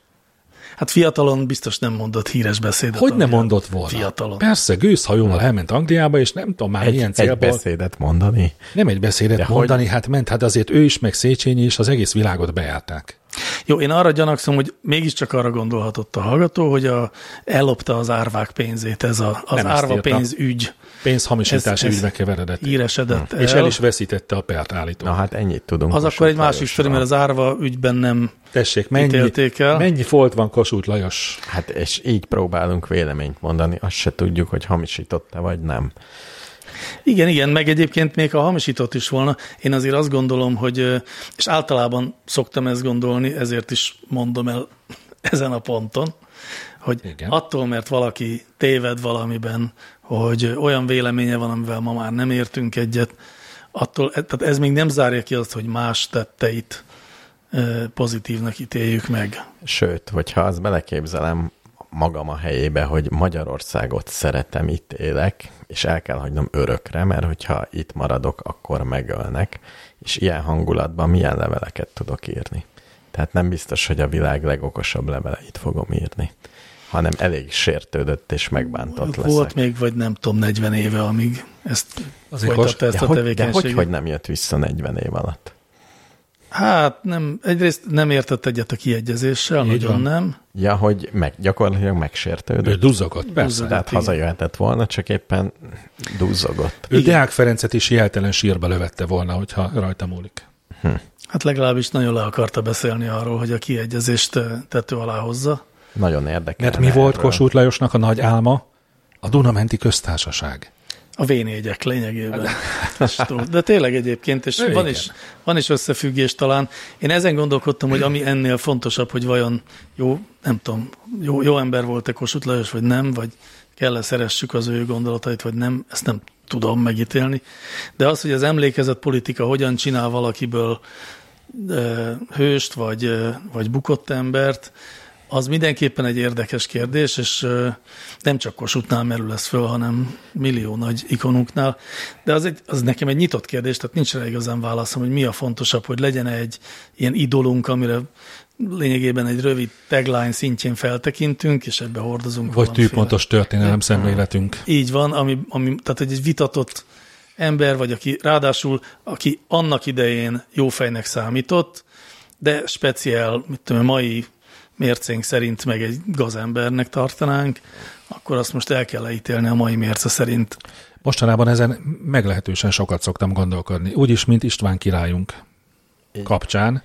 [SPEAKER 3] Hát fiatalon biztos nem mondott híres beszédet.
[SPEAKER 2] Hogy ne
[SPEAKER 3] Angliában.
[SPEAKER 2] mondott volna?
[SPEAKER 3] Fiatalon.
[SPEAKER 2] Persze, gőzhajóval elment Angliába, és nem tudom már
[SPEAKER 1] Egy,
[SPEAKER 2] milyen
[SPEAKER 1] egy
[SPEAKER 2] célból.
[SPEAKER 1] beszédet mondani.
[SPEAKER 2] Nem egy beszédet
[SPEAKER 1] De
[SPEAKER 2] De mondani, hogy... hát ment, hát azért ő is, meg Széchenyi is az egész világot bejárták.
[SPEAKER 3] Jó, én arra gyanakszom, hogy mégiscsak arra gondolhatott a hallgató, hogy a, ellopta az árvák pénzét, ez a, az
[SPEAKER 2] Nem
[SPEAKER 3] árva pénz ügy
[SPEAKER 2] Pénzhamisítási
[SPEAKER 3] Ez- ez
[SPEAKER 2] ügybe keveredett.
[SPEAKER 3] híresedett
[SPEAKER 2] És
[SPEAKER 3] el.
[SPEAKER 2] el is veszítette a pert állítólag.
[SPEAKER 1] Na hát ennyit tudunk.
[SPEAKER 3] az akkor egy másik sztori, mert az árva ügyben nem
[SPEAKER 2] Tessék, mennyi,
[SPEAKER 3] el.
[SPEAKER 2] mennyi folt van Kossuth Lajos?
[SPEAKER 1] Hát és így próbálunk véleményt mondani, azt se tudjuk, hogy hamisította vagy nem.
[SPEAKER 3] Igen, igen, meg egyébként még ha hamisított is volna, én azért azt gondolom, hogy, és általában szoktam ezt gondolni, ezért is mondom el ezen a ponton, hogy igen. Attól, mert valaki téved valamiben, hogy olyan véleménye van, amivel ma már nem értünk egyet, attól, tehát ez még nem zárja ki azt, hogy más tetteit pozitívnak ítéljük meg.
[SPEAKER 1] Sőt, hogyha azt beleképzelem magam a helyébe, hogy Magyarországot szeretem, itt élek, és el kell hagynom örökre, mert hogyha itt maradok, akkor megölnek, és ilyen hangulatban milyen leveleket tudok írni. Tehát nem biztos, hogy a világ legokosabb leveleit fogom írni, hanem elég sértődött és megbántott leszek.
[SPEAKER 3] Volt még, vagy nem tudom, 40 éve, amíg ezt
[SPEAKER 2] Azért
[SPEAKER 3] folytatta
[SPEAKER 2] most-
[SPEAKER 3] ezt
[SPEAKER 1] de,
[SPEAKER 3] a
[SPEAKER 1] hogy, de
[SPEAKER 3] tevékenységet.
[SPEAKER 1] hogy, hogy nem jött vissza 40 év alatt?
[SPEAKER 3] Hát nem, egyrészt nem értett egyet a kiegyezéssel,
[SPEAKER 2] Így
[SPEAKER 3] nagyon
[SPEAKER 2] van.
[SPEAKER 3] nem.
[SPEAKER 1] Ja, hogy meg, gyakorlatilag
[SPEAKER 2] Ő
[SPEAKER 1] megsértődött.
[SPEAKER 2] duzzogott, persze.
[SPEAKER 3] Duzzogott.
[SPEAKER 1] Tehát
[SPEAKER 3] igen.
[SPEAKER 1] hazajöhetett volna, csak éppen duzzogott.
[SPEAKER 2] Ő Deák Ferencet is jeltelen sírba lövette volna, hogyha rajta múlik.
[SPEAKER 3] Hát legalábbis nagyon le akarta beszélni arról, hogy a kiegyezést ö, tető alá hozza.
[SPEAKER 1] Nagyon érdekel.
[SPEAKER 2] Mert mi volt Kossuth Lajosnak a nagy álma? A Dunamenti köztársaság.
[SPEAKER 3] A v lényegében. És túl- De tényleg egyébként, és
[SPEAKER 2] Igen.
[SPEAKER 3] van is, van is összefüggés talán. Én ezen gondolkodtam, hogy ami ennél fontosabb, hogy vajon jó, nem tudom, jó, jó ember volt-e Kossuth Lajos, vagy nem, vagy kell-e szeressük az ő gondolatait, vagy nem, ezt nem tudom megítélni. De az, hogy az emlékezett politika hogyan csinál valakiből ö, hőst, vagy, ö, vagy bukott embert, az mindenképpen egy érdekes kérdés, és nem csak Kossuthnál merül ez föl, hanem millió nagy ikonunknál. De az, egy, az nekem egy nyitott kérdés, tehát nincs rá igazán válaszom, hogy mi a fontosabb, hogy legyen egy ilyen idolunk, amire lényegében egy rövid tagline szintjén feltekintünk, és ebbe hordozunk
[SPEAKER 2] Vagy tűpontos történelem szemléletünk.
[SPEAKER 3] így van, ami, ami, tehát egy vitatott ember, vagy aki ráadásul, aki annak idején jó fejnek számított, de speciál, mit tudom, mai mércénk szerint meg egy gazembernek tartanánk, akkor azt most el kell ítélni a mai mérce szerint.
[SPEAKER 2] Mostanában ezen meglehetősen sokat szoktam gondolkodni. Úgyis, mint István királyunk kapcsán,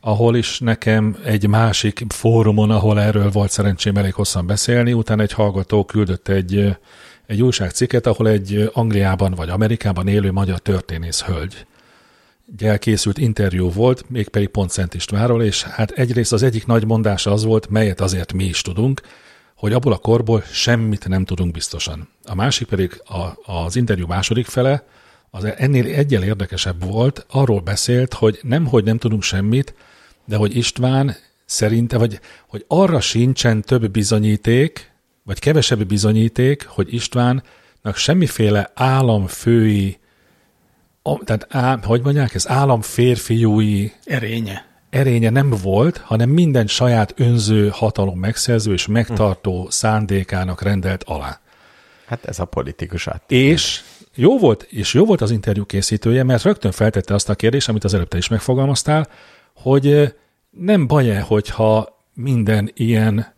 [SPEAKER 2] ahol is nekem egy másik fórumon, ahol erről volt szerencsém elég hosszan beszélni, utána egy hallgató küldött egy, egy újságcikket, ahol egy Angliában vagy Amerikában élő magyar történész hölgy készült interjú volt, mégpedig pont Szent Istvánról, és hát egyrészt az egyik nagy mondása az volt, melyet azért mi is tudunk, hogy abból a korból semmit nem tudunk biztosan. A másik pedig a, az interjú második fele, az ennél egyel érdekesebb volt, arról beszélt, hogy nem, hogy nem tudunk semmit, de hogy István szerinte, vagy hogy arra sincsen több bizonyíték, vagy kevesebb bizonyíték, hogy Istvánnak semmiféle államfői, tehát á, hogy mondják, ez államférfiúi
[SPEAKER 3] Erénye.
[SPEAKER 2] erénye nem volt, hanem minden saját önző hatalom megszerző és megtartó szándékának rendelt alá.
[SPEAKER 1] Hát ez a politikus át.
[SPEAKER 2] És jó volt, és jó volt az interjú készítője, mert rögtön feltette azt a kérdést, amit az előbb te is megfogalmaztál, hogy nem baj-e, hogyha minden ilyen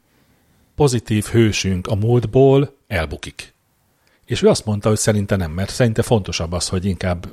[SPEAKER 2] pozitív hősünk a múltból elbukik. És ő azt mondta, hogy szerinte nem, mert szerinte fontosabb az, hogy inkább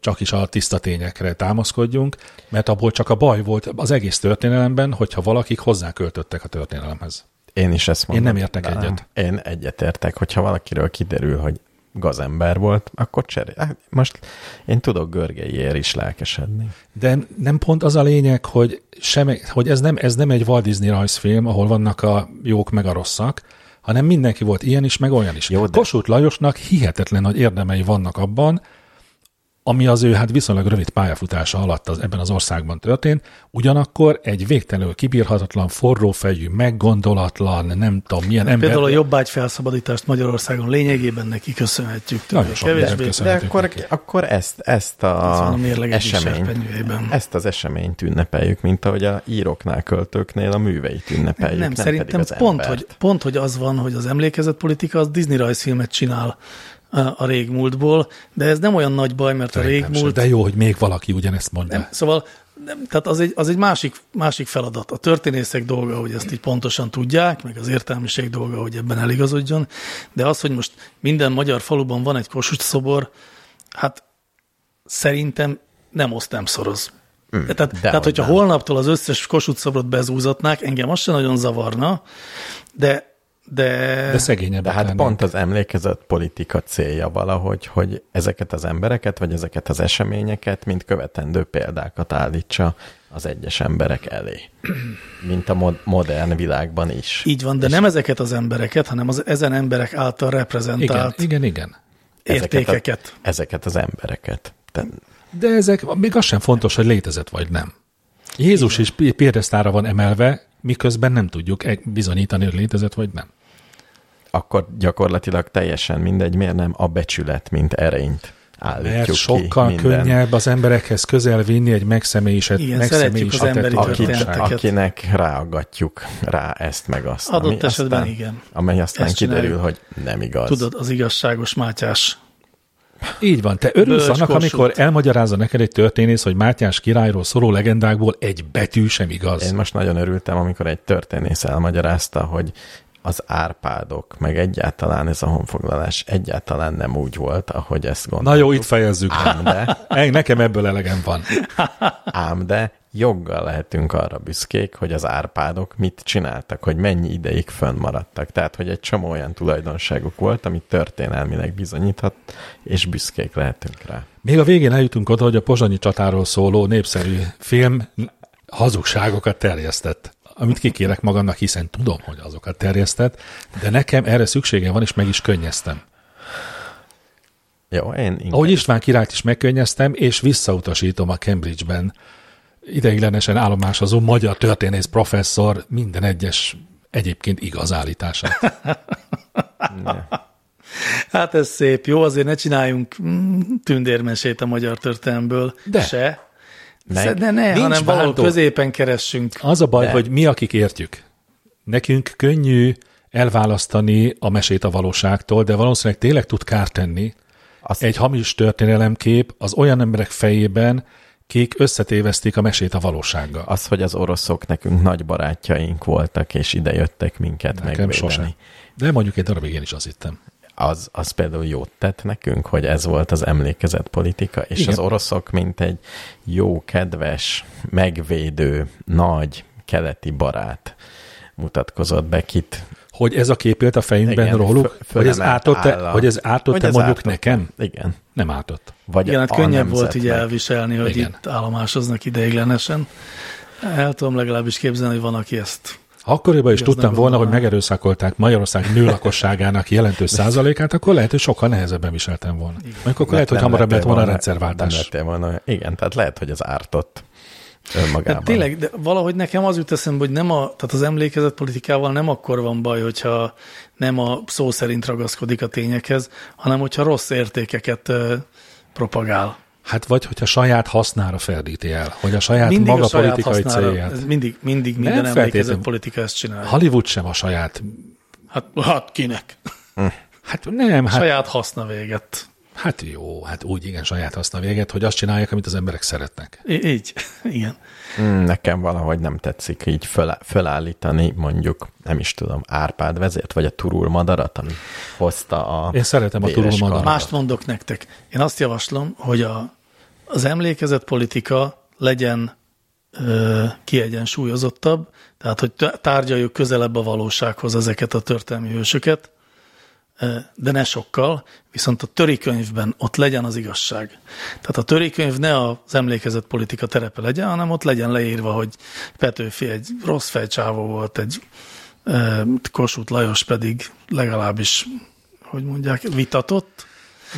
[SPEAKER 2] csak is a tiszta tényekre támaszkodjunk, mert abból csak a baj volt az egész történelemben, hogyha valakik hozzáköltöttek a történelemhez.
[SPEAKER 1] Én is ezt mondom.
[SPEAKER 2] Én nem értek egyet.
[SPEAKER 1] Én egyetértek, hogyha valakiről kiderül, hogy gazember volt, akkor cserél. Hát most én tudok Görgeiért is lelkesedni.
[SPEAKER 2] De nem pont az a lényeg, hogy, sem, hogy ez, nem, ez nem egy Walt Disney rajzfilm, ahol vannak a jók meg a rosszak, hanem mindenki volt ilyen is, meg olyan is.
[SPEAKER 1] Jó, de-
[SPEAKER 2] Kossuth Lajosnak hihetetlen nagy érdemei vannak abban, ami az ő hát viszonylag rövid pályafutása alatt az, ebben az országban történt, ugyanakkor egy végtelenül kibírhatatlan, forrófejű, meggondolatlan, nem tudom milyen ember.
[SPEAKER 3] Például a jobbágy felszabadítást Magyarországon lényegében neki köszönhetjük.
[SPEAKER 2] Nagyon sok
[SPEAKER 3] kevésbé.
[SPEAKER 1] De akkor,
[SPEAKER 2] neki.
[SPEAKER 1] akkor ezt, ezt
[SPEAKER 3] a
[SPEAKER 1] a eseményt, ezt az eseményt ünnepeljük, mint ahogy a íróknál, költőknél a műveit ünnepeljük,
[SPEAKER 3] Nem,
[SPEAKER 1] nem,
[SPEAKER 3] szerintem pont
[SPEAKER 1] embert.
[SPEAKER 3] hogy, pont, hogy az van, hogy az emlékezetpolitika az Disney rajzfilmet csinál a, a régmúltból, de ez nem olyan nagy baj, mert a
[SPEAKER 2] Szerintem sem.
[SPEAKER 3] régmúlt...
[SPEAKER 2] De jó, hogy még valaki ugyanezt mondja.
[SPEAKER 3] Nem, szóval nem, tehát az egy, az egy másik, másik feladat. A történészek dolga, hogy ezt így pontosan tudják, meg az értelmiség dolga, hogy ebben eligazodjon, de az, hogy most minden magyar faluban van egy Kossuth szobor, hát szerintem nem oszt, nem szoroz. Mm, tehát,
[SPEAKER 1] de
[SPEAKER 3] tehát
[SPEAKER 1] hogy
[SPEAKER 3] hogyha
[SPEAKER 1] nem.
[SPEAKER 3] holnaptól az összes Kossuth szobrot bezúzatnák, engem az sem nagyon zavarna, de de,
[SPEAKER 2] De szegényebbek
[SPEAKER 1] De hát
[SPEAKER 2] lennénk.
[SPEAKER 1] pont az emlékezett politika célja valahogy, hogy ezeket az embereket, vagy ezeket az eseményeket, mint követendő példákat állítsa az egyes emberek elé. Mint a mod- modern világban is.
[SPEAKER 3] így van, de nem ezeket az embereket, hanem az ezen emberek által
[SPEAKER 2] Igen,
[SPEAKER 3] reprezentált
[SPEAKER 2] igen, igen.
[SPEAKER 3] értékeket.
[SPEAKER 1] A, ezeket az embereket. Te,
[SPEAKER 2] De ezek, még az sem fontos, hogy létezett vagy nem. Jézus is pi- piedesztára van emelve, miközben nem tudjuk e- bizonyítani, hogy létezett vagy nem.
[SPEAKER 1] Akkor gyakorlatilag teljesen mindegy, miért nem a becsület, mint erényt állítjuk
[SPEAKER 2] Mert
[SPEAKER 1] ki
[SPEAKER 2] sokkal
[SPEAKER 1] minden.
[SPEAKER 2] könnyebb az emberekhez közel vinni egy megszemélyisett,
[SPEAKER 3] Igen,
[SPEAKER 2] megszemélyisített valóságot.
[SPEAKER 1] akinek ráaggatjuk rá ezt meg azt.
[SPEAKER 3] Adott
[SPEAKER 1] ami
[SPEAKER 3] esetben
[SPEAKER 1] aztán,
[SPEAKER 3] igen.
[SPEAKER 1] Amely aztán
[SPEAKER 3] Ezt
[SPEAKER 1] kiderül,
[SPEAKER 3] csináljuk.
[SPEAKER 1] hogy nem igaz.
[SPEAKER 3] Tudod, az igazságos Mátyás.
[SPEAKER 2] Így van, te örülsz
[SPEAKER 3] Bölcs
[SPEAKER 2] annak,
[SPEAKER 3] Kossuth.
[SPEAKER 2] amikor elmagyarázza neked egy történész, hogy Mátyás királyról szóló legendákból egy betű sem igaz.
[SPEAKER 1] Én most nagyon örültem, amikor egy történész elmagyarázta, hogy az Árpádok, meg egyáltalán ez a honfoglalás egyáltalán nem úgy volt, ahogy ezt
[SPEAKER 2] Na
[SPEAKER 1] gondoltuk.
[SPEAKER 2] jó, itt fejezzük.
[SPEAKER 1] Ám de,
[SPEAKER 2] Nekem ebből elegem van.
[SPEAKER 1] ám de joggal lehetünk arra büszkék, hogy az Árpádok mit csináltak, hogy mennyi ideig fönnmaradtak. Tehát, hogy egy csomó olyan tulajdonságuk volt, amit történelmileg bizonyíthat, és büszkék lehetünk rá.
[SPEAKER 2] Még a végén eljutunk oda, hogy a pozsonyi csatáról szóló népszerű film hazugságokat terjesztett. Amit kikérek magamnak, hiszen tudom, hogy azokat terjesztett, de nekem erre szüksége van, és meg is könnyeztem.
[SPEAKER 1] Jó, én inkább
[SPEAKER 2] Ahogy István királyt is megkönnyeztem, és visszautasítom a Cambridge-ben ideiglenesen állomásozó magyar történész professzor minden egyes egyébként igaz állítását.
[SPEAKER 3] Hát ez szép, jó, azért ne csináljunk mm, tündérmesét a magyar történelmből
[SPEAKER 2] De.
[SPEAKER 3] se.
[SPEAKER 1] Meg-
[SPEAKER 3] Ne, ne,
[SPEAKER 2] Nincs
[SPEAKER 3] hanem valahol
[SPEAKER 2] vándor.
[SPEAKER 3] középen keressünk.
[SPEAKER 2] Az a baj,
[SPEAKER 1] De.
[SPEAKER 2] hogy mi, akik értjük. Nekünk könnyű elválasztani a mesét a valóságtól, de valószínűleg tényleg tud kárt tenni
[SPEAKER 1] Azt-
[SPEAKER 2] egy hamis történelemkép az olyan emberek fejében, kik összetévesztik a mesét a valósággal.
[SPEAKER 1] az, hogy az oroszok nekünk nagy barátjaink voltak, és ide jöttek minket
[SPEAKER 2] Nekem
[SPEAKER 1] megvédeni.
[SPEAKER 2] sosem. De mondjuk egy darabig én is azt hittem.
[SPEAKER 1] Az, az például jót tett nekünk, hogy ez volt az emlékezett politika, és
[SPEAKER 2] Igen.
[SPEAKER 1] az oroszok, mint egy jó, kedves, megvédő, nagy, keleti barát mutatkozott be, kit
[SPEAKER 2] Hogy ez a kép élt a fejünkben
[SPEAKER 1] Igen,
[SPEAKER 2] róluk? hogy ez
[SPEAKER 1] a-
[SPEAKER 2] hogy ez ártott
[SPEAKER 1] hogy ez
[SPEAKER 2] mondjuk
[SPEAKER 1] ártott.
[SPEAKER 2] nekem?
[SPEAKER 1] Igen.
[SPEAKER 2] Nem ártott.
[SPEAKER 1] Vagy
[SPEAKER 3] Igen, hát könnyebb volt így elviselni, hogy
[SPEAKER 2] Igen.
[SPEAKER 3] itt állomásoznak ideiglenesen. El tudom legalábbis képzelni, hogy van, aki ezt
[SPEAKER 2] Akkoriban is tudtam volna, hogy megerőszakolták Magyarország nő lakosságának jelentős százalékát, akkor lehet, hogy sokkal nehezebben viseltem volna. Mondjuk akkor lehet, hogy hamarabb lett volna a
[SPEAKER 1] Nem
[SPEAKER 2] rendszerváltás.
[SPEAKER 1] volna. Igen, tehát lehet, hogy az ártott önmagában.
[SPEAKER 3] Tehát tényleg, de valahogy nekem az jut eszembe, hogy nem a, tehát az emlékezett politikával nem akkor van baj, hogyha nem a szó szerint ragaszkodik a tényekhez, hanem hogyha rossz értékeket propagál.
[SPEAKER 2] Hát vagy, hogyha saját hasznára ferdíti el, hogy a saját
[SPEAKER 3] mindig
[SPEAKER 2] maga
[SPEAKER 3] a saját
[SPEAKER 2] politikai
[SPEAKER 3] hasznára,
[SPEAKER 2] célját.
[SPEAKER 3] ez mindig, mindig minden
[SPEAKER 2] Nem
[SPEAKER 3] emlékezett politika ezt csinálja.
[SPEAKER 2] Hollywood sem a saját,
[SPEAKER 3] Hát, hát kinek?
[SPEAKER 2] hát nem, hát,
[SPEAKER 3] Saját haszna véget.
[SPEAKER 2] Hát jó, hát úgy igen, saját haszna véget, hogy azt csinálják, amit az emberek szeretnek.
[SPEAKER 3] I- így, igen.
[SPEAKER 1] Mm, Nekem valahogy nem tetszik így föl, fölállítani mondjuk, nem is tudom, Árpád vezért, vagy a turul madarat, ami hozta a
[SPEAKER 2] Én szeretem a turul madarat.
[SPEAKER 3] Mást mondok nektek. Én azt javaslom, hogy a, az emlékezett politika legyen ö, kiegyensúlyozottabb, tehát hogy tárgyaljuk közelebb a valósághoz ezeket a történelmi hősöket, de ne sokkal, viszont a törikönyvben ott legyen az igazság. Tehát a törikönyv ne az emlékezett politika terepe legyen, hanem ott legyen leírva, hogy Petőfi egy rossz fejcsávó volt, egy Kossuth Lajos pedig legalábbis, hogy mondják, vitatott,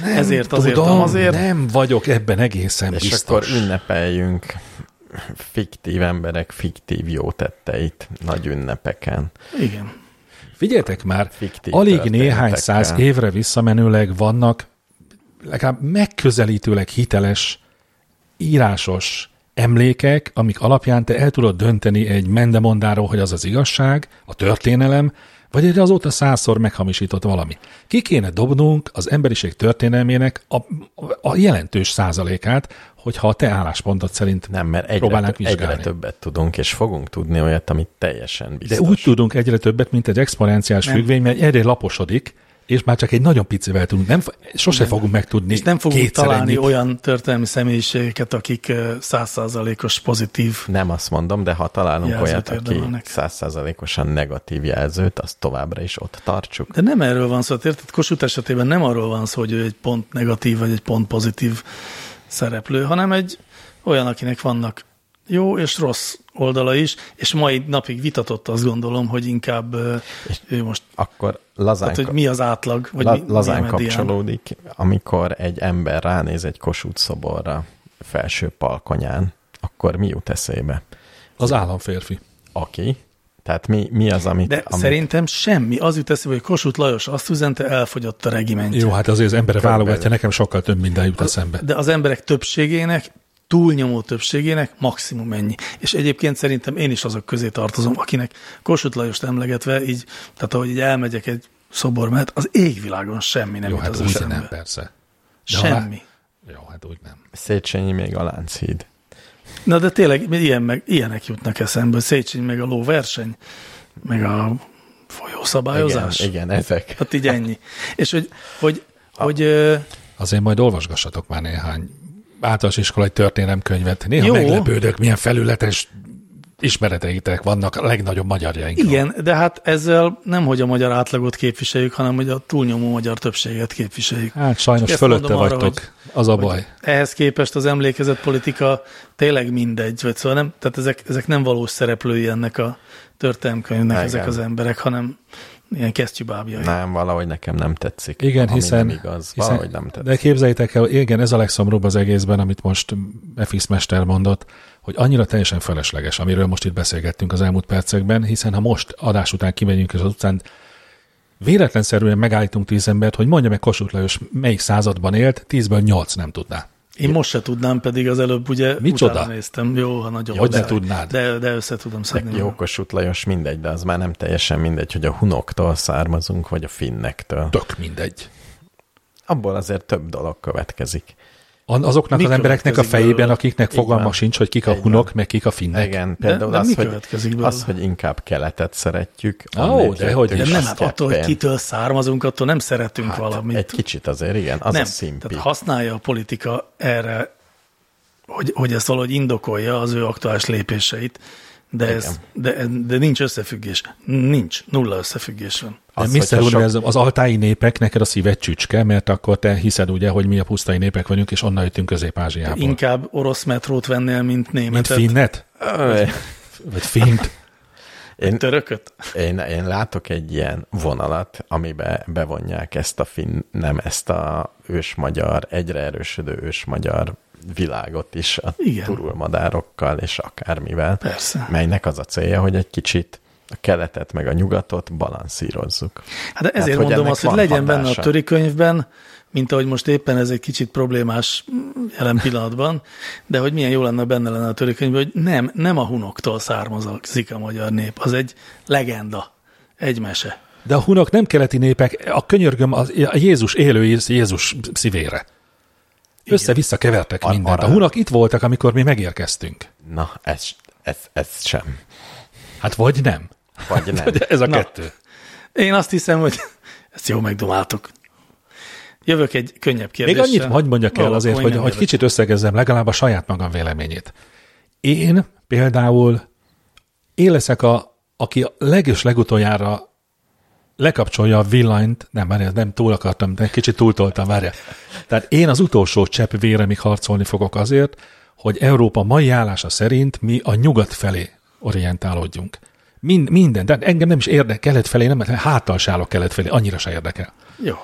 [SPEAKER 3] nem ezért azért,
[SPEAKER 2] Tudom,
[SPEAKER 3] azért.
[SPEAKER 2] nem vagyok ebben egészen
[SPEAKER 1] És
[SPEAKER 2] biztos.
[SPEAKER 1] akkor ünnepeljünk fiktív emberek fiktív jó tetteit nagy ünnepeken.
[SPEAKER 3] Igen.
[SPEAKER 2] Figyeljetek már,
[SPEAKER 1] Fiktív
[SPEAKER 2] alig néhány száz évre visszamenőleg vannak legalább megközelítőleg hiteles, írásos emlékek, amik alapján te el tudod dönteni egy mendemondáról, hogy az az igazság, a történelem, vagy egy azóta százszor meghamisított valami. Ki kéne dobnunk az emberiség történelmének a, a jelentős százalékát, hogyha a te álláspontod szerint
[SPEAKER 1] Nem, mert egyre,
[SPEAKER 2] próbálnánk
[SPEAKER 1] egyre
[SPEAKER 2] vizsgálni.
[SPEAKER 1] többet tudunk, és fogunk tudni olyat, amit teljesen biztos.
[SPEAKER 2] De úgy tudunk egyre többet, mint egy exponenciális függvény, mert egyre laposodik, és már csak egy nagyon picivel tudunk. Nem, sose nem. fogunk megtudni.
[SPEAKER 3] És nem fogunk találni
[SPEAKER 2] ennyit.
[SPEAKER 3] olyan történelmi személyiségeket, akik százszázalékos pozitív.
[SPEAKER 1] Nem azt mondom, de ha találunk olyat, aki százszázalékosan negatív jelzőt, azt továbbra is ott tartsuk.
[SPEAKER 3] De nem erről van szó, hát érted? Kossuth esetében nem arról van szó, hogy ő egy pont negatív vagy egy pont pozitív szereplő, hanem egy olyan, akinek vannak jó és rossz oldala is, és mai napig vitatott azt gondolom, hogy inkább ö, ő most,
[SPEAKER 1] Akkor lazán,
[SPEAKER 3] tehát, hogy mi az átlag, vagy
[SPEAKER 1] la,
[SPEAKER 3] mi,
[SPEAKER 1] lazán
[SPEAKER 3] mi
[SPEAKER 1] kapcsolódik, amikor egy ember ránéz egy kosút szoborra felső palkonyán, akkor mi jut eszébe?
[SPEAKER 2] Az államférfi.
[SPEAKER 1] Aki? Tehát mi, mi az, amit...
[SPEAKER 3] De
[SPEAKER 1] amit
[SPEAKER 3] szerintem semmi. Az jut eszébe, hogy Kossuth Lajos azt üzente, elfogyott a regimentje.
[SPEAKER 2] Jó, hát azért az ember
[SPEAKER 1] Körülbelül.
[SPEAKER 2] válogatja, nekem sokkal több minden jut eszembe.
[SPEAKER 3] De az emberek többségének, túlnyomó többségének maximum ennyi. És egyébként szerintem én is azok közé tartozom, akinek Kossuth Lajost emlegetve, így, tehát ahogy így elmegyek egy szobor mellett, az égvilágon semmi nem
[SPEAKER 2] Jó,
[SPEAKER 3] jut
[SPEAKER 2] hát
[SPEAKER 3] az
[SPEAKER 2] úgy nem, persze. De ha-
[SPEAKER 3] Semmi.
[SPEAKER 2] Jó, hát úgy nem.
[SPEAKER 1] Széchenyi még a Lánchíd.
[SPEAKER 3] Na de tényleg ilyen meg, ilyenek jutnak eszembe. Széchenyi meg a lóverseny, meg a folyószabályozás.
[SPEAKER 1] Igen, igen, ezek.
[SPEAKER 3] Hát így ennyi. És hogy, hogy, hogy ö,
[SPEAKER 2] Azért majd olvasgassatok már néhány általános iskolai történelemkönyvet. Néha
[SPEAKER 3] Jó.
[SPEAKER 2] meglepődök, milyen felületes ismereteitek vannak a legnagyobb magyarjainkról.
[SPEAKER 3] igen, de hát ezzel nem, hogy a magyar átlagot képviseljük, hanem hogy a túlnyomó magyar többséget képviseljük.
[SPEAKER 2] Hát sajnos
[SPEAKER 3] Csak
[SPEAKER 2] fölötte
[SPEAKER 3] mondom arra,
[SPEAKER 2] vagytok,
[SPEAKER 3] hogy-
[SPEAKER 2] az a baj.
[SPEAKER 3] Ehhez képest az emlékezett politika tényleg mindegy, vagy szóval nem, tehát ezek, ezek nem valós szereplői ennek a történelmkönyvnek ezek az emberek, hanem ilyen kesztyűbábjai.
[SPEAKER 1] Nem, valahogy nekem nem tetszik.
[SPEAKER 2] Igen, hiszen,
[SPEAKER 1] Nem igaz.
[SPEAKER 2] hiszen
[SPEAKER 1] Valahogy nem tetszik.
[SPEAKER 2] de képzeljétek el, igen, ez a legszomorúbb az egészben, amit most FX Mester mondott, hogy annyira teljesen felesleges, amiről most itt beszélgettünk az elmúlt percekben, hiszen ha most adás után kimegyünk, és az utcán véletlenszerűen megállítunk tíz embert, hogy mondja meg Kossuth Lajos melyik században élt, tízből nyolc nem tudná.
[SPEAKER 3] Én most se tudnám, pedig az előbb ugye
[SPEAKER 2] Micsoda?
[SPEAKER 3] utána néztem. Jó, ha nagyon.
[SPEAKER 2] Hogy
[SPEAKER 3] de,
[SPEAKER 2] ne tudnád?
[SPEAKER 3] De, de össze tudom szedni.
[SPEAKER 1] Jó Kossuth Lajos mindegy, de az már nem teljesen mindegy, hogy a hunoktól származunk, vagy a finnektől.
[SPEAKER 2] Tök mindegy.
[SPEAKER 1] Abból azért több dolog következik.
[SPEAKER 2] Azoknak
[SPEAKER 3] Mi
[SPEAKER 2] az embereknek a fejében,
[SPEAKER 3] belőle?
[SPEAKER 2] akiknek
[SPEAKER 1] Így
[SPEAKER 2] fogalma
[SPEAKER 1] van.
[SPEAKER 2] sincs, hogy kik a
[SPEAKER 1] Így
[SPEAKER 2] hunok,
[SPEAKER 1] van.
[SPEAKER 2] meg kik a finnek.
[SPEAKER 1] Igen, például
[SPEAKER 3] de
[SPEAKER 1] az,
[SPEAKER 3] mi
[SPEAKER 1] hogy, az, hogy inkább keletet szeretjük.
[SPEAKER 2] Ó, de hogy
[SPEAKER 3] De nem, hát attól, hogy kitől származunk, attól nem szeretünk
[SPEAKER 1] Hát,
[SPEAKER 3] valamit.
[SPEAKER 1] Egy kicsit azért, igen, az
[SPEAKER 3] nem,
[SPEAKER 1] a szimpi.
[SPEAKER 3] tehát használja a politika erre, hogy, hogy ezt valahogy indokolja az ő aktuális lépéseit, de, ez, de, de nincs összefüggés. Nincs, nulla összefüggés van.
[SPEAKER 2] De
[SPEAKER 1] Az,
[SPEAKER 2] Mr.
[SPEAKER 1] hogyha sok-
[SPEAKER 2] Univerzum, az altái népek, neked a szíved csücske, mert akkor te hiszed ugye, hogy mi a pusztai népek vagyunk, és onnan jöttünk Közép-Ázsiából.
[SPEAKER 3] Inkább orosz metrót vennél, mint
[SPEAKER 2] Mint
[SPEAKER 3] németet.
[SPEAKER 2] finnet?
[SPEAKER 1] Ö,
[SPEAKER 2] Vagy fint?
[SPEAKER 1] Én,
[SPEAKER 3] Törököt?
[SPEAKER 1] én, én látok egy ilyen vonalat, amiben bevonják ezt a finn, nem ezt a ősmagyar, egyre erősödő ősmagyar világot is a
[SPEAKER 3] Igen.
[SPEAKER 1] turulmadárokkal és akármivel,
[SPEAKER 3] Persze.
[SPEAKER 1] melynek az a célja, hogy egy kicsit a keletet meg a nyugatot balanszírozzuk.
[SPEAKER 3] Hát ezért
[SPEAKER 1] hogy
[SPEAKER 3] mondom azt, hogy legyen benne a
[SPEAKER 1] hatása.
[SPEAKER 3] törikönyvben, mint ahogy most éppen ez egy kicsit problémás jelen pillanatban, de hogy milyen jó lenne benne lenne a törikönyvben, hogy nem, nem a hunoktól származik a magyar nép, az egy legenda, egy mese.
[SPEAKER 2] De a hunok nem keleti népek, a könyörgöm az, a Jézus élő Jézus szívére. Össze-vissza kevertek
[SPEAKER 1] Ar-
[SPEAKER 2] mindent. A hunok itt voltak, amikor mi megérkeztünk.
[SPEAKER 1] Na, ez, ez, ez sem.
[SPEAKER 2] Hát vagy nem.
[SPEAKER 1] Vagy nem.
[SPEAKER 2] Ez a
[SPEAKER 3] Na.
[SPEAKER 2] kettő.
[SPEAKER 3] Én azt hiszem, hogy ezt jó megdomáltuk. Jövök egy könnyebb
[SPEAKER 2] Még
[SPEAKER 3] kérdéssel.
[SPEAKER 2] annyit hagy mondjak el azért, hogy, hogy kicsit összegezzem legalább a saját magam véleményét. Én például én leszek a, aki a legös legutoljára lekapcsolja a villanyt, nem, várjál, nem túl akartam, de kicsit túltoltam, várjál. Tehát én az utolsó csepp véremig harcolni fogok azért, hogy Európa mai állása szerint mi a nyugat felé orientálódjunk. Mind, minden, de engem nem is érdekel, kelet felé, nem, háttal se állok kelet felé, annyira se érdekel.
[SPEAKER 3] Jó.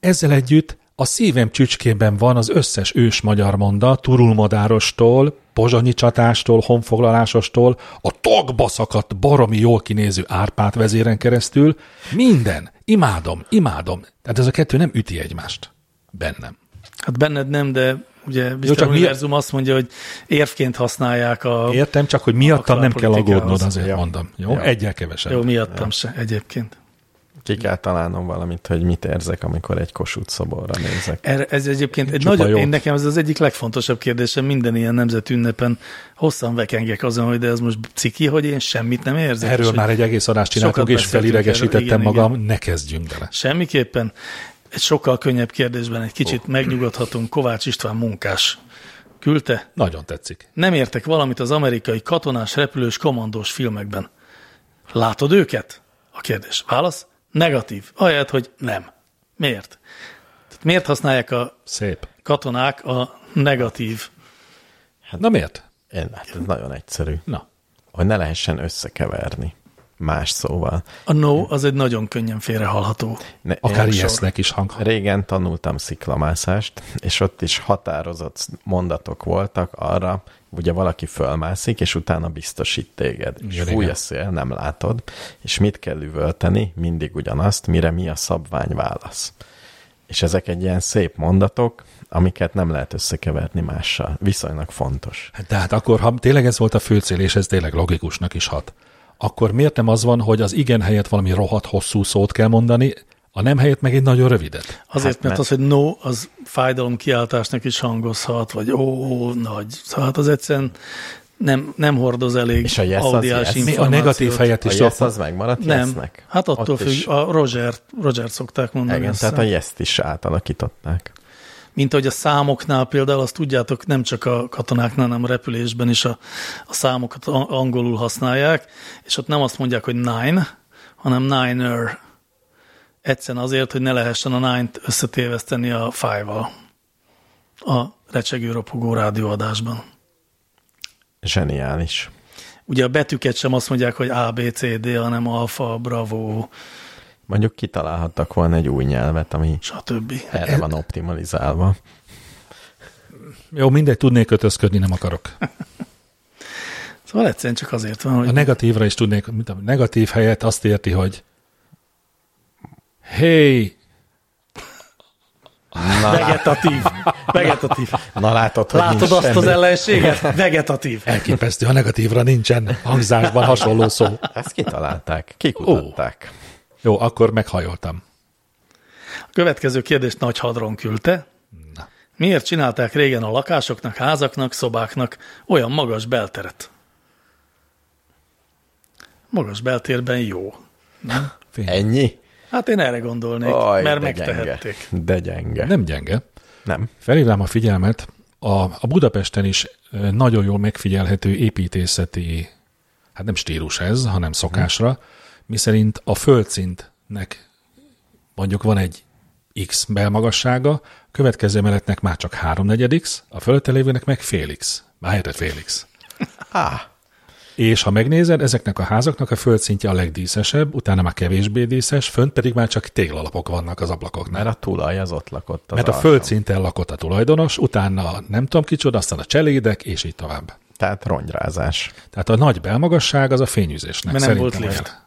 [SPEAKER 2] Ezzel együtt a szívem csücskében van az összes ős magyar monda, turulmadárostól, pozsonyi csatástól, honfoglalásostól, a tagba szakadt, baromi jól kinéző Árpát vezéren keresztül, minden. Imádom, imádom. Tehát ez a kettő nem üti egymást. Bennem.
[SPEAKER 3] Hát benned nem, de ugye Mr.
[SPEAKER 2] csak mi-
[SPEAKER 3] Univerzum azt mondja, hogy érvként használják a...
[SPEAKER 2] Értem, csak hogy miattam nem kell aggódnod, azért
[SPEAKER 1] Jó.
[SPEAKER 2] mondom. Jó?
[SPEAKER 1] Jó.
[SPEAKER 2] Egyel kevesebb.
[SPEAKER 3] Jó, miattam se egyébként.
[SPEAKER 1] Ki kell találnom valamit, hogy mit érzek, amikor egy Kossuth szoborra nézek.
[SPEAKER 3] Erre, ez egyébként egy nagyon, én nekem ez az egyik legfontosabb kérdésem minden ilyen nemzeti ünnepen. Hosszan vekengek azon, hogy de ez most ciki, hogy én semmit nem érzek.
[SPEAKER 2] Erről
[SPEAKER 3] és
[SPEAKER 2] már egy egész adást csináltunk, és felidegesítettem
[SPEAKER 3] erről. Igen,
[SPEAKER 2] magam, ne kezdjünk bele.
[SPEAKER 3] Semmiképpen egy sokkal könnyebb kérdésben egy kicsit megnyugodhatunk. Kovács István munkás küldte.
[SPEAKER 2] Nagyon tetszik.
[SPEAKER 3] Nem értek valamit az amerikai katonás, repülős, kommandós filmekben. Látod őket? A kérdés. Válasz? Negatív. Ahelyett, hogy nem. Miért? Tehát miért használják a
[SPEAKER 2] Szép.
[SPEAKER 3] katonák a negatív?
[SPEAKER 2] Na miért?
[SPEAKER 1] Én, hát ez nagyon egyszerű.
[SPEAKER 2] Na.
[SPEAKER 1] Hogy ne lehessen összekeverni. Más szóval.
[SPEAKER 3] A no az egy nagyon könnyen félrehallható.
[SPEAKER 1] Ne,
[SPEAKER 2] Akár
[SPEAKER 1] én
[SPEAKER 2] ijesznek is hang.
[SPEAKER 1] Régen tanultam sziklamászást, és ott is határozott mondatok voltak arra, ugye valaki fölmászik, és utána biztosít téged. És
[SPEAKER 2] Igen,
[SPEAKER 1] fúj
[SPEAKER 2] igen.
[SPEAKER 1] a szél, nem látod, és mit kell üvölteni? Mindig ugyanazt, mire mi a szabvány válasz. És ezek egy ilyen szép mondatok, amiket nem lehet összekeverni mással. Viszonylag fontos.
[SPEAKER 2] De hát akkor, ha tényleg ez volt a fő cél, és ez tényleg logikusnak is hat, akkor miért nem az van, hogy az igen helyett valami rohadt hosszú szót kell mondani, a nem helyett meg egy nagyon rövidet?
[SPEAKER 3] Azért,
[SPEAKER 1] Hát,
[SPEAKER 3] mert
[SPEAKER 1] mert-
[SPEAKER 3] az, hogy no, az fájdalom kiáltásnak is hangozhat, vagy ó, nagy. Szóval hát az egyszerűen nem, nem hordoz elég
[SPEAKER 1] És a yes az
[SPEAKER 3] audiás
[SPEAKER 1] yes?
[SPEAKER 2] Mi a negatív helyett
[SPEAKER 1] A
[SPEAKER 2] is
[SPEAKER 1] yes
[SPEAKER 2] szokott-
[SPEAKER 1] az megmaradt
[SPEAKER 3] Nem,
[SPEAKER 1] yesnek?
[SPEAKER 3] hát attól
[SPEAKER 1] Ott
[SPEAKER 3] függ,
[SPEAKER 1] is-
[SPEAKER 3] a Roger, Roger szokták mondani.
[SPEAKER 1] Igen, tehát a yes is átalakították.
[SPEAKER 3] Mint ahogy a számoknál például, azt tudjátok, nem csak a katonáknál, hanem a repülésben is a, a számokat a- angolul használják, és ott nem azt mondják, hogy nine, hanem niner. Egyszerűen azért, hogy ne lehessen a nine-t összetéveszteni a five-val a recsegő ropogó rádióadásban.
[SPEAKER 1] Zseniális.
[SPEAKER 3] Ugye a betűket sem azt mondják, hogy A, B, C, D, hanem alfa, bravo,
[SPEAKER 1] Mondjuk kitalálhattak volna egy új nyelvet, ami
[SPEAKER 3] stb.
[SPEAKER 1] erre van optimalizálva.
[SPEAKER 2] Jó, mindegy, tudnék kötözködni, nem akarok.
[SPEAKER 3] Szóval egyszerűen csak azért van,
[SPEAKER 2] A
[SPEAKER 3] hogy
[SPEAKER 2] negatívra is tudnék, mint a negatív helyett azt érti, hogy hey,
[SPEAKER 1] Na,
[SPEAKER 3] vegetatív. Vegetatív.
[SPEAKER 1] na látod, hogy
[SPEAKER 3] Látod
[SPEAKER 1] nincs
[SPEAKER 3] azt az
[SPEAKER 1] semmi.
[SPEAKER 3] ellenséget? Vegetatív.
[SPEAKER 2] elképesztő, a negatívra nincsen hangzásban hasonló szó.
[SPEAKER 1] Ezt kitalálták, kikutatták.
[SPEAKER 2] Jó, akkor meghajoltam.
[SPEAKER 3] A következő kérdést Nagy Hadron küldte. Miért csinálták régen a lakásoknak, házaknak, szobáknak olyan magas belteret? Magas beltérben jó. Nem?
[SPEAKER 2] Fény.
[SPEAKER 1] Ennyi?
[SPEAKER 3] Hát én erre gondolnék,
[SPEAKER 1] Aj,
[SPEAKER 3] mert
[SPEAKER 1] de
[SPEAKER 3] megtehették.
[SPEAKER 1] Gyenge. De gyenge.
[SPEAKER 2] Nem gyenge.
[SPEAKER 1] Nem.
[SPEAKER 2] Felhívnám a figyelmet, a, a Budapesten is nagyon jól megfigyelhető építészeti, hát nem stílus ez, hanem szokásra, miszerint a földszintnek mondjuk van egy x belmagassága, a következő emeletnek már csak háromnegyed x, a fölötte lévőnek meg fél x. Már fél x.
[SPEAKER 1] Á,
[SPEAKER 2] És ha megnézed, ezeknek a házaknak a földszintje a legdíszesebb, utána már kevésbé díszes, fönt pedig már csak téglalapok vannak az ablakoknál.
[SPEAKER 1] mert a tulaj az ott lakott. Az
[SPEAKER 2] Mert a földszinten lakott a tulajdonos, utána nem tudom kicsoda, aztán a cselédek, és így tovább.
[SPEAKER 1] Tehát rongyrázás.
[SPEAKER 2] Tehát a nagy belmagasság az a fényűzésnek.
[SPEAKER 3] Mert nem volt lift.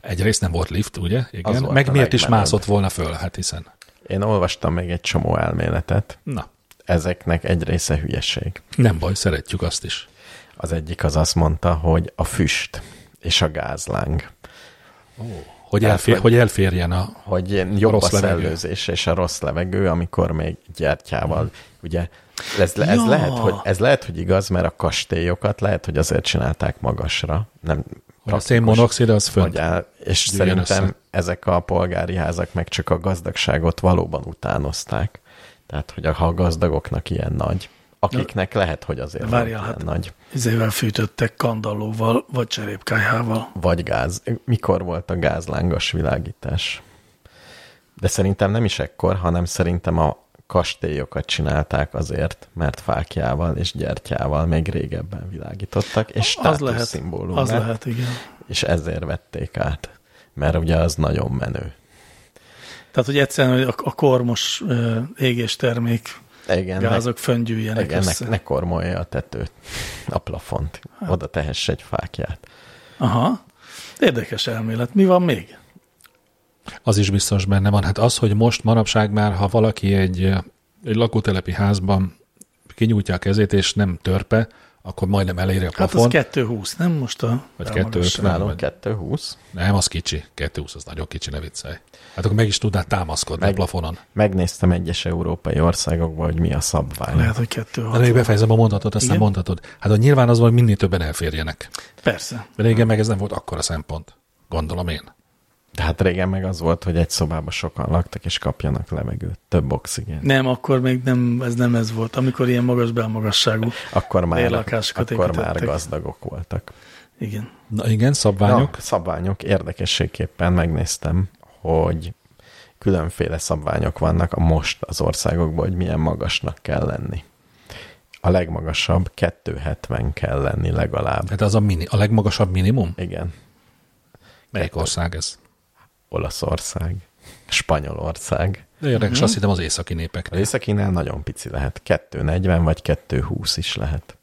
[SPEAKER 2] Egyrészt nem volt lift, ugye? Igen.
[SPEAKER 1] volt
[SPEAKER 2] Meg
[SPEAKER 1] a
[SPEAKER 2] miért is mászott volna föl? Hát hiszen.
[SPEAKER 1] Én olvastam még egy csomó elméletet.
[SPEAKER 2] Na,
[SPEAKER 1] Ezeknek egy része hülyeség.
[SPEAKER 2] nem baj, szeretjük azt is.
[SPEAKER 1] Az egyik az azt mondta, hogy a füst és a gázláng,
[SPEAKER 2] Hogy,
[SPEAKER 1] Hát,
[SPEAKER 2] elfér,
[SPEAKER 1] hogy-
[SPEAKER 2] hogy elférjen a...
[SPEAKER 1] hogy jobb a,
[SPEAKER 2] rossz levegő.
[SPEAKER 1] szellőzés és a rossz levegő, amikor még gyertyával, ugye ez, le- ez,
[SPEAKER 3] Ja.
[SPEAKER 1] lehet, hogy, ez lehet, hogy igaz, mert a kastélyokat lehet, hogy azért csinálták magasra, nem
[SPEAKER 2] Hogy a szénmonoxid az fönt.
[SPEAKER 1] hogy áll, és
[SPEAKER 2] gyűjjön
[SPEAKER 1] szerintem
[SPEAKER 2] össze.
[SPEAKER 1] ezek a polgári házak meg csak a gazdagságot valóban utánozták. Tehát, hogy a, ha a gazdagoknak ilyen nagy, akiknek lehet, hogy azért
[SPEAKER 3] De várjál, hát-
[SPEAKER 1] nagy,
[SPEAKER 3] Izével fűtöttek kandallóval, vagy cserépkájhával.
[SPEAKER 1] vagy gáz. Mikor volt a gázlángos világítás? De szerintem nem is ekkor, hanem szerintem a kastélyokat csinálták azért, mert fákjával és gyertyával még régebben világítottak, és
[SPEAKER 3] Az lehet,
[SPEAKER 1] státuszszimbólum
[SPEAKER 3] az
[SPEAKER 1] lett,
[SPEAKER 3] lehet, igen.
[SPEAKER 1] és ezért vették át. Mert ugye az nagyon menő.
[SPEAKER 3] Tehát, hogy egyszerűen hogy a, a kormos égéstermék
[SPEAKER 1] Igen,
[SPEAKER 3] gázok föngyűjjenek
[SPEAKER 1] igen
[SPEAKER 3] össze.
[SPEAKER 1] ne, ne kormolja a tetőt, a plafont. Oda tehess egy fákját.
[SPEAKER 3] Aha. Érdekes elmélet. Mi van még?
[SPEAKER 2] Az is biztos benne van. Hát az, hogy most manapság már, ha valaki egy, egy lakótelepi házban kinyújtja a kezét, és nem törpe, akkor majdnem eléri a
[SPEAKER 3] Hát az
[SPEAKER 2] plafon.
[SPEAKER 3] 220, nem most a
[SPEAKER 2] Vagy
[SPEAKER 3] elmagasság?
[SPEAKER 2] 250.
[SPEAKER 1] Nálunk
[SPEAKER 2] vagy-
[SPEAKER 1] 220.
[SPEAKER 2] Nem, az kicsi. 220 az nagyon kicsi, ne viccelj. Hát akkor meg is tudnál támaszkodni
[SPEAKER 1] Meg-
[SPEAKER 2] a plafonon.
[SPEAKER 1] Megnéztem egyes európai országokban, hogy mi a szabvány.
[SPEAKER 3] Lehet, hogy
[SPEAKER 2] De még
[SPEAKER 3] 260.
[SPEAKER 2] befejezem a mondatot, aztán
[SPEAKER 3] Igen?
[SPEAKER 2] mondhatod. Hát hogy nyilván az van, hogy minél többen elférjenek.
[SPEAKER 3] Persze.
[SPEAKER 2] De régen meg ez nem volt akkora szempont. Gondolom én.
[SPEAKER 1] De hát régen meg az volt, hogy egy szobában sokan laktak, és kapjanak levegőt. Több oxigén.
[SPEAKER 3] Nem, akkor még nem ez nem ez volt, amikor ilyen magas belmagasságú.
[SPEAKER 1] Akkor már, akkor már gazdagok voltak.
[SPEAKER 3] Igen.
[SPEAKER 2] Na igen, szabványok.
[SPEAKER 1] Na, szabványok. Érdekességképpen megnéztem, hogy különféle szabványok vannak a most az országokban, hogy milyen magasnak kell lenni. A legmagasabb 270 kell lenni legalább.
[SPEAKER 2] Hát az a, mini, a legmagasabb minimum?
[SPEAKER 1] Igen.
[SPEAKER 2] Melyik ország ez?
[SPEAKER 1] Olaszország, Spanyolország.
[SPEAKER 2] De érdekes, azt hittem az északi népek.
[SPEAKER 1] Az északinál nagyon pici lehet. 240 vagy 220 is lehet.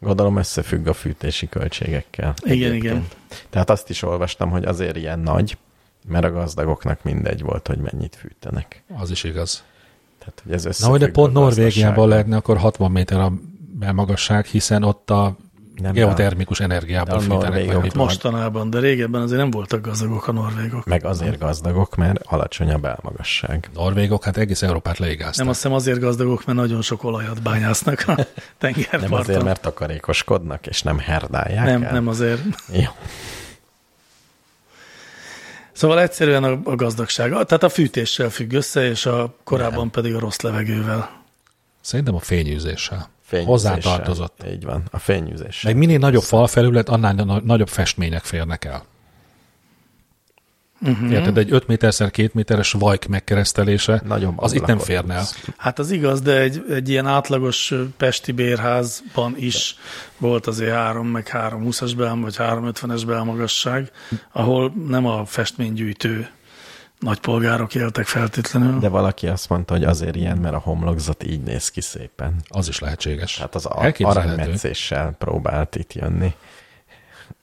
[SPEAKER 1] Gondolom összefügg a fűtési költségekkel.
[SPEAKER 3] Igen,
[SPEAKER 1] egyébként.
[SPEAKER 3] igen.
[SPEAKER 1] Tehát azt is olvastam, hogy azért ilyen nagy, mert a gazdagoknak mindegy volt, hogy mennyit fűtenek.
[SPEAKER 2] Az is igaz.
[SPEAKER 1] Tehát, hogy ez
[SPEAKER 2] Na, hogy de pont Norvégiában lehetne akkor 60 méter a belmagasság, hiszen ott a
[SPEAKER 1] Nem,
[SPEAKER 2] geotermikus energiából fűtenek
[SPEAKER 3] Mostanában, de régebben azért nem voltak gazdagok a norvégok.
[SPEAKER 1] Meg azért gazdagok, mert alacsony a belmagasság.
[SPEAKER 2] Norvégok, hát egész Európát leigázták.
[SPEAKER 3] Nem azt hiszem azért gazdagok, mert nagyon sok olajat bányásznak a tengerparton.
[SPEAKER 1] Nem azért, mert takarékoskodnak, és nem herdálják
[SPEAKER 3] nem,
[SPEAKER 1] el.
[SPEAKER 3] nem azért.
[SPEAKER 1] Jó.
[SPEAKER 3] Szóval egyszerűen a, a gazdagság. Tehát a fűtéssel függ össze, és a korábban
[SPEAKER 1] Nem.
[SPEAKER 3] pedig a rossz levegővel.
[SPEAKER 2] Szerintem a fényűzéssel. Hozzátartozott.
[SPEAKER 1] Így van, a fényűzés.
[SPEAKER 2] Meg minél nagyobb falfelület, annál na- nagyobb festmények férnek el. Uh-huh. Érted, egy 5 méterszer 2 méteres vajk megkeresztelése,
[SPEAKER 1] Nagyobb
[SPEAKER 2] az itt nem férne el.
[SPEAKER 3] Hát az igaz, de egy, egy ilyen átlagos pesti bérházban is volt azért 3, meg 320-as belm, vagy 350-es belmagasság, ahol nem a festménygyűjtő nagypolgárok éltek feltétlenül.
[SPEAKER 1] De valaki azt mondta, hogy azért ilyen, mert a homlokzat így néz ki szépen.
[SPEAKER 2] Az is lehetséges.
[SPEAKER 1] Tehát az aranymetszéssel próbált itt jönni.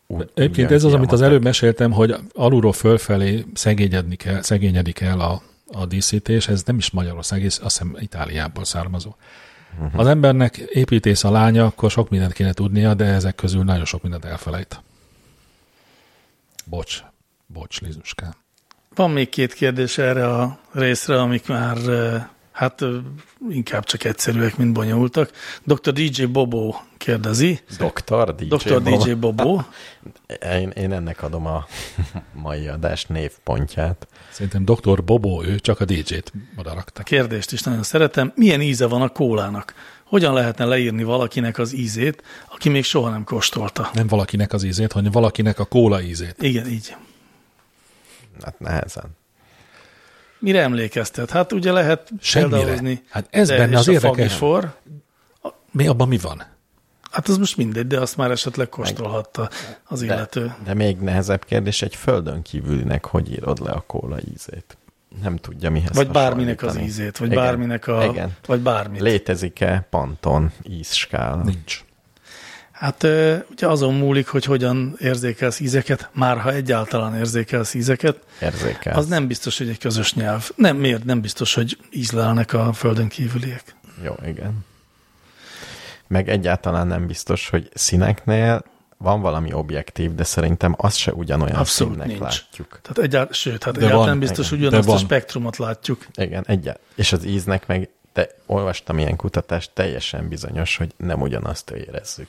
[SPEAKER 1] Úgy,
[SPEAKER 2] Egyébként ez az, amit az előbb meséltem, hogy alulról fölfelé szegényedni kell, szegényedik el a, a díszítés, ez nem is Magyarország, ez azt hiszem Itáliából származó. Az embernek építész a lánya, akkor sok mindent kéne tudnia, de ezek közül nagyon sok mindent elfelejt. Bocs, bocs, Lizuskám.
[SPEAKER 3] Van még két kérdés erre a részre, amik már Hát inkább csak egyszerűek, mint bonyolultak. Dr. DJ Bobo kérdezi.
[SPEAKER 1] Doktor DJ.
[SPEAKER 3] Dr.
[SPEAKER 1] Bobo.
[SPEAKER 3] DJ Bobo.
[SPEAKER 1] Én, én ennek adom a mai adás névpontját.
[SPEAKER 2] Szerintem Dr. Bobo, ő csak a DJ-t oda rakta.
[SPEAKER 3] Kérdést is nagyon szeretem. Milyen íze van a kólának? Hogyan lehetne leírni valakinek az ízét, aki még soha nem kóstolta?
[SPEAKER 2] Nem valakinek az ízét, hanem valakinek a kóla ízét.
[SPEAKER 3] Igen, így.
[SPEAKER 1] Hát nehezen.
[SPEAKER 3] Mire emlékeztet? Hát ugye lehet
[SPEAKER 2] Semmire.
[SPEAKER 3] példálozni.
[SPEAKER 2] Hát ez
[SPEAKER 3] de
[SPEAKER 2] benne az
[SPEAKER 3] a
[SPEAKER 2] érdekes.
[SPEAKER 3] fagifor,
[SPEAKER 2] Mi abban mi van?
[SPEAKER 3] Hát az most mindegy, de azt már esetleg kóstolhatta az
[SPEAKER 1] De,
[SPEAKER 3] illető.
[SPEAKER 1] de még nehezebb kérdés, egy földön kívülinek hogy írod le a kóla ízét? Nem tudja mihez
[SPEAKER 3] Vagy bárminek az ízét, vagy
[SPEAKER 1] Igen,
[SPEAKER 3] bárminek a...
[SPEAKER 1] Igen.
[SPEAKER 3] Vagy bármit.
[SPEAKER 1] Létezik-e panton ízskála?
[SPEAKER 2] Nincs.
[SPEAKER 3] Hát ugye azon múlik, hogy hogyan érzékelsz ízeket, már ha egyáltalán érzékelsz ízeket,
[SPEAKER 1] Érzékel.
[SPEAKER 3] az nem biztos, hogy egy közös nyelv. Nem, miért? Nem biztos, hogy ízlelnek a földön kívüliek.
[SPEAKER 1] Jó, igen. Meg egyáltalán nem biztos, hogy színeknél van valami objektív, de szerintem az se ugyanolyan
[SPEAKER 3] Abszolút
[SPEAKER 1] színnek
[SPEAKER 3] nincs.
[SPEAKER 1] látjuk.
[SPEAKER 3] Tehát egyáltalán, sőt, hát
[SPEAKER 2] De
[SPEAKER 3] egyáltalán
[SPEAKER 2] van,
[SPEAKER 3] biztos, hogy ugyanazt
[SPEAKER 2] De
[SPEAKER 3] a spektrumot látjuk.
[SPEAKER 1] Igen, egyáltalán. És az íznek meg, te olvastam ilyen kutatást, teljesen bizonyos, hogy nem ugyanazt érezzük.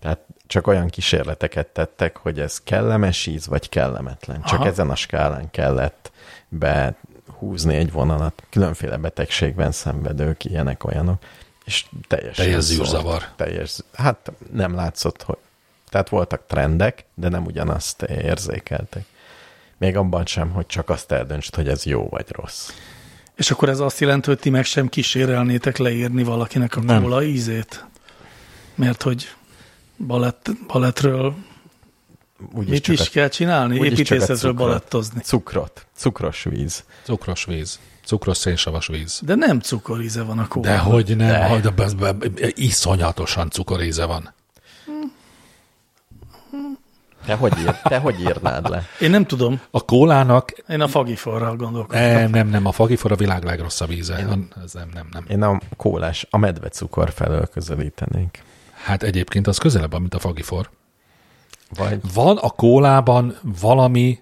[SPEAKER 1] Tehát csak olyan kísérleteket tettek, hogy ez kellemes íz, vagy kellemetlen. Csak
[SPEAKER 3] Aha.
[SPEAKER 1] ezen a skálán kellett behúzni egy vonalat. Különféle betegségben szenvedők, ilyenek, olyanok. És teljesen
[SPEAKER 2] Teljes zűrzavar.
[SPEAKER 1] Teljes, hát nem látszott, hogy... Tehát voltak trendek, de nem ugyanazt érzékeltek. Még abban sem, hogy csak azt eldöntsd, hogy ez jó vagy rossz.
[SPEAKER 3] És akkor ez azt jelenti, hogy ti meg sem kísérelnétek leírni valakinek a kóla ízét? Mert hogy balett, balettről
[SPEAKER 1] Úgyis
[SPEAKER 3] mit is
[SPEAKER 1] a
[SPEAKER 3] kell csinálni? Építészetről
[SPEAKER 1] cukrot.
[SPEAKER 3] balettozni.
[SPEAKER 1] Cukrot. Cukros víz.
[SPEAKER 2] Cukros víz. Cukros szénsavas víz.
[SPEAKER 3] De nem cukoríze van a kólában.
[SPEAKER 2] De hogy nem,
[SPEAKER 1] De.
[SPEAKER 2] de. De, de, de, iszonyatosan cukoríze van.
[SPEAKER 1] Te hogy, ír, te hogy írnád le?
[SPEAKER 3] Én nem tudom.
[SPEAKER 2] A kólának
[SPEAKER 3] Én a fagiforral gondolkodom.
[SPEAKER 2] nem, nem, nem, a fagifor a világ legrosszabb íze. Ez nem, nem, nem.
[SPEAKER 1] Én a kólás, a medvecukor felől közelítenék.
[SPEAKER 2] Hát egyébként az közelebb mint a fagifor.
[SPEAKER 1] Vagy
[SPEAKER 2] Van a kólában valami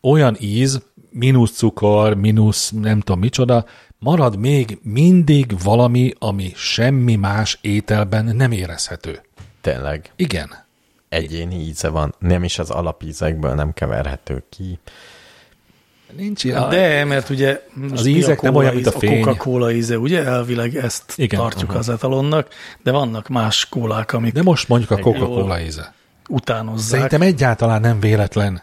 [SPEAKER 2] olyan íz, mínusz cukor, mínusz nem tudom micsoda, marad még mindig valami, ami semmi más ételben nem érezhető.
[SPEAKER 1] tényleg
[SPEAKER 2] Igen.
[SPEAKER 1] egyéni íze van, nem is az alapízekből nem keverhető ki.
[SPEAKER 2] Nincs ilyen.
[SPEAKER 3] De, mert ugye
[SPEAKER 2] Az ízek nem olyan, mint a fény.
[SPEAKER 3] A Coca-Cola íze, ugye elvileg ezt
[SPEAKER 2] Igen,
[SPEAKER 3] tartjuk
[SPEAKER 2] aha.
[SPEAKER 3] az etalonnak, de vannak más kólák, amik
[SPEAKER 2] De most mondjuk a. Coca-Cola íze.
[SPEAKER 3] utánozzák.
[SPEAKER 2] Szerintem egyáltalán nem véletlen,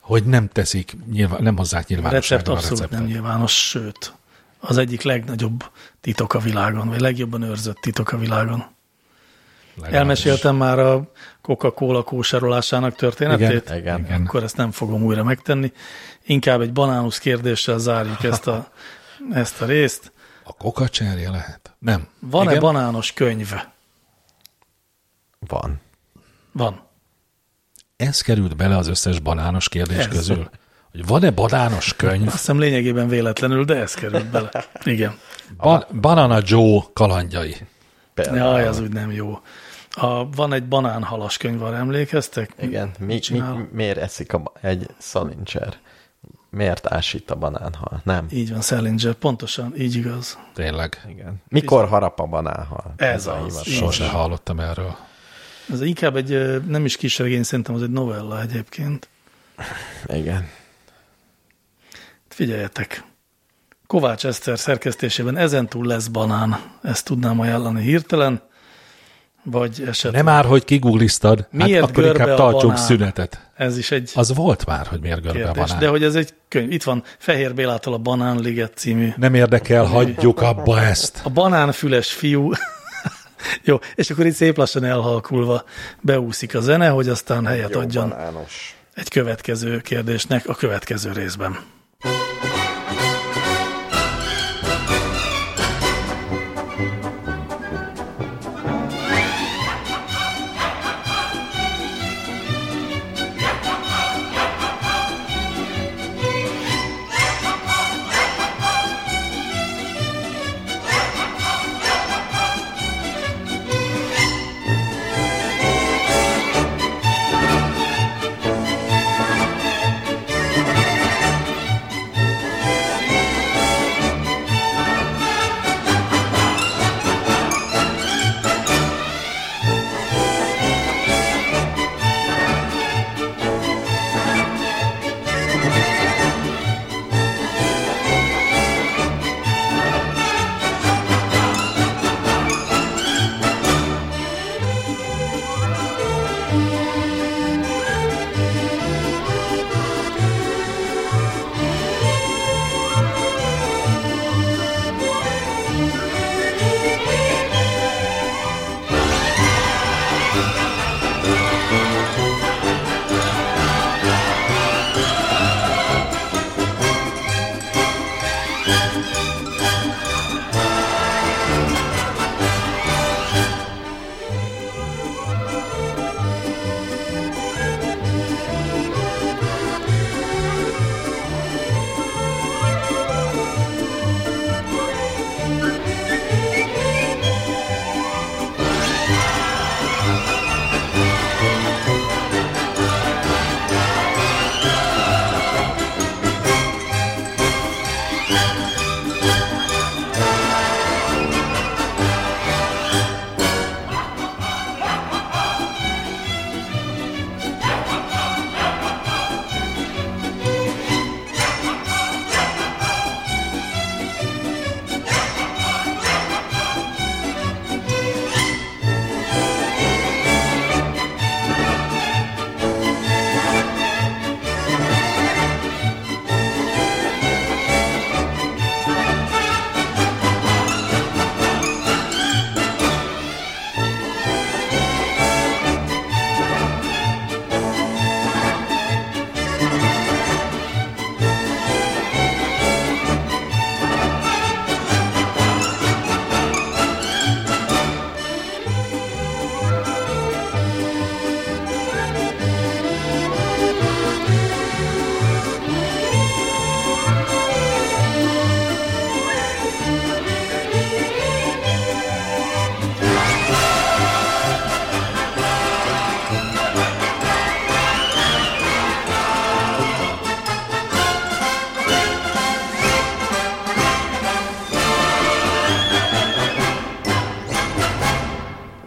[SPEAKER 2] hogy nem teszik, nyilván, nem hozzák
[SPEAKER 3] a
[SPEAKER 2] nyilvánosságra
[SPEAKER 3] recept
[SPEAKER 2] a
[SPEAKER 3] abszolút
[SPEAKER 2] receptet.
[SPEAKER 3] nem nyilvános, sőt, az egyik legnagyobb titok a világon, vagy legjobban őrzött titok a világon.
[SPEAKER 2] Legalábbis.
[SPEAKER 3] Elmeséltem már a Coca-Cola kóserolásának történetét?
[SPEAKER 2] Igen.
[SPEAKER 1] Igen.
[SPEAKER 2] Igen.
[SPEAKER 3] Akkor ezt nem fogom újra megtenni. Inkább egy banánusz kérdéssel zárjuk ezt a, ezt a részt.
[SPEAKER 2] A coca cserje lehet? Nem.
[SPEAKER 3] Van-e banános könyv?
[SPEAKER 1] Van.
[SPEAKER 3] Van.
[SPEAKER 2] Ez került bele az összes banános kérdés
[SPEAKER 3] Ez.
[SPEAKER 2] közül. Hogy van-e banános könyv?
[SPEAKER 3] Azt hiszem lényegében véletlenül, de ez került bele. Igen.
[SPEAKER 2] Ba- Banana Joe kalandjai.
[SPEAKER 1] Például.
[SPEAKER 3] Jaj, az úgy nem jó. A, van egy banánhalas könyv, arra emlékeztek?
[SPEAKER 1] Igen, mi, mi, miért eszik a, egy szalincser? Miért ásít a banánhal? Nem.
[SPEAKER 3] Így van, Salinger, pontosan, így igaz.
[SPEAKER 2] Tényleg.
[SPEAKER 1] Igen. Mikor harap a banánhal?
[SPEAKER 3] Ez
[SPEAKER 1] a
[SPEAKER 3] az.
[SPEAKER 2] Sose hallottam erről.
[SPEAKER 3] Ez inkább egy, nem is kisregény, szerintem az egy novella egyébként.
[SPEAKER 1] Igen.
[SPEAKER 3] Figyeljetek! Kovács Eszter szerkesztésében ezentúl lesz banán. Ezt tudnám ajánlani hirtelen, vagy esetleg.
[SPEAKER 2] Nem már, hogy kigugliztad,
[SPEAKER 3] Miért
[SPEAKER 2] hát akkor inkább
[SPEAKER 3] a
[SPEAKER 2] tartsunk
[SPEAKER 3] banán?
[SPEAKER 2] szünetet.
[SPEAKER 3] Ez is egy
[SPEAKER 2] Az volt már, hogy miért görbe a
[SPEAKER 3] kérdés.
[SPEAKER 2] banán.
[SPEAKER 3] De hogy ez egy könyv. Itt van Fehér Bélától a Banán Liget című.
[SPEAKER 2] Nem érdekel, hagyjuk abba ezt.
[SPEAKER 3] A banánfüles fiú. Jó, és akkor itt szép lassan elhalkulva beúszik a zene, hogy aztán helyet
[SPEAKER 1] Jó
[SPEAKER 3] adjon
[SPEAKER 1] banános.
[SPEAKER 3] egy következő kérdésnek a következő részben.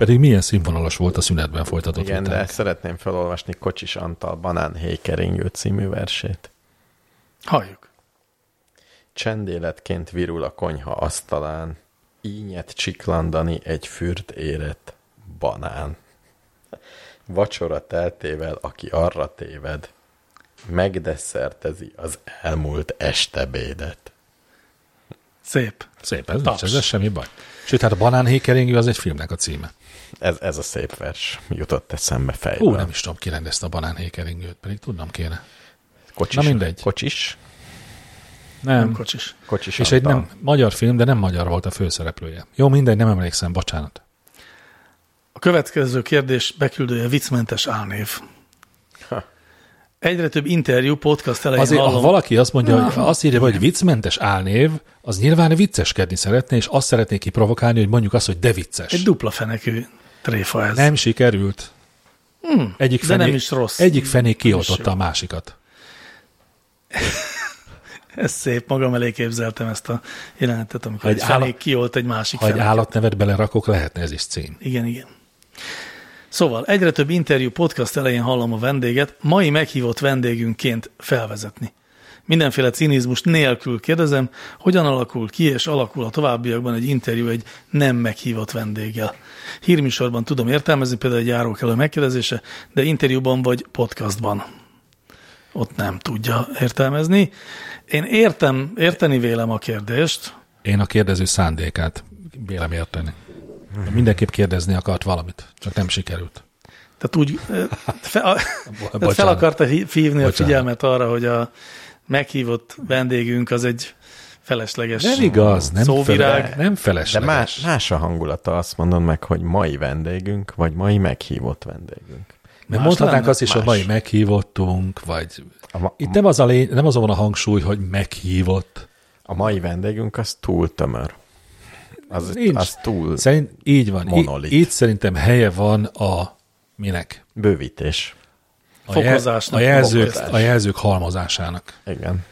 [SPEAKER 2] Pedig milyen színvonalas volt a szünetben folytatott
[SPEAKER 1] Igen, de
[SPEAKER 2] vitánk.
[SPEAKER 1] szeretném felolvasni Kocsis Antal Banán Hékeringő című versét.
[SPEAKER 3] Halljuk.
[SPEAKER 1] Csendéletként virul a konyha asztalán, ínyet csiklandani egy fürt érett banán. Vacsora teltével, aki arra téved, megdesszertezi az elmúlt estebédet.
[SPEAKER 3] Szép.
[SPEAKER 2] Szép, ez
[SPEAKER 3] Taps.
[SPEAKER 2] nincs, ez semmi baj. Sőt, hát a banánhékeringő az egy filmnek a címe.
[SPEAKER 1] Ez, ez a szép vers jutott eszembe fejből.
[SPEAKER 2] Ú, nem is tudom, ki rendezte a banánhékeringőt, pedig tudnom kéne.
[SPEAKER 1] Kocsis,
[SPEAKER 2] Na mindegy.
[SPEAKER 1] Kocsis?
[SPEAKER 2] Nem.
[SPEAKER 3] Nem kocsis.
[SPEAKER 1] Kocsis
[SPEAKER 2] És egy nem magyar film, de nem magyar volt a főszereplője. Jó, mindegy, nem emlékszem, bocsánat.
[SPEAKER 3] A következő kérdés beküldője viccmentes álnév.
[SPEAKER 1] Ha.
[SPEAKER 3] Egyre több interjú, podcast elején
[SPEAKER 2] Azért, ha
[SPEAKER 3] hallom.
[SPEAKER 2] valaki azt mondja, hogy azt írja, hogy viccmentes álnév, az nyilván vicceskedni szeretné, és azt szeretné kiprovokálni, hogy mondjuk azt, hogy de vicces.
[SPEAKER 3] Egy dupla fenekű tréfa ez.
[SPEAKER 2] Nem sikerült.
[SPEAKER 3] Hmm,
[SPEAKER 2] Egyik
[SPEAKER 3] de
[SPEAKER 2] fené,
[SPEAKER 3] nem is rossz.
[SPEAKER 2] Egyik
[SPEAKER 3] is
[SPEAKER 2] kioltotta a másikat.
[SPEAKER 3] Ez szép, magam elé képzeltem ezt a jelenetet, amikor
[SPEAKER 2] Ha
[SPEAKER 3] egy
[SPEAKER 2] egy állat-
[SPEAKER 3] fenék kiolt egy másik
[SPEAKER 2] Ha egy állatnevet belerakok, lehetne ez is cím.
[SPEAKER 3] Igen, igen. Szóval egyre több interjú podcast elején hallom a vendéget, mai meghívott vendégünként felvezetni. Mindenféle cinizmus nélkül kérdezem, hogyan alakul ki és alakul a továbbiakban egy interjú egy nem meghívott vendéggel. Hírműsorban tudom értelmezni, például egy járókelő megkérdezése, de interjúban vagy podcastban. Ott nem tudja értelmezni. Én értem, érteni vélem a kérdést,
[SPEAKER 2] Én a kérdező szándékát vélem érteni. Mindenképp kérdezni akart valamit, csak nem sikerült.
[SPEAKER 3] Tehát úgy fe, a, tehát fel akarta hí- hívni a figyelmet arra, hogy a meghívott vendégünk az egy felesleges
[SPEAKER 2] Nem igaz, nem,
[SPEAKER 3] szóvirág.
[SPEAKER 2] fele, nem
[SPEAKER 1] De
[SPEAKER 2] felesleges.
[SPEAKER 1] más, más a hangulata, azt mondod meg, hogy mai vendégünk, vagy mai meghívott vendégünk.
[SPEAKER 2] Mert
[SPEAKER 3] Más
[SPEAKER 2] mondhatnánk azt is, hogy
[SPEAKER 1] Más.
[SPEAKER 2] mai meghívottunk, vagy...
[SPEAKER 1] A, ma,
[SPEAKER 2] Itt nem az, a lény, nem azon van a hangsúly, hogy meghívott.
[SPEAKER 1] a mai vendégünk az túl tömör. Az,
[SPEAKER 2] Nincs.
[SPEAKER 1] az túl
[SPEAKER 2] Szerint így van.
[SPEAKER 1] Monolit.
[SPEAKER 2] Itt szerintem helye van a minek?
[SPEAKER 1] bővítés.
[SPEAKER 2] A,
[SPEAKER 3] Fokozásnak,
[SPEAKER 2] a, jelzők,
[SPEAKER 1] fokozás.
[SPEAKER 2] a jelzők halmozásának.
[SPEAKER 1] Igen.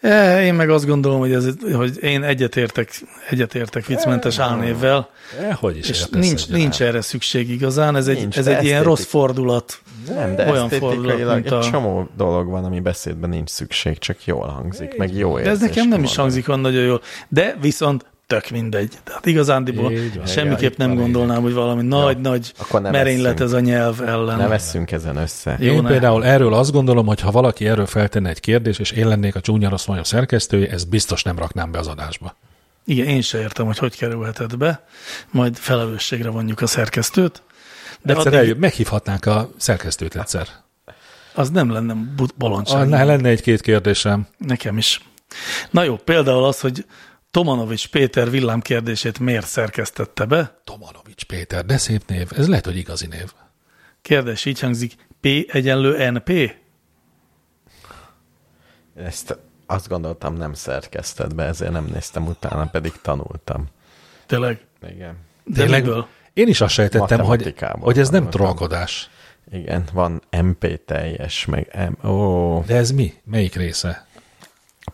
[SPEAKER 3] E, Én meg azt gondolom, hogy, ez, hogy én egyetértek, egyetértek viccmentes álnévvel,
[SPEAKER 2] Eh, hogy is
[SPEAKER 3] és nincs, nincs erre szükség igazán. Ez egy,
[SPEAKER 1] Nincs,
[SPEAKER 3] ez egy ilyen rossz fordulat.
[SPEAKER 1] Nem, de
[SPEAKER 3] Olyan fordulat, mint
[SPEAKER 1] egy
[SPEAKER 3] a-
[SPEAKER 1] csomó dolog van, ami beszédben nincs szükség, csak jól hangzik, meg jó
[SPEAKER 3] De ez
[SPEAKER 1] érzés
[SPEAKER 3] nekem nem is hangzik olyan nagyon jól. De viszont tök mindegy. Tehát igazándiból
[SPEAKER 2] Így van.
[SPEAKER 3] semmiképp nem gondolnám, hogy valami nagy-nagy
[SPEAKER 1] Akkor ne
[SPEAKER 3] merénylet
[SPEAKER 1] vesszünk.
[SPEAKER 3] ez a nyelv ellen.
[SPEAKER 1] Ne vesszünk ezen össze.
[SPEAKER 3] Jó,
[SPEAKER 2] Én
[SPEAKER 3] ne.
[SPEAKER 2] például erről azt gondolom, hogy ha valaki erről feltenne egy kérdést, és én lennék a csúnya rossz majom szerkesztője, ezt biztos nem raknám be az adásba.
[SPEAKER 3] Igen, én se értem, hogy hogy kerülhetett be. Majd felelősségre vonjuk a szerkesztőt. De
[SPEAKER 2] egyszer
[SPEAKER 3] addig-
[SPEAKER 2] eljön, meghívhatnánk a szerkesztőt egyszer.
[SPEAKER 3] Az nem lenne bolondság.
[SPEAKER 2] Ah, lenne egy-két kérdésem.
[SPEAKER 3] Nekem is. Na jó, például az, hogy Tomanovics Péter villámkérdését miért szerkesztette be.
[SPEAKER 2] Tomanovics Péter, de szép név. Ez lehet, hogy igazi név.
[SPEAKER 3] Kérdés így hangzik, P egyenlő NP?
[SPEAKER 1] Ezt azt gondoltam nem szerkesztett be, ezért nem néztem utána, pedig tanultam.
[SPEAKER 3] Tényleg?
[SPEAKER 1] Igen.
[SPEAKER 3] De
[SPEAKER 2] Tényleg?
[SPEAKER 3] miből?
[SPEAKER 2] Én is azt sejtettem, hogy, hogy ez nem trollkodás.
[SPEAKER 1] Igen, van MP teljes, meg M... Ó,
[SPEAKER 2] De ez mi? Melyik része?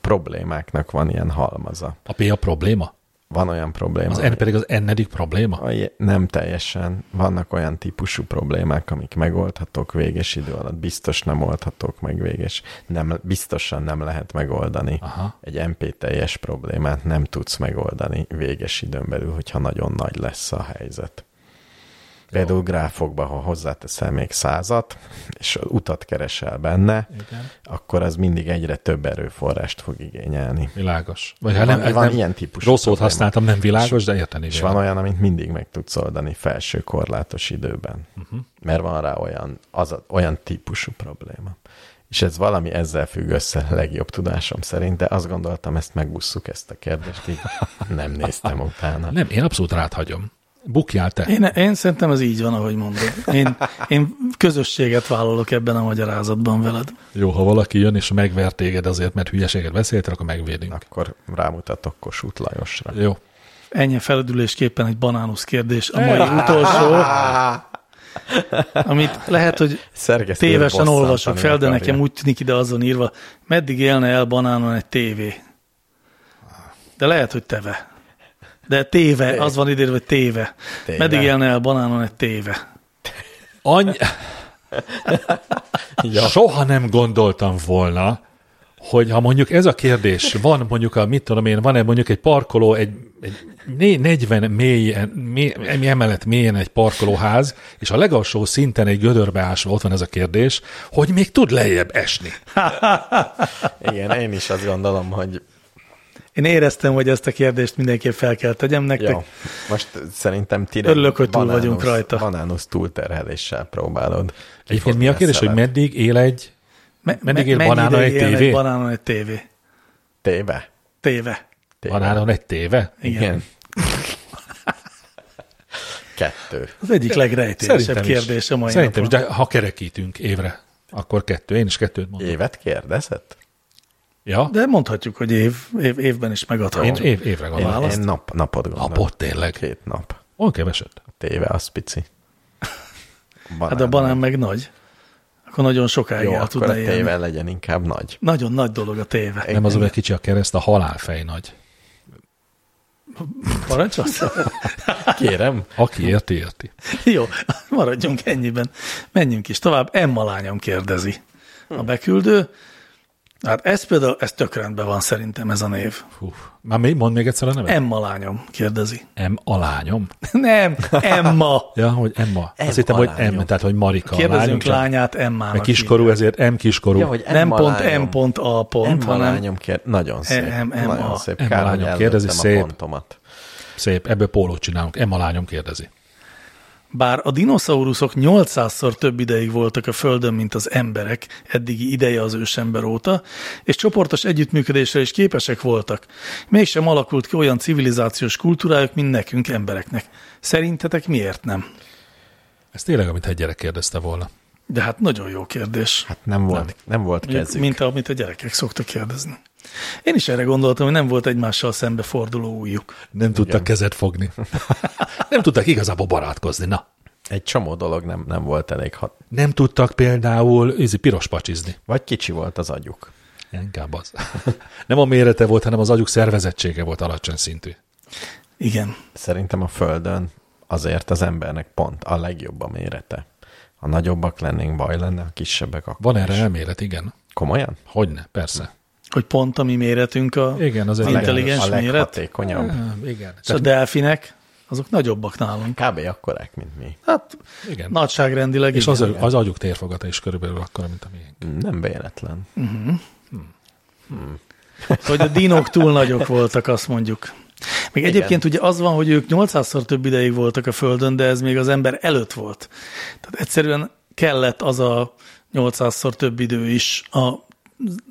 [SPEAKER 1] Problémáknak van ilyen halmaza.
[SPEAKER 2] A P a probléma?
[SPEAKER 1] Van olyan probléma,
[SPEAKER 2] Az N pedig az ennedik probléma?
[SPEAKER 1] a nem teljesen. Vannak olyan típusú problémák, amik megoldhatók véges idő alatt, biztos nem oldhatók meg véges. Nem, biztosan nem lehet megoldani.
[SPEAKER 2] Aha.
[SPEAKER 1] Egy MP teljes problémát nem tudsz megoldani véges időn belül, hogyha nagyon nagy lesz a helyzet. Például gráfokba, ha hozzáteszel még százat, és utat keresel benne,
[SPEAKER 2] Igen.
[SPEAKER 1] akkor az mindig egyre több erőforrást fog igényelni.
[SPEAKER 2] Világos. Vagy ha nem,
[SPEAKER 1] van
[SPEAKER 2] nem,
[SPEAKER 1] ilyen típusú
[SPEAKER 2] Rossz szót használtam, nem világos, de érteni
[SPEAKER 1] És van olyan, amit mindig meg tudsz oldani felső korlátos időben. Uh-huh. Mert van rá olyan, az a, olyan típusú probléma. És ez valami ezzel függ össze legjobb tudásom szerint, de azt gondoltam, ezt megbusszuk ezt a kérdést, így nem néztem utána.
[SPEAKER 2] Nem, én abszolút rád hagyom. Bukjál te.
[SPEAKER 3] Én, én szerintem ez így van, ahogy mondod. Én, én közösséget vállalok ebben a magyarázatban veled.
[SPEAKER 2] Jó, ha valaki jön és megver téged azért, mert hülyeséget beszéltél, akkor megvédünk.
[SPEAKER 1] Akkor rámutatok Kossuth Lajosra.
[SPEAKER 2] Jó.
[SPEAKER 3] Ennyi feledülésképpen egy banánusz kérdés. A mai utolsó, amit lehet, hogy
[SPEAKER 1] Szerkesztő
[SPEAKER 3] tévesen olvasok fel, de nekem úgy tűnik ide azon írva, meddig élne el banánon egy tévé. De lehet, hogy teve. De téve, az van írva, hogy téve.
[SPEAKER 1] Téve.
[SPEAKER 3] Meddig élne el banánon egy téve.
[SPEAKER 2] Any...
[SPEAKER 1] Ja.
[SPEAKER 2] Soha nem gondoltam volna, hogy ha mondjuk ez a kérdés, van mondjuk a, mit tudom én, van-e mondjuk egy parkoló, egy, egy né- 40 mélyen, mély, emelet mélyen egy parkolóház, és a legalsó szinten egy gödörbe ásva ott van ez a kérdés, hogy még tud lejjebb esni.
[SPEAKER 1] Igen, én is azt gondolom, hogy
[SPEAKER 3] Én éreztem, hogy ezt a kérdést mindenképp fel kell tegyem nektek.
[SPEAKER 1] jó, most szerintem ti
[SPEAKER 3] Örülök, hogy túl vagyunk rajta.
[SPEAKER 1] Banánusz túlterheléssel próbálod.
[SPEAKER 2] Egyébként mi a kérdés, hogy meddig él egy,
[SPEAKER 3] Me-
[SPEAKER 2] meddig él banánon egy tévé?
[SPEAKER 3] banánon egy tévé.
[SPEAKER 1] Téve?
[SPEAKER 3] Téve.
[SPEAKER 1] Téve.
[SPEAKER 2] banánon egy téve?
[SPEAKER 3] Igen.
[SPEAKER 1] Igen. Kettő.
[SPEAKER 3] Az egyik legrejtélyesebb kérdés a mai
[SPEAKER 2] Szerintem is, de ha kerekítünk évre, akkor kettő. Én is kettőt mondom.
[SPEAKER 1] Évet kérdezett?
[SPEAKER 2] Ja?
[SPEAKER 3] De mondhatjuk, hogy év, év, évben is
[SPEAKER 2] Én
[SPEAKER 3] megadhatjuk.
[SPEAKER 2] év, évre
[SPEAKER 1] Én,
[SPEAKER 2] gondolom.
[SPEAKER 1] én nap, napot gondolom.
[SPEAKER 2] Napot tényleg.
[SPEAKER 1] Két nap.
[SPEAKER 2] On keveset.
[SPEAKER 1] A téve az pici. Banán.
[SPEAKER 3] Hát de a banán meg nagy. Akkor nagyon sokáig
[SPEAKER 1] Jó,
[SPEAKER 3] el
[SPEAKER 1] akkor
[SPEAKER 3] tudna
[SPEAKER 1] a
[SPEAKER 3] élni.
[SPEAKER 1] téve legyen inkább nagy.
[SPEAKER 3] Nagyon nagy dolog a téve.
[SPEAKER 2] Nem az, hogy kicsi a kereszt, a halálfej nagy.
[SPEAKER 3] Parancsolsz?
[SPEAKER 1] Kérem.
[SPEAKER 2] Aki érti, érti.
[SPEAKER 3] Jó, maradjunk ennyiben. Menjünk is tovább. Emma lányom kérdezi a beküldő. Hát ez például, ez tök rendben van szerintem ez a név.
[SPEAKER 2] Hú. Már még, mondd még egyszer a nevet.
[SPEAKER 3] Emma lányom kérdezi.
[SPEAKER 2] M. alányom.
[SPEAKER 3] Nem, Emma.
[SPEAKER 2] Ja, hogy Emma.
[SPEAKER 1] M.
[SPEAKER 2] Azt hittem, hogy. M, tehát hogy Marika. a
[SPEAKER 3] Kérdezünk
[SPEAKER 2] lányom, csak-
[SPEAKER 3] lányát Emmának.
[SPEAKER 2] Meg kiskorú, ezért M kiskorú.
[SPEAKER 1] Ja, hogy
[SPEAKER 3] Nem
[SPEAKER 1] Emma
[SPEAKER 3] pont
[SPEAKER 1] lányom.
[SPEAKER 3] M pont A pont,
[SPEAKER 1] Emma
[SPEAKER 3] hanem
[SPEAKER 1] lányom kér... Nagyon szép.
[SPEAKER 3] Em- Emma.
[SPEAKER 1] Nagyon szép.
[SPEAKER 2] Emma
[SPEAKER 1] Kár,
[SPEAKER 2] lányom kérdezi, szép.
[SPEAKER 1] a pontomat.
[SPEAKER 2] Szép, ebből pólót csinálunk. Emma lányom kérdezi.
[SPEAKER 3] Bár a dinoszauruszok 800-szor több ideig voltak a Földön, mint az emberek eddigi ideje az ősember óta, és csoportos együttműködésre is képesek voltak, mégsem alakult ki olyan civilizációs kultúrájuk, mint nekünk embereknek. Szerintetek miért nem?
[SPEAKER 2] Ez tényleg, amit egy gyerek kérdezte volna.
[SPEAKER 3] De hát nagyon jó kérdés.
[SPEAKER 1] Hát nem volt, nem volt
[SPEAKER 3] Mondjuk,
[SPEAKER 1] kezük.
[SPEAKER 3] mint amit a gyerekek szoktak kérdezni. Én is erre gondoltam, hogy nem volt egymással szembe forduló ujjuk.
[SPEAKER 2] Nem tudtak kezet fogni. nem tudtak igazából barátkozni. Na.
[SPEAKER 1] Egy csomó dolog nem, nem volt elég hat.
[SPEAKER 2] Nem tudtak például ízi, piros pacsizni.
[SPEAKER 1] Vagy kicsi volt az agyuk.
[SPEAKER 2] Inkább az. Nem a mérete volt, hanem az agyuk szervezettsége volt alacsony szintű.
[SPEAKER 3] Igen.
[SPEAKER 1] Szerintem a Földön azért az embernek pont a legjobb a mérete. Ha nagyobbak lennénk, baj lenne, ha kisebbek, akkor
[SPEAKER 2] Van erre
[SPEAKER 1] is.
[SPEAKER 2] elmélet, igen.
[SPEAKER 1] Komolyan?
[SPEAKER 2] Hogyne, persze.
[SPEAKER 3] Hogy pont a mi méretünk a,
[SPEAKER 2] Igen, az
[SPEAKER 3] intelligens
[SPEAKER 1] a
[SPEAKER 3] méret.
[SPEAKER 1] leghatékonyabb.
[SPEAKER 2] Igen.
[SPEAKER 3] És a delfinek, azok nagyobbak nálunk.
[SPEAKER 1] Kb. akkorák, mint mi.
[SPEAKER 3] Hát
[SPEAKER 2] igen.
[SPEAKER 3] nagyságrendileg
[SPEAKER 2] és
[SPEAKER 3] igen.
[SPEAKER 2] az, az agyuk térfogata is körülbelül akkora, mint a miénk.
[SPEAKER 1] Nem véletlen.
[SPEAKER 3] Hogy a dinok túl nagyok voltak, azt mondjuk. Még egyébként ugye az van, hogy ők 800-szor több ideig voltak a Földön, de ez még az ember előtt volt. Tehát egyszerűen kellett az a 800-szor több idő is a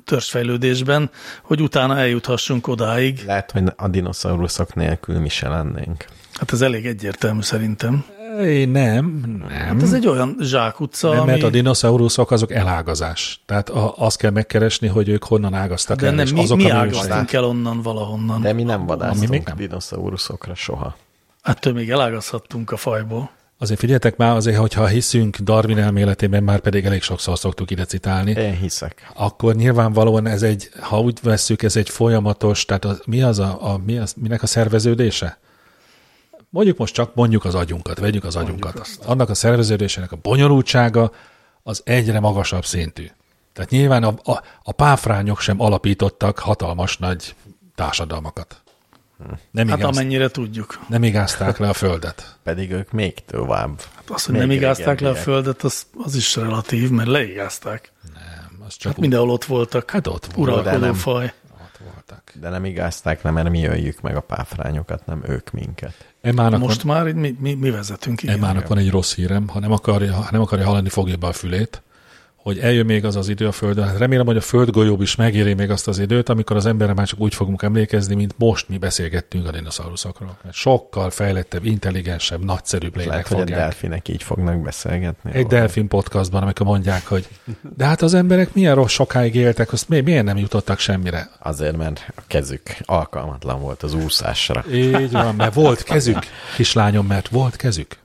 [SPEAKER 3] törzsfejlődésben, hogy utána eljuthassunk odáig.
[SPEAKER 1] Lehet, hogy a dinoszauruszok nélkül mi se lennénk.
[SPEAKER 3] Hát ez elég egyértelmű szerintem.
[SPEAKER 2] É, nem, nem.
[SPEAKER 3] Hát ez egy olyan zsákutca,
[SPEAKER 2] nem,
[SPEAKER 3] ami...
[SPEAKER 2] mert a dinoszauruszok azok elágazás. Tehát a, azt kell megkeresni, hogy ők honnan ágaztak
[SPEAKER 3] de
[SPEAKER 2] el,
[SPEAKER 3] nem, mi,
[SPEAKER 2] azok
[SPEAKER 3] mi
[SPEAKER 2] a
[SPEAKER 3] ágaztunk el onnan valahonnan.
[SPEAKER 1] De mi nem vadásztunk
[SPEAKER 2] még nem.
[SPEAKER 1] dinoszauruszokra soha.
[SPEAKER 3] Ettől még elágazhattunk a fajból.
[SPEAKER 2] Azért figyeljetek már, azért, hogyha hiszünk Darwin elméletében, már pedig elég sokszor szoktuk ide citálni,
[SPEAKER 1] Én hiszek.
[SPEAKER 2] akkor nyilvánvalóan ez egy, ha úgy vesszük, ez egy folyamatos, tehát az, mi az a, a mi az, minek a szerveződése? Mondjuk most csak mondjuk az agyunkat, vegyük az agyunkat. Annak a szerveződésének a bonyolultsága az egyre magasabb szintű. Tehát nyilván a, a, a páfrányok sem alapítottak hatalmas nagy társadalmakat. Nem,
[SPEAKER 3] Hát amennyire tudjuk.
[SPEAKER 2] nem igázták le a földet.
[SPEAKER 1] Pedig ők még tovább.
[SPEAKER 3] Hát az, hogy
[SPEAKER 1] Még
[SPEAKER 3] nem igázták le a földet, az, az is relatív, mert leigázták.
[SPEAKER 2] Nem, az csak
[SPEAKER 3] Hát mindenhol ott voltak.
[SPEAKER 2] Hát ott volt,
[SPEAKER 1] de
[SPEAKER 3] uralkodó
[SPEAKER 1] nem.
[SPEAKER 3] faj.
[SPEAKER 2] Voltak.
[SPEAKER 1] De nem igázták le, mert mi öljük meg a páfrányokat, nem ők minket.
[SPEAKER 2] Emának
[SPEAKER 3] Most
[SPEAKER 2] van,
[SPEAKER 3] már mi, mi, mi vezetünk. Igen.
[SPEAKER 2] Emának van egy rossz hírem, ha nem akarja, ha nem akarja hallani, fogja be a fülét, hogy eljön még az az idő a Földön. Hát remélem, hogy a Földgolyó is megéri még azt az időt, amikor az emberre már csak úgy fogunk emlékezni, mint most mi beszélgettünk a dinoszauruszokról. Sokkal fejlettebb, intelligensebb, nagyszerűbb lények
[SPEAKER 1] Lehet, hogy a
[SPEAKER 2] fogják.
[SPEAKER 1] delfinek így fognak beszélgetni.
[SPEAKER 2] Egy delfin podcastban, amikor mondják, hogy de hát az emberek milyen rossz sokáig éltek, azt mi- miért nem jutottak semmire?
[SPEAKER 1] Azért, mert a kezük alkalmatlan volt az úszásra.
[SPEAKER 2] Így van, mert volt kezük, kislányom, mert volt kezük.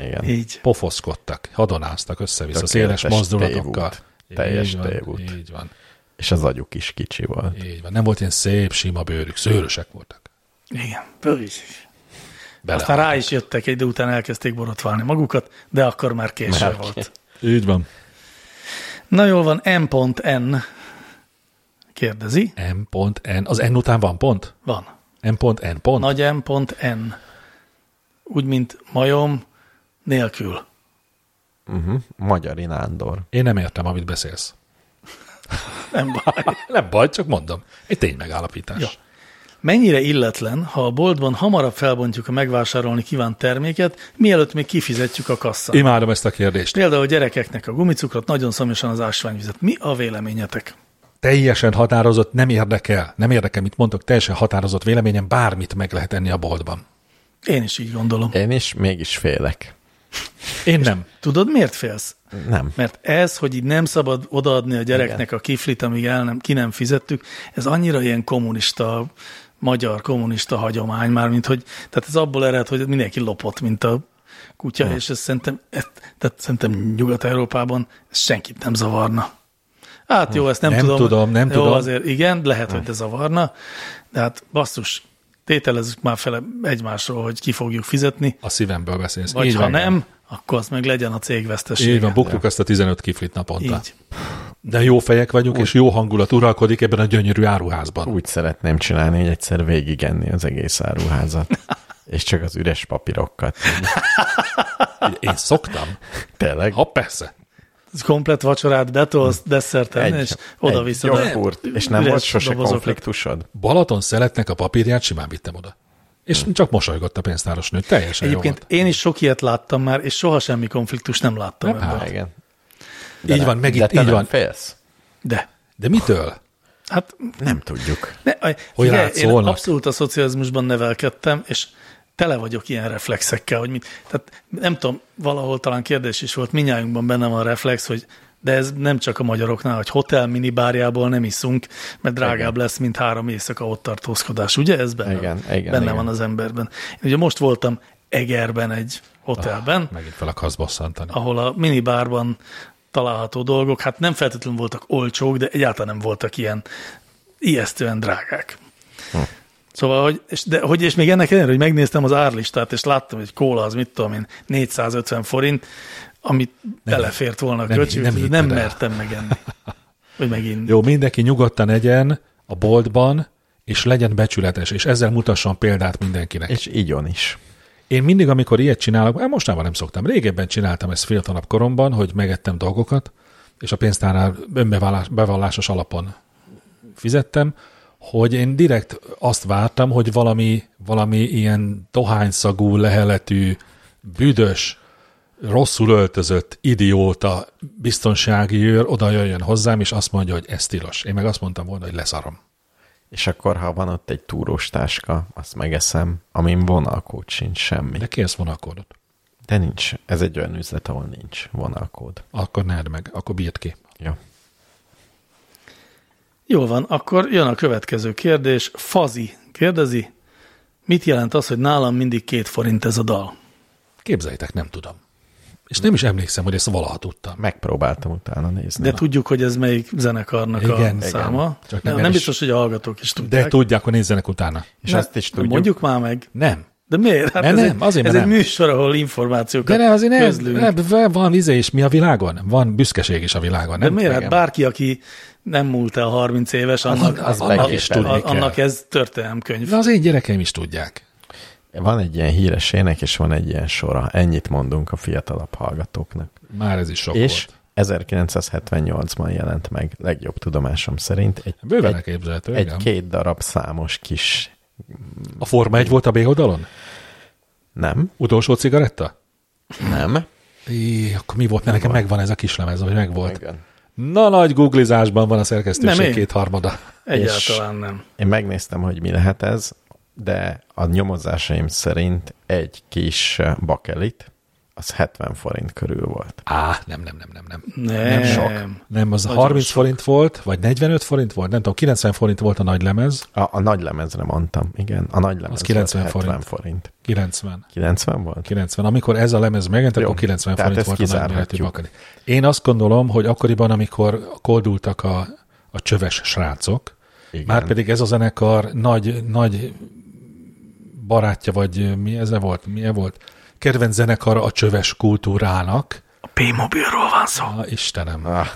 [SPEAKER 1] Igen.
[SPEAKER 3] Így.
[SPEAKER 2] Pofoszkodtak, hadonáztak össze-vissza,
[SPEAKER 1] Tökéletes
[SPEAKER 2] széles mozdulatokkal.
[SPEAKER 1] tévút. Teljes
[SPEAKER 2] így van,
[SPEAKER 1] tévút.
[SPEAKER 2] Így van,
[SPEAKER 1] És az agyuk is kicsi volt.
[SPEAKER 2] így van. Nem volt ilyen szép, sima bőrük, szőrösek voltak.
[SPEAKER 3] Igen.
[SPEAKER 2] Bele.
[SPEAKER 3] Aztán rá is jöttek, egy idő után elkezdték borotválni magukat, de akkor már késő
[SPEAKER 1] Már
[SPEAKER 3] volt.
[SPEAKER 2] Így van.
[SPEAKER 3] Na jól van, M.N. kérdezi.
[SPEAKER 2] M.N. Az N után van pont?
[SPEAKER 3] Van.
[SPEAKER 2] M.N. pont?
[SPEAKER 3] Nagy M.N. Úgy, mint majom nélkül.
[SPEAKER 1] Uh-huh. Magyari Nándor.
[SPEAKER 2] Én nem értem, amit beszélsz.
[SPEAKER 3] Nem baj.
[SPEAKER 2] Nem baj, csak mondom. Egy tény megállapítás.
[SPEAKER 3] Ja. Mennyire illetlen, ha a boltban hamarabb felbontjuk a megvásárolni kívánt terméket, mielőtt még kifizetjük a kasszát.
[SPEAKER 2] Imádom ezt a kérdést.
[SPEAKER 3] Például a gyerekeknek a gumicukrot, nagyon szomjasan az ásványvizet. Mi a véleményetek?
[SPEAKER 2] Teljesen határozott, nem érdekel. Nem érdekel, mit mondok, teljesen határozott véleményem, bármit meg lehet enni a boltban.
[SPEAKER 3] Én is így gondolom.
[SPEAKER 1] Én is mégis félek.
[SPEAKER 2] Én nem.
[SPEAKER 3] Tudod, miért félsz?
[SPEAKER 1] Nem.
[SPEAKER 3] Mert ez, hogy így nem szabad odaadni a gyereknek a kiflit, amíg el nem, ki nem fizettük, ez annyira ilyen kommunista, magyar kommunista hagyomány már, mint hogy, tehát ez abból ered, hogy mindenki lopott, mint a kutya,
[SPEAKER 1] Hm.
[SPEAKER 3] és ez szerintem, ez, tehát szerintem Nyugat-Európában senkit nem zavarna. Hát jó, ezt nem,
[SPEAKER 2] Nem
[SPEAKER 3] tudom.
[SPEAKER 2] tudom, nem
[SPEAKER 3] jó,
[SPEAKER 2] tudom.
[SPEAKER 3] azért igen, lehet, hogy ez zavarna, de hát basszus, tételezzük már fele egymásról, hogy ki fogjuk fizetni,
[SPEAKER 2] A szívemből beszélsz.
[SPEAKER 3] vagy
[SPEAKER 2] Így
[SPEAKER 3] ha
[SPEAKER 2] van.
[SPEAKER 3] nem, akkor az meg legyen a cég vesztesége.
[SPEAKER 2] Így van, buktuk azt a 15 kiflit naponta.
[SPEAKER 3] Így.
[SPEAKER 2] De jó fejek vagyunk, és jó hangulat uralkodik ebben a gyönyörű áruházban.
[SPEAKER 1] Úgy szeretném csinálni, hogy egyszer végigenni az egész áruházat. És csak az üres papírokat.
[SPEAKER 2] Én szoktam.
[SPEAKER 1] Tényleg?
[SPEAKER 2] Ha persze.
[SPEAKER 3] Komplet vacsorát betolsz, desszerten, és oda vissza.
[SPEAKER 1] joghurt. És nem volt sose konfliktusod?
[SPEAKER 2] Balaton szeletnek a papírját simán vittem oda. És csak mosolygott a pénztáros nő. Teljesen
[SPEAKER 3] Egyébként
[SPEAKER 2] jó volt.
[SPEAKER 3] én is sok ilyet láttam már, és soha semmi konfliktus nem láttam
[SPEAKER 2] Nem,
[SPEAKER 3] ebből.
[SPEAKER 1] Há, igen.
[SPEAKER 2] Így van, megint
[SPEAKER 1] de
[SPEAKER 2] így
[SPEAKER 1] nem
[SPEAKER 2] van.
[SPEAKER 1] félsz?
[SPEAKER 3] De,
[SPEAKER 2] De mitől?
[SPEAKER 3] hát
[SPEAKER 1] Nem tudjuk.
[SPEAKER 3] ne,
[SPEAKER 2] Hogy
[SPEAKER 3] figyelj, én abszolút a szocializmusban nevelkedtem, és tele vagyok ilyen reflexekkel, hogy mit, tehát nem tudom, valahol talán kérdés is volt, minnyájunkban benne van a reflex, hogy de ez nem csak a magyaroknál, hogy hotel minibárjából nem iszunk, mert drágább
[SPEAKER 1] Igen.
[SPEAKER 3] lesz, mint három éjszaka ott tartózkodás. Ugye ez benne,
[SPEAKER 1] Igen, igen,
[SPEAKER 3] benne
[SPEAKER 1] igen.
[SPEAKER 3] van az emberben. Én ugye most voltam Egerben egy hotelben,
[SPEAKER 2] Megint fel akarsz bosszantani.
[SPEAKER 3] ahol a minibárban található dolgok, hát nem feltétlenül voltak olcsók, de egyáltalán nem voltak ilyen ijesztően drágák.
[SPEAKER 1] Hm.
[SPEAKER 3] Szóval, hogy, és, de, hogy, és még ennek ellenére, hogy megnéztem az árlistát, és láttam, hogy kóla az, mit tudom én, 450 forint, amit belefért volna a
[SPEAKER 2] nem-
[SPEAKER 3] költség,
[SPEAKER 2] nem
[SPEAKER 3] nem, nem mertem megenni. Vagy megint.
[SPEAKER 2] Jó, mindenki nyugodtan egyen a boltban, és legyen becsületes, és ezzel mutasson példát mindenkinek.
[SPEAKER 1] És igyon is.
[SPEAKER 2] Én mindig, amikor ilyet csinálok, hát mostában nem szoktam, régebben csináltam ezt fiatalabb koromban, hogy megettem dolgokat, és a pénztárnál önbevallásos alapon fizettem, hogy én direkt azt vártam, hogy valami, valami ilyen dohányszagú, leheletű, büdös, rosszul öltözött idióta biztonsági őr oda jöjjön hozzám, és azt mondja, hogy ez tilos. Én meg azt mondtam volna, hogy leszarom.
[SPEAKER 1] És akkor, ha van ott egy túrós táska, azt megeszem, amin vonalkód sincs semmi.
[SPEAKER 2] De kérsz vonalkódot.
[SPEAKER 1] De nincs. Ez egy olyan üzlet, ahol nincs vonalkód.
[SPEAKER 2] Akkor ne meg, akkor bírd ki.
[SPEAKER 1] Jó.
[SPEAKER 3] Jól van, akkor jön a következő kérdés. Fazi kérdezi, mit jelent az, hogy nálam mindig két forint ez a dal?
[SPEAKER 2] Képzeljétek, nem tudom. És nem is emlékszem, hogy ezt valaha tudtam.
[SPEAKER 1] Megpróbáltam utána nézni.
[SPEAKER 3] De tudjuk, hogy ez melyik zenekarnak
[SPEAKER 2] Igen,
[SPEAKER 3] a
[SPEAKER 2] igen.
[SPEAKER 3] száma.
[SPEAKER 2] Csak
[SPEAKER 3] nem,
[SPEAKER 2] nem
[SPEAKER 3] nem
[SPEAKER 2] is-
[SPEAKER 3] biztos, hogy a hallgatók is tudják.
[SPEAKER 2] De tudják, hogy nézzenek utána.
[SPEAKER 1] És
[SPEAKER 3] Ne-
[SPEAKER 1] azt is tudjuk.
[SPEAKER 3] Mondjuk már meg.
[SPEAKER 2] Nem.
[SPEAKER 3] De miért? Hát
[SPEAKER 2] Ne,
[SPEAKER 3] ez
[SPEAKER 2] nem,
[SPEAKER 3] egy,
[SPEAKER 2] azért,
[SPEAKER 3] ez
[SPEAKER 2] mert
[SPEAKER 3] egy
[SPEAKER 2] nem.
[SPEAKER 3] műsor, ahol információkat
[SPEAKER 2] De ne, azért nem,
[SPEAKER 3] közlünk.
[SPEAKER 2] nem, van izé is mi a világon. Van büszkeség is a világon.
[SPEAKER 3] De
[SPEAKER 2] Nem
[SPEAKER 3] miért? Hát bárki, aki nem múlt el 30 éves, annak,
[SPEAKER 1] az
[SPEAKER 3] annak,
[SPEAKER 1] legjobb
[SPEAKER 3] is
[SPEAKER 1] tudni
[SPEAKER 2] kell.
[SPEAKER 3] annak ez történelemkönyv.
[SPEAKER 2] De az én gyerekeim is tudják.
[SPEAKER 1] Van egy ilyen híres ének, és van egy ilyen sora. Ennyit mondunk a fiatalabb hallgatóknak.
[SPEAKER 2] Már ez is sok
[SPEAKER 1] és
[SPEAKER 2] volt.
[SPEAKER 1] 1978-ban jelent meg, legjobb tudomásom szerint, egy,
[SPEAKER 2] Bőven
[SPEAKER 1] egy,
[SPEAKER 2] elképzelhető.
[SPEAKER 1] egy
[SPEAKER 2] igen.
[SPEAKER 1] két darab számos kis...
[SPEAKER 2] A Forma 1 volt a B oldalon?
[SPEAKER 1] Nem,
[SPEAKER 2] Utolsó cigaretta?
[SPEAKER 1] nem.
[SPEAKER 2] Í, akkor mi volt? Mert nekem megvan ez a kislemez, hogy megvolt.
[SPEAKER 1] Igen.
[SPEAKER 2] Na, nagy googlizásban van a szerkesztőség
[SPEAKER 3] Nem én.
[SPEAKER 2] kétharmada.
[SPEAKER 3] Egyáltalán nem.
[SPEAKER 1] Én megnéztem, hogy mi lehet ez, de a nyomozásaim szerint egy kis bakelit, az 70 forint körül volt.
[SPEAKER 2] Á, nem, nem, nem, nem, nem.
[SPEAKER 3] Nem.
[SPEAKER 2] Nem sok. Nem, az
[SPEAKER 3] Nagyon
[SPEAKER 2] 30
[SPEAKER 3] sok.
[SPEAKER 2] forint volt, vagy 45 forint volt, nem tudom, 90 forint volt a nagy lemez,
[SPEAKER 1] A, a nagy lemezre mondtam, igen. A nagy lemez
[SPEAKER 2] 90
[SPEAKER 1] volt 70
[SPEAKER 2] forint.
[SPEAKER 1] forint.
[SPEAKER 2] 90.
[SPEAKER 1] 90 volt?
[SPEAKER 2] 90. Amikor ez a lemez megjelent, akkor 90
[SPEAKER 1] tehát
[SPEAKER 2] forint volt a nagy bakali. Én azt gondolom, hogy akkoriban, amikor koldultak a, a csöves srácok,
[SPEAKER 1] Igen.
[SPEAKER 2] már pedig ez a zenekar nagy, nagy barátja, vagy mi ez volt, milyen volt, kedvenc zenekar a csöves kultúrának,
[SPEAKER 3] A P-mobilról van szó.
[SPEAKER 2] Á, Istenem.
[SPEAKER 1] Ah,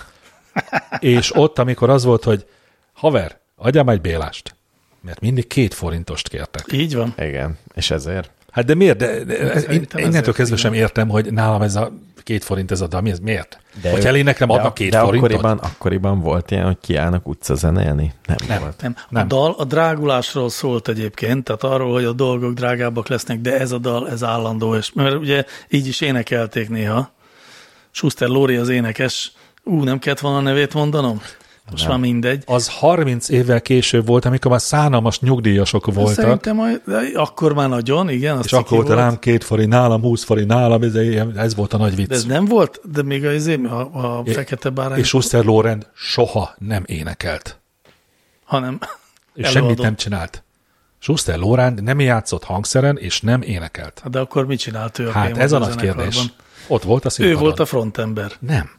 [SPEAKER 2] És ott, amikor az volt, hogy haver, adjál már egy bélást. Mert mindig két forintost kértek.
[SPEAKER 3] Így van.
[SPEAKER 1] igen, és ezért
[SPEAKER 2] Hát de miért? De, de, én,
[SPEAKER 3] Szerintem
[SPEAKER 2] innentől kezdve sem értem, hogy nálam ez a két forint ez a dal. Mi ez? Miért? De
[SPEAKER 1] De
[SPEAKER 2] Hogyha
[SPEAKER 1] ő-
[SPEAKER 2] én nekem
[SPEAKER 1] de,
[SPEAKER 2] adnak két
[SPEAKER 1] de
[SPEAKER 2] forintot?
[SPEAKER 1] akkoriban, akkoriban volt ilyen, hogy kiállnak utca zenélni? Nem,
[SPEAKER 2] Nem.
[SPEAKER 1] volt.
[SPEAKER 3] Nem. A
[SPEAKER 2] Nem.
[SPEAKER 3] dal a drágulásról szólt egyébként, tehát arról, hogy a dolgok drágábbak lesznek, de ez a dal, ez állandó, és mert ugye így is énekelték néha. Schuster Lóri az énekes. Ú, nem kellett volna a nevét mondanom? Most már mindegy.
[SPEAKER 2] Az 30 évvel később volt, amikor már szánalmas nyugdíjasok voltak,
[SPEAKER 3] Szerintem a, de akkor már nagyon, igen. Az
[SPEAKER 2] és akkor volt rám két forint, nálam 20 forint, nálam, ez, ez volt a nagy vicc.
[SPEAKER 3] De ez nem volt? De még az, a, a fekete bárány,
[SPEAKER 2] és Schuster Lorend soha nem énekelt.
[SPEAKER 3] hanem
[SPEAKER 2] És semmit nem csinált. Schuster Lorand nem játszott hangszeren, és nem énekelt.
[SPEAKER 3] Hát De akkor mit csinált ő a
[SPEAKER 2] Hát
[SPEAKER 3] P-mobil
[SPEAKER 2] ez a nagy kérdés. Ott volt a
[SPEAKER 3] Ő
[SPEAKER 2] színpadon.
[SPEAKER 3] volt a frontember.
[SPEAKER 2] Nem.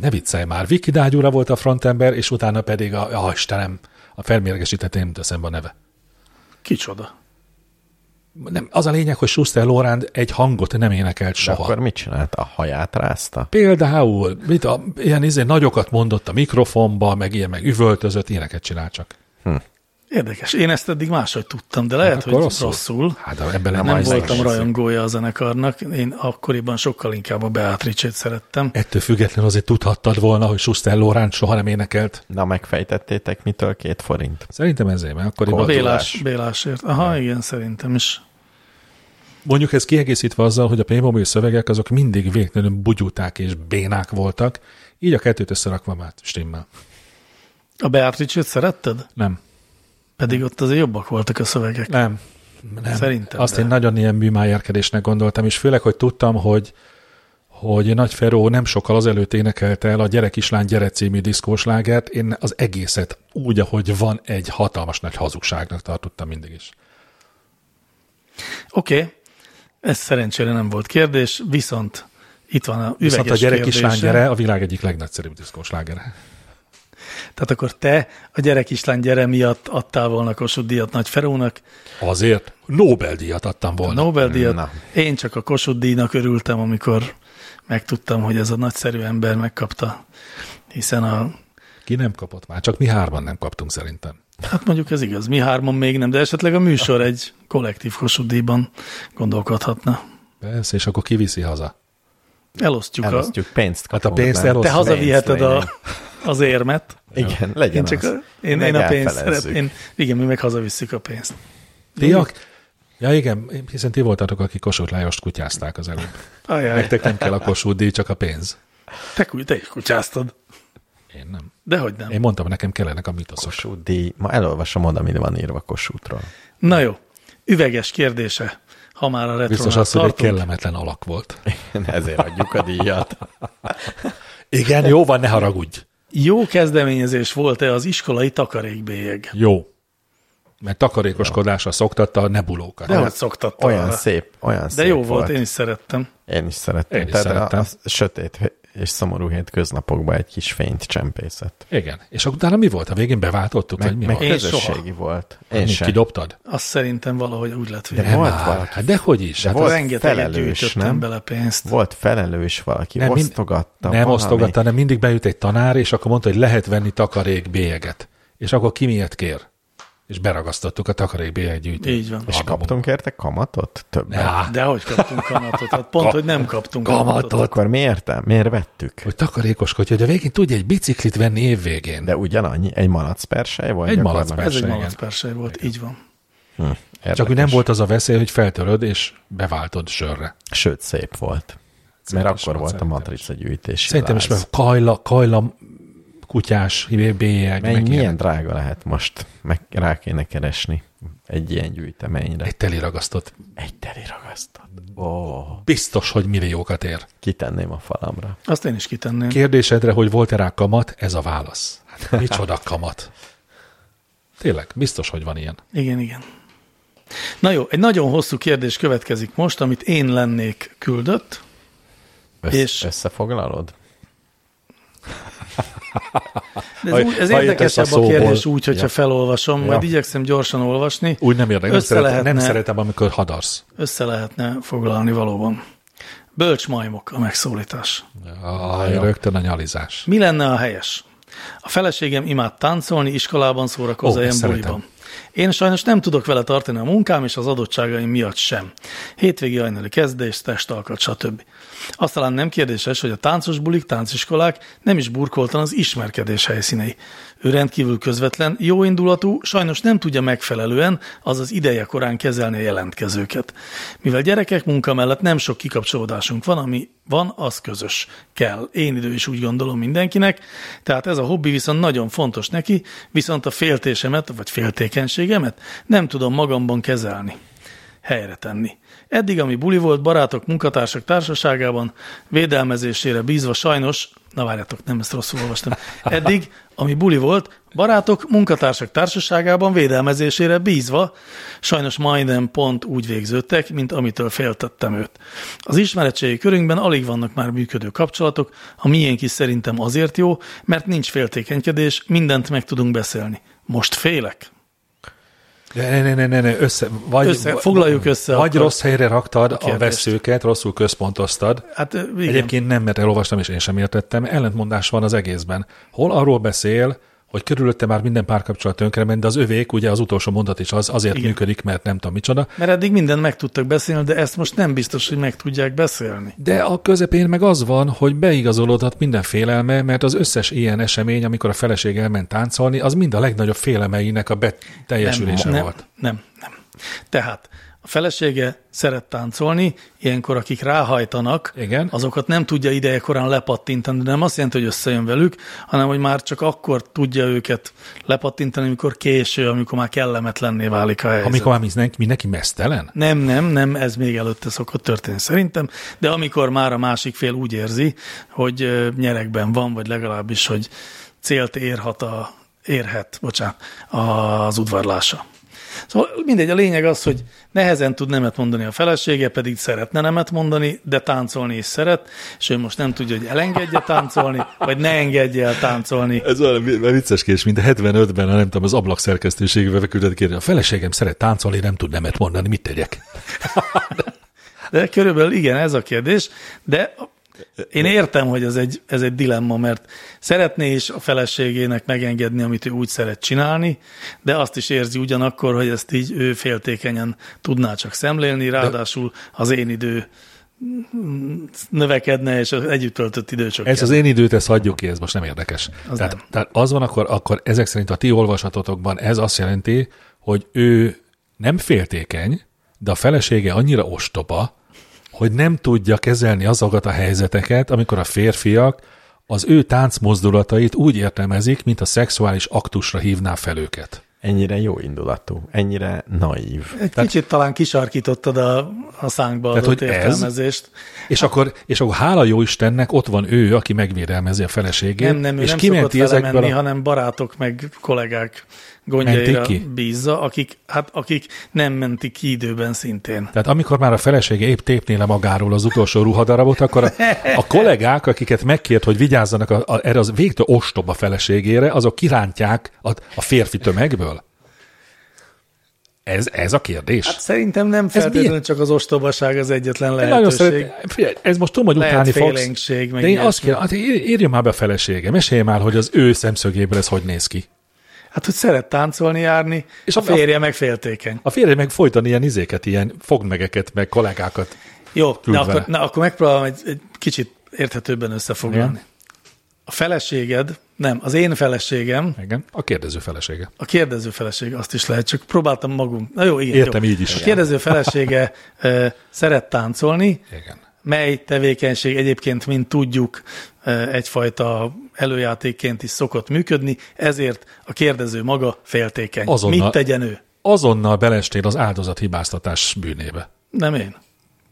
[SPEAKER 2] Ne viccelj már. Viki Dágyúra volt a frontember, és utána pedig a, ja, Istenem, a felmérgesítettem, nem jut eszembe a neve.
[SPEAKER 3] Kicsoda.
[SPEAKER 2] Nem, az a lényeg, hogy Schuster Lorand egy hangot nem énekelt
[SPEAKER 1] De
[SPEAKER 2] soha.
[SPEAKER 1] akkor mit csinált? A haját rázta?
[SPEAKER 2] Például, mit a, ilyen izé, nagyokat mondott a mikrofonba, meg ilyen, meg üvöltözött, ilyeneket csinál csak.
[SPEAKER 3] Érdekes. Én ezt eddig máshogy tudtam, de lehet,
[SPEAKER 2] Hát
[SPEAKER 3] hogy rosszul.
[SPEAKER 2] rosszul. Hát ebben
[SPEAKER 1] Nem
[SPEAKER 2] nem
[SPEAKER 3] voltam rajongója a zenekarnak. Én akkoriban sokkal inkább a Beatrice-t szerettem.
[SPEAKER 2] Ettől függetlenül azért tudhattad volna, hogy Schuster Lorand soha nem énekelt.
[SPEAKER 1] Na, megfejtettétek, mitől két forint?
[SPEAKER 2] Szerintem ezért, mert akkoriban...
[SPEAKER 1] Koldulás.
[SPEAKER 3] Bélás, Bélásért. Aha, igen, szerintem is.
[SPEAKER 2] Mondjuk ez kiegészítve azzal, hogy a Playmobil szövegek azok mindig végtelenül bugyuták és bénák voltak, így a kettőt összerakva már stimmel.
[SPEAKER 3] A Beatrice-t szeretted?
[SPEAKER 2] Nem.
[SPEAKER 3] Pedig ott azért jobbak voltak a szövegek.
[SPEAKER 2] Nem. nem.
[SPEAKER 3] Szerintem,
[SPEAKER 2] Azt
[SPEAKER 3] de.
[SPEAKER 2] én nagyon ilyen műmájárkedésnek gondoltam, és főleg, hogy tudtam, hogy hogy Nagy Feró nem sokkal azelőtt énekelte el a Gyere kislány, gyere című diszkóslágert, én az egészet úgy, ahogy van, egy hatalmas nagy hazugságnak tartottam mindig is.
[SPEAKER 3] Oké, okay. ez szerencsére nem volt kérdés, viszont itt van a üveges
[SPEAKER 2] Viszont a Gyere
[SPEAKER 3] kérdése.
[SPEAKER 2] kislány, gyere a világ egyik legnagyszerűbb diszkóslágere.
[SPEAKER 3] Tehát akkor te a gyere kislány gyere miatt adtál volna Kossuth díjat Nagy Ferónak,
[SPEAKER 2] Azért Nobel-díjat adtam
[SPEAKER 3] a
[SPEAKER 2] volna.
[SPEAKER 3] Nobel-díjat.
[SPEAKER 1] Na.
[SPEAKER 3] Én csak a Kossuth díjnak örültem, amikor megtudtam, hogy ez a nagyszerű ember megkapta, hiszen a,
[SPEAKER 2] Ki nem kapott már, csak mi hárman nem kaptunk szerintem.
[SPEAKER 3] hát mondjuk ez igaz, mi hárman még nem, de esetleg a műsor egy kollektív Kossuth díjban gondolkodhatna.
[SPEAKER 2] Persze, és akkor kiviszi haza.
[SPEAKER 3] Elosztjuk, a,
[SPEAKER 1] Elosztjuk, pénzt
[SPEAKER 2] Hát a pénzt elosztjuk.
[SPEAKER 3] te hazaviheted a. az érmet.
[SPEAKER 1] Igen, legyen
[SPEAKER 3] Én csak
[SPEAKER 1] az.
[SPEAKER 3] a, én, én a pénzt szeretném. Igen, mi meg hazavisszük a pénzt.
[SPEAKER 2] Ti ak- Ja igen, hiszen ti voltatok, akik Kossuth Lajost kutyázták az előbb.
[SPEAKER 3] Ajaj,
[SPEAKER 2] Nektek nem kell a Kossuth díj, csak a pénz.
[SPEAKER 3] te, te is kutyáztad.
[SPEAKER 2] Én nem.
[SPEAKER 3] Dehogy nem.
[SPEAKER 2] Én mondtam, nekem kellenek a mitoszok.
[SPEAKER 1] Kossuth díj. Ma elolvasom oda, mi van írva Kossuthról.
[SPEAKER 3] Na jó, üveges kérdése, ha már a retronál
[SPEAKER 2] Biztos az, hogy egy kellemetlen alak volt.
[SPEAKER 1] Ezért adjuk a díjat.
[SPEAKER 2] Igen, jó van, ne haragudj.
[SPEAKER 3] Jó kezdeményezés volt-e az iskolai takarékbélyeg?
[SPEAKER 2] Jó. Mert takarékoskodásra szoktatta a nebulókat.
[SPEAKER 3] De hogy szoktatta
[SPEAKER 1] Olyan
[SPEAKER 3] arra.
[SPEAKER 1] szép, olyan
[SPEAKER 3] De
[SPEAKER 1] szép
[SPEAKER 3] jó volt, én is szerettem.
[SPEAKER 1] Én is szerettem.
[SPEAKER 2] Én is
[SPEAKER 1] Tehát
[SPEAKER 2] szerettem.
[SPEAKER 1] A, a sötét és szomorú hétköznapokban egy kis fényt csempészett.
[SPEAKER 2] Igen. És akkor utána mi volt? A végén beváltottuk,
[SPEAKER 1] Meg,
[SPEAKER 2] vagy mi
[SPEAKER 1] meg
[SPEAKER 2] volt?
[SPEAKER 1] Közösségi volt. Én sem.
[SPEAKER 2] kidobtad?
[SPEAKER 3] Azt szerintem valahogy úgy lett
[SPEAKER 1] De
[SPEAKER 3] vége.
[SPEAKER 1] volt
[SPEAKER 2] már.
[SPEAKER 1] valaki.
[SPEAKER 2] Hát dehogy is.
[SPEAKER 1] De
[SPEAKER 2] Hát
[SPEAKER 1] volt
[SPEAKER 3] Rengeteget
[SPEAKER 1] felelős, nem?
[SPEAKER 3] bele pénzt.
[SPEAKER 1] Volt felelős valaki,
[SPEAKER 2] Nem,
[SPEAKER 1] nem, osztogatta.
[SPEAKER 2] nem
[SPEAKER 1] valami.
[SPEAKER 2] osztogatta, hanem mindig bejött egy tanár, és akkor mondta, hogy lehet venni takarékbélyeget. És akkor ki miért kér? És beragasztottuk a takarékbélyeg gyűjtőt.
[SPEAKER 3] Így van.
[SPEAKER 1] És kaptunk érte kamatot? Többet?
[SPEAKER 2] Ja,
[SPEAKER 3] De hogy kaptunk kamatot? Hát pont, hogy nem kaptunk
[SPEAKER 2] Kamatot.
[SPEAKER 1] Akkor miért? Miért vettük?
[SPEAKER 2] hogy takarékoskodj, hogy a végén tudja egy biciklit venni évvégén.
[SPEAKER 1] De ugyanannyi? Egy malacpersely volt?
[SPEAKER 2] Egy malacpersely.
[SPEAKER 3] Ez egy
[SPEAKER 2] igen.
[SPEAKER 3] malacpersely volt, így van.
[SPEAKER 1] Hm,
[SPEAKER 2] Csak
[SPEAKER 1] érdekes.
[SPEAKER 2] hogy nem volt az a veszély, hogy feltöröd, és beváltod sörre.
[SPEAKER 1] Sőt, szép volt. Mert
[SPEAKER 2] is
[SPEAKER 1] akkor
[SPEAKER 2] volt,
[SPEAKER 1] a
[SPEAKER 2] szerintem
[SPEAKER 1] matrica gyűjtési
[SPEAKER 2] Szerintem is meg kajla, kajla kutyás bélyeg.
[SPEAKER 1] Mennyi,
[SPEAKER 2] meg
[SPEAKER 1] milyen
[SPEAKER 2] ilyen.
[SPEAKER 1] drága lehet most? Meg rá kéne keresni egy ilyen gyűjteményre. Egy,
[SPEAKER 2] Egy teli ragasztott.
[SPEAKER 1] egy teli ragasztott. Ó,
[SPEAKER 2] Biztos, hogy milliókat ér.
[SPEAKER 1] kitenném a falamra.
[SPEAKER 3] Azt én is kitenném.
[SPEAKER 2] Kérdésedre, hogy volt-e rá kamat, ez a válasz. Hát micsoda kamat? Tényleg, biztos, hogy van ilyen.
[SPEAKER 3] Igen, igen. Na jó, egy nagyon hosszú kérdés következik most, amit én lennék küldött.
[SPEAKER 1] Össz,
[SPEAKER 3] És-
[SPEAKER 1] Összefoglalod?
[SPEAKER 3] De ez,
[SPEAKER 2] Ha-
[SPEAKER 3] úgy, ez
[SPEAKER 2] ha
[SPEAKER 3] érdekesebb
[SPEAKER 2] a
[SPEAKER 3] a kérdés
[SPEAKER 2] szóból.
[SPEAKER 3] úgy, hogyha
[SPEAKER 1] Ja.
[SPEAKER 3] felolvasom, majd
[SPEAKER 1] Ja.
[SPEAKER 3] igyekszem gyorsan olvasni.
[SPEAKER 2] Úgy nem érdekel, nem, szeretem, nem szeretem, amikor hadarsz.
[SPEAKER 3] Össze lehetne foglalni valóban. Bölcs majmok a megszólítás.
[SPEAKER 2] Aj, rögtön a nyalizás.
[SPEAKER 3] Mi lenne a helyes? A feleségem imád táncolni, iskolában szórakozni,
[SPEAKER 2] Ó,
[SPEAKER 3] ilyen
[SPEAKER 2] ezt
[SPEAKER 3] buliban. Én sajnos nem tudok vele tartani a munkám és az adottságaim miatt sem. Hétvégi hajnali kezdés, testalkat, stb. Azt talán nem kérdéses, hogy a táncos bulik, tánciskolák nem is burkoltan az ismerkedés helyszínei. Ő rendkívül közvetlen, jóindulatú, sajnos nem tudja megfelelően, azaz ideje korán kezelni a jelentkezőket. Mivel gyerekek munka mellett nem sok kikapcsolódásunk van, ami van, az közös. Kell. Én idő is úgy gondolom mindenkinek, tehát ez a hobbi viszont nagyon fontos neki, viszont a féltésemet, vagy féltékenységemet nem tudom magamban kezelni helyre tenni. Eddig, ami buli volt, barátok, munkatársak társaságában, védelmezésére bízva sajnos, na várjátok, nem ezt rosszul olvastam, eddig, ami buli volt, barátok, munkatársak társaságában védelmezésére bízva, sajnos majdnem pont úgy végződtek, mint amitől féltettem őt. Az ismeretségi körünkben alig vannak már működő kapcsolatok, a miénk is szerintem azért jó, mert nincs féltékenykedés, mindent meg tudunk beszélni. Most félek?
[SPEAKER 2] Ne, ne, ne, ne, ne össze, vagy,
[SPEAKER 3] Össze- foglaljuk össze
[SPEAKER 2] Vagy
[SPEAKER 3] akkor
[SPEAKER 2] rossz helyre raktad a,
[SPEAKER 3] kérdést.
[SPEAKER 2] veszőket, rosszul központoztad.
[SPEAKER 3] Hát igen.
[SPEAKER 2] Egyébként nem, mert elolvastam, és én sem értettem. Ellentmondás van az egészben. Hol arról beszél, hogy körülötte már minden párkapcsolat tönkrement, de az övék, ugye az utolsó mondat is az, azért
[SPEAKER 3] Igen.
[SPEAKER 2] működik, mert nem tudom micsoda.
[SPEAKER 3] Mert eddig mindent meg tudtak beszélni, de ezt most nem biztos, hogy meg tudják beszélni.
[SPEAKER 2] De a közepén meg az van, hogy beigazolódhat minden félelme, mert az összes ilyen esemény, amikor a feleség elment táncolni, az mind a legnagyobb félelmeinek a beteljesülése
[SPEAKER 3] nem,
[SPEAKER 2] volt.
[SPEAKER 3] Nem, nem. Tehát a felesége szeret táncolni, ilyenkor akik ráhajtanak,
[SPEAKER 2] Igen.
[SPEAKER 3] azokat nem tudja ideje korán lepattintani, de nem azt jelenti, hogy összejön velük, hanem hogy már csak akkor tudja őket lepattintani, amikor késő, amikor már kellemetlenné válik a helyzet.
[SPEAKER 2] Amikor már mindenki, mindenki mesztelen?
[SPEAKER 3] Nem, nem, nem, ez még előtte szokott történni szerintem, de amikor már a másik fél úgy érzi, hogy nyerekben van, vagy legalábbis, hogy célt érhat a, érhet, bocsánat, az udvarlása. Szóval mindegy, a lényeg az, hogy nehezen tud nemet mondani a felesége, pedig szeretne nemet mondani, de táncolni is szeret, és ő most nem tudja, hogy elengedje táncolni, vagy ne engedje el táncolni.
[SPEAKER 2] Ez olyan vicces kérdés, mint a 75-ben, nem tudom, az ablak szerkesztőségével küldött kérdés. A feleségem szeret táncolni, nem tud nemet mondani, mit tegyek?
[SPEAKER 3] De körülbelül igen, ez a kérdés, de én értem, hogy ez egy, ez egy dilemma, mert szeretné is a feleségének megengedni, amit ő úgy szeret csinálni, de azt is érzi ugyanakkor, hogy ezt így ő féltékenyen tudná csak szemlélni, ráadásul az én idő növekedne, és az együtt töltött idő csökken.
[SPEAKER 2] Ez az én időt, ezt hagyjuk ki, ez most nem érdekes.
[SPEAKER 3] Az
[SPEAKER 2] tehát,
[SPEAKER 3] nem.
[SPEAKER 2] tehát az van, akkor, akkor ezek szerint a ti olvasatotokban ez azt jelenti, hogy ő nem féltékeny, de a felesége annyira ostoba, hogy nem tudja kezelni azokat a helyzeteket, amikor a férfiak az ő táncmozdulatait úgy értelmezik, mint a szexuális aktusra hívná fel őket.
[SPEAKER 1] Ennyire jó indulatú, ennyire naív.
[SPEAKER 3] Egy Tehát, kicsit talán kisarkítottad a, a szánkba
[SPEAKER 2] Tehát,
[SPEAKER 3] adott
[SPEAKER 2] hogy ez-
[SPEAKER 3] értelmezést.
[SPEAKER 2] És akkor, és akkor hála jó Istennek ott van ő, aki megvédelmezi a feleségét,
[SPEAKER 3] Nem, nem, ő
[SPEAKER 2] és
[SPEAKER 3] nem
[SPEAKER 2] kimenti
[SPEAKER 3] szokott
[SPEAKER 2] ezekből
[SPEAKER 3] menni,
[SPEAKER 2] a...
[SPEAKER 3] hanem barátok meg kollégák gondjaira
[SPEAKER 2] ki?
[SPEAKER 3] bízza, akik, hát, akik nem mentik ki időben szintén.
[SPEAKER 2] Tehát amikor már a felesége épp tépné le magáról az utolsó ruhadarabot, akkor a, a kollégák, akiket megkért, hogy vigyázzanak a, a, erre az végtől ostoba feleségére, azok kirántják a, a férfi tömegből? Ez, ez a kérdés?
[SPEAKER 3] Hát szerintem nem feltétlenül csak az ostobaság az egyetlen
[SPEAKER 2] nagyon
[SPEAKER 3] lehetőség.
[SPEAKER 2] szeret, figyelj, ez most tudom, hogy
[SPEAKER 3] Lehet
[SPEAKER 2] utálni fogsz.
[SPEAKER 3] meg
[SPEAKER 2] De én azt kérem, hát ír- írja már be a felesége, mesélj már, hogy az ő szemszögéből ez hogy néz ki.
[SPEAKER 3] Hát, hogy szeret táncolni, járni,
[SPEAKER 2] És a-
[SPEAKER 3] a férje meg féltékeny.
[SPEAKER 2] A férje meg folyton ilyen izéket, ilyen fogmegeket, meg kollégákat.
[SPEAKER 3] Jó,
[SPEAKER 2] vele.
[SPEAKER 3] akkor, na akkor megpróbálom egy, egy kicsit érthetőbben összefoglalni.
[SPEAKER 2] Igen.
[SPEAKER 3] A feleséged, nem, az én feleségem,
[SPEAKER 2] Igen, a kérdező felesége.
[SPEAKER 3] a kérdező felesége, azt is lehet, csak próbáltam magunk. Na jó, igen.
[SPEAKER 2] Értem,
[SPEAKER 3] jó.
[SPEAKER 2] így is.
[SPEAKER 3] A kérdező felesége ö, szeret táncolni,
[SPEAKER 2] Igen.
[SPEAKER 3] Mely tevékenység egyébként, mint tudjuk, egyfajta előjátékként is szokott működni, ezért a kérdező maga féltékeny.
[SPEAKER 2] Azonnal-
[SPEAKER 3] Mit tegyen ő?
[SPEAKER 2] Azonnal belestél az áldozat hibáztatás bűnébe.
[SPEAKER 3] Nem én.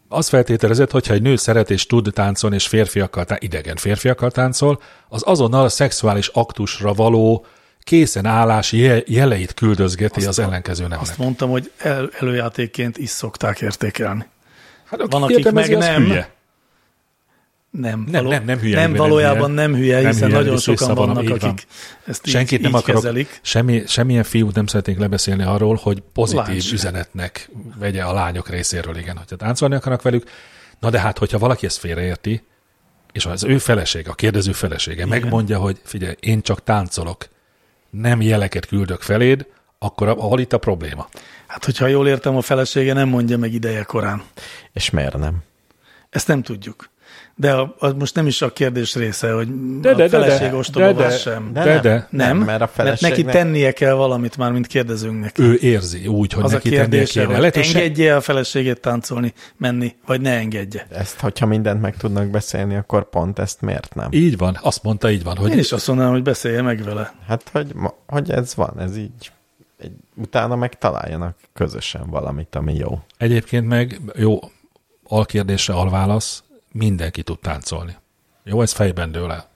[SPEAKER 2] Az feltételezett, hogyha egy nő szeret és tud táncolni, és férfiakkal, tá- idegen férfiakkal táncol, az azonnal a szexuális aktusra való készen állás je- jeleit küldözgeti az ellenkező nemnek.
[SPEAKER 3] Azt mondtam, hogy el, előjátékként is szokták értékelni.
[SPEAKER 2] Hát, aki
[SPEAKER 3] van, akik meg
[SPEAKER 2] az
[SPEAKER 3] nem.
[SPEAKER 2] Hülye.
[SPEAKER 3] Nem,
[SPEAKER 2] Nem, nem, nem hülye,
[SPEAKER 3] Nem,
[SPEAKER 2] mivel nem
[SPEAKER 3] valójában
[SPEAKER 2] hülye.
[SPEAKER 3] nem hülye,
[SPEAKER 2] Nem
[SPEAKER 3] hiszen
[SPEAKER 2] hülye,
[SPEAKER 3] nagyon sokan vannak,
[SPEAKER 2] így van.
[SPEAKER 3] akik ezt így,
[SPEAKER 2] Senkit nem
[SPEAKER 3] így
[SPEAKER 2] akarok,
[SPEAKER 3] kezelik.
[SPEAKER 2] semmi, semmilyen fiút nem szeretnénk lebeszélni arról, hogy pozitív
[SPEAKER 3] Lány sem.
[SPEAKER 2] üzenetnek vegye a lányok részéről, igen, hogyha táncolni akarnak velük. Na de hát, hogyha valaki ezt félreérti, és az ő felesége, a kérdező felesége igen. megmondja, hogy figyelj, én csak táncolok, nem jeleket küldök feléd, akkor a- hol itt a probléma?
[SPEAKER 3] Hát, hogyha jól értem, a felesége nem mondja meg ideje korán.
[SPEAKER 1] És miért nem?
[SPEAKER 3] Ezt nem tudjuk. De a, a, most nem is a kérdés része, hogy
[SPEAKER 2] De,
[SPEAKER 3] a
[SPEAKER 2] de, de,
[SPEAKER 3] feleség
[SPEAKER 2] de,
[SPEAKER 3] ostoba
[SPEAKER 2] de,
[SPEAKER 3] vagy
[SPEAKER 2] de,
[SPEAKER 3] sem.
[SPEAKER 2] de, de, de.
[SPEAKER 3] Nem,
[SPEAKER 1] Nem, mert a
[SPEAKER 3] mert neki
[SPEAKER 1] feleségnek-
[SPEAKER 3] tennie kell valamit már, mint kérdezőnknek.
[SPEAKER 2] Ő érzi úgy, hogy
[SPEAKER 3] Az a
[SPEAKER 2] neki tennie
[SPEAKER 3] kérdése,
[SPEAKER 2] kéne.
[SPEAKER 3] hogy
[SPEAKER 2] se-
[SPEAKER 3] engedje a feleségét táncolni, menni, vagy ne engedje.
[SPEAKER 1] Ezt, hogyha mindent meg tudnak beszélni, akkor pont ezt miért nem?
[SPEAKER 2] Így van, azt mondta, így van, hogy
[SPEAKER 3] Én is azt mondanám, hogy beszélje meg vele.
[SPEAKER 1] Hát, hogy, hogy ez van, ez így. Egy, utána meg találjanak közösen valamit, ami jó.
[SPEAKER 2] Egyébként meg jó alkérdésre alválasz, mindenki tud táncolni. Jó, ez fejben dől el.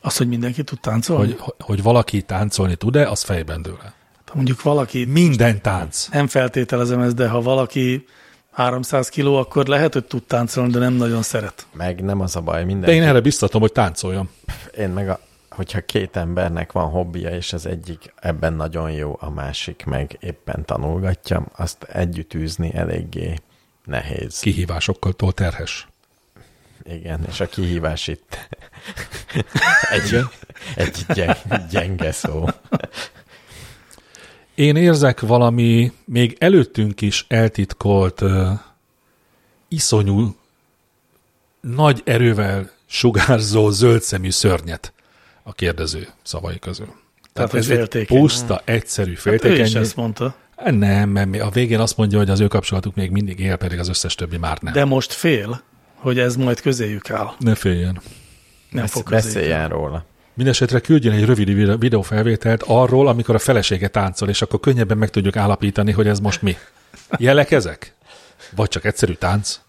[SPEAKER 3] Az, hogy mindenki tud táncolni?
[SPEAKER 2] Hogy, hogy valaki táncolni tud-e, az fejben dől el.
[SPEAKER 3] Ha mondjuk valaki,
[SPEAKER 2] Minden tánc.
[SPEAKER 3] nem feltételezem ezt, de ha valaki 300 kiló, akkor lehet, hogy tud táncolni, de nem nagyon szeret.
[SPEAKER 1] Meg nem az a baj, minden.
[SPEAKER 2] De én erre biztatom, hogy táncoljon.
[SPEAKER 1] én meg, a, hogyha két embernek van hobbija, és az egyik ebben nagyon jó, a másik meg éppen tanulgatja, azt együtt űzni eléggé nehéz.
[SPEAKER 2] Kihívásokkal terhes.
[SPEAKER 1] Igen, és a kihívás itt egy, egy gyeng, gyenge szó.
[SPEAKER 2] Én érzek valami még előttünk is eltitkolt, uh, iszonyú, nagy erővel sugárzó zöldszemű szörnyet a kérdező szavai közül. Tehát,
[SPEAKER 3] hogy
[SPEAKER 2] ez egy
[SPEAKER 3] féltékeny.
[SPEAKER 2] puszta, egyszerű
[SPEAKER 3] Hát ő is
[SPEAKER 2] féltékeny.
[SPEAKER 3] ezt mondta.
[SPEAKER 2] nem, mert a végén azt mondja, hogy az ő kapcsolatuk még mindig él, pedig az összes többi már nem.
[SPEAKER 3] De most fél, hogy ez majd közéjük áll.
[SPEAKER 2] Ne féljen.
[SPEAKER 3] Nem
[SPEAKER 1] Besz,
[SPEAKER 3] fog
[SPEAKER 1] beszéljen róla.
[SPEAKER 2] Mindenesetre küldjön egy rövid videó- videófelvételt arról, amikor a felesége táncol, és akkor könnyebben meg tudjuk állapítani, hogy ez most mi. Jelek ezek? Vagy csak egyszerű tánc?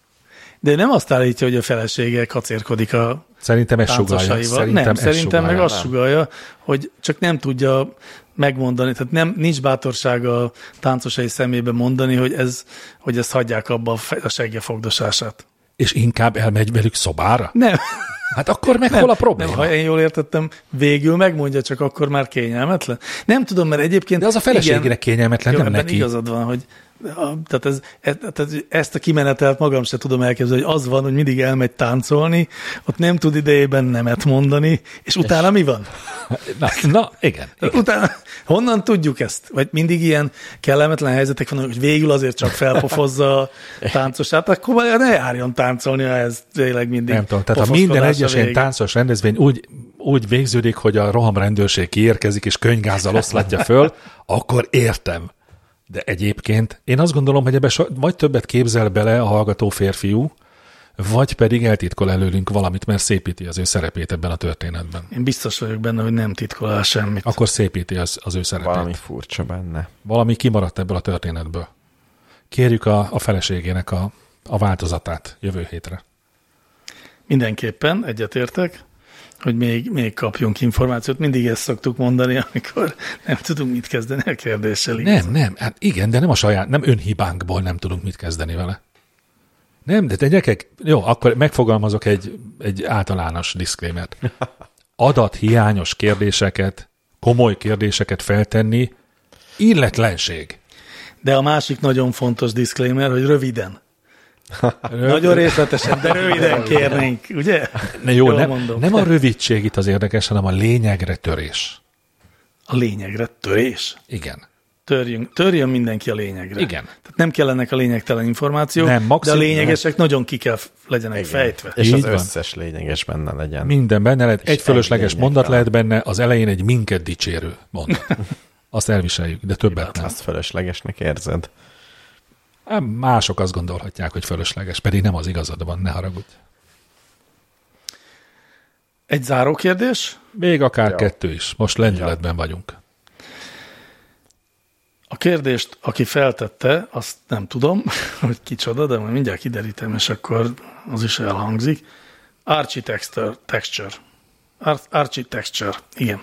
[SPEAKER 3] De nem azt állítja, hogy a felesége kacérkodik a
[SPEAKER 2] Szerintem ez sugalja. Szerintem,
[SPEAKER 3] nem,
[SPEAKER 2] ez
[SPEAKER 3] szerintem meg azt sugalja, hogy csak nem tudja megmondani, tehát nem, nincs bátorsága a táncosai szemébe mondani, hogy, ez, hogy ezt hagyják abba a, segge fogdosását.
[SPEAKER 2] És inkább elmegy velük szobára?
[SPEAKER 3] Nem,
[SPEAKER 2] Hát akkor meg
[SPEAKER 3] nem,
[SPEAKER 2] hol a
[SPEAKER 3] nem,
[SPEAKER 2] probléma?
[SPEAKER 3] ha én jól értettem, végül megmondja, csak akkor már kényelmetlen. Nem tudom, mert egyébként...
[SPEAKER 2] De az a feleségének
[SPEAKER 3] igen,
[SPEAKER 2] kényelmetlen,
[SPEAKER 3] jó,
[SPEAKER 2] nem neki.
[SPEAKER 3] igazad van, hogy Tehát, ez, ez, tehát ezt a kimenetelt magam se tudom elképzelni, hogy az van, hogy mindig elmegy táncolni, ott nem tud idejében nemet mondani, és utána mi van?
[SPEAKER 2] Na, na igen. igen.
[SPEAKER 3] Utána honnan tudjuk ezt? Vagy mindig ilyen kellemetlen helyzetek vannak, hogy végül azért csak felpofozza a táncosát, akkor ne járjon táncolni, ha ez tényleg mindig
[SPEAKER 2] Nem tudom, tehát ha minden
[SPEAKER 3] a
[SPEAKER 2] egyes ilyen táncos rendezvény úgy, úgy végződik, hogy a rohamrendőrség kiérkezik és könygázzal oszlatja föl, akkor értem. De egyébként én azt gondolom, hogy ebbe so, vagy többet képzel bele a hallgató férfiú, vagy pedig eltitkol előlünk valamit, mert szépíti az ő szerepét ebben a történetben.
[SPEAKER 3] Én biztos vagyok benne, hogy nem titkol el semmit.
[SPEAKER 2] Akkor szépíti az, az ő szerepét.
[SPEAKER 1] Valami
[SPEAKER 2] Valami.
[SPEAKER 1] furcsa benne.
[SPEAKER 2] Valami kimaradt ebből a történetből. Kérjük a, a feleségének a, a változatát jövő hétre.
[SPEAKER 3] Mindenképpen egyetértek, hogy még, még kapjunk információt. Mindig ezt szoktuk mondani, amikor nem tudunk mit kezdeni a kérdéssel.
[SPEAKER 2] Nem, nem, hát igen, de nem a saját, nem önhibánkból nem tudunk mit kezdeni vele. Nem, de te gyerekek, jó, akkor megfogalmazok egy, egy általános diszklémert. Adathiányos kérdéseket, komoly kérdéseket feltenni, illetlenség.
[SPEAKER 3] De a másik nagyon fontos disclaimer, hogy röviden. Nagyon részletesen, de röviden kérnénk, ugye?
[SPEAKER 2] Ne, jó,
[SPEAKER 3] Jól
[SPEAKER 2] nem,
[SPEAKER 3] mondom.
[SPEAKER 2] nem a rövidség itt az érdekes, hanem a lényegre törés.
[SPEAKER 3] A lényegre törés.
[SPEAKER 2] Igen.
[SPEAKER 3] Törjünk, törjön mindenki a lényegre.
[SPEAKER 2] Igen.
[SPEAKER 3] Tehát nem kellenek a lényegtelen információk,
[SPEAKER 2] Nem,
[SPEAKER 3] de a
[SPEAKER 2] maximum-
[SPEAKER 3] lényegesek nagyon ki kell legyenek
[SPEAKER 1] Igen.
[SPEAKER 3] fejtve.
[SPEAKER 1] És
[SPEAKER 2] Így
[SPEAKER 1] az
[SPEAKER 2] van.
[SPEAKER 1] összes lényeges benne legyen.
[SPEAKER 2] Minden benne lehet, egy fölösleges mondat lehet benne, az elején egy minket dicsérő mondat. Azt elviseljük, de többet nem.
[SPEAKER 1] Azt fölöslegesnek érzed.
[SPEAKER 2] Hát Mások azt gondolhatják, hogy fölösleges, pedig nem az igazad van, ne haragudj.
[SPEAKER 3] Egy záró kérdés.
[SPEAKER 2] Még akár
[SPEAKER 1] Ja.
[SPEAKER 2] kettő is. Most lendületben vagyunk.
[SPEAKER 3] A kérdést, aki feltette, azt nem tudom, hogy kicsoda, de majd mindjárt kiderítem, és akkor az is elhangzik. Architecture, texture. Ar- Architecture, igen.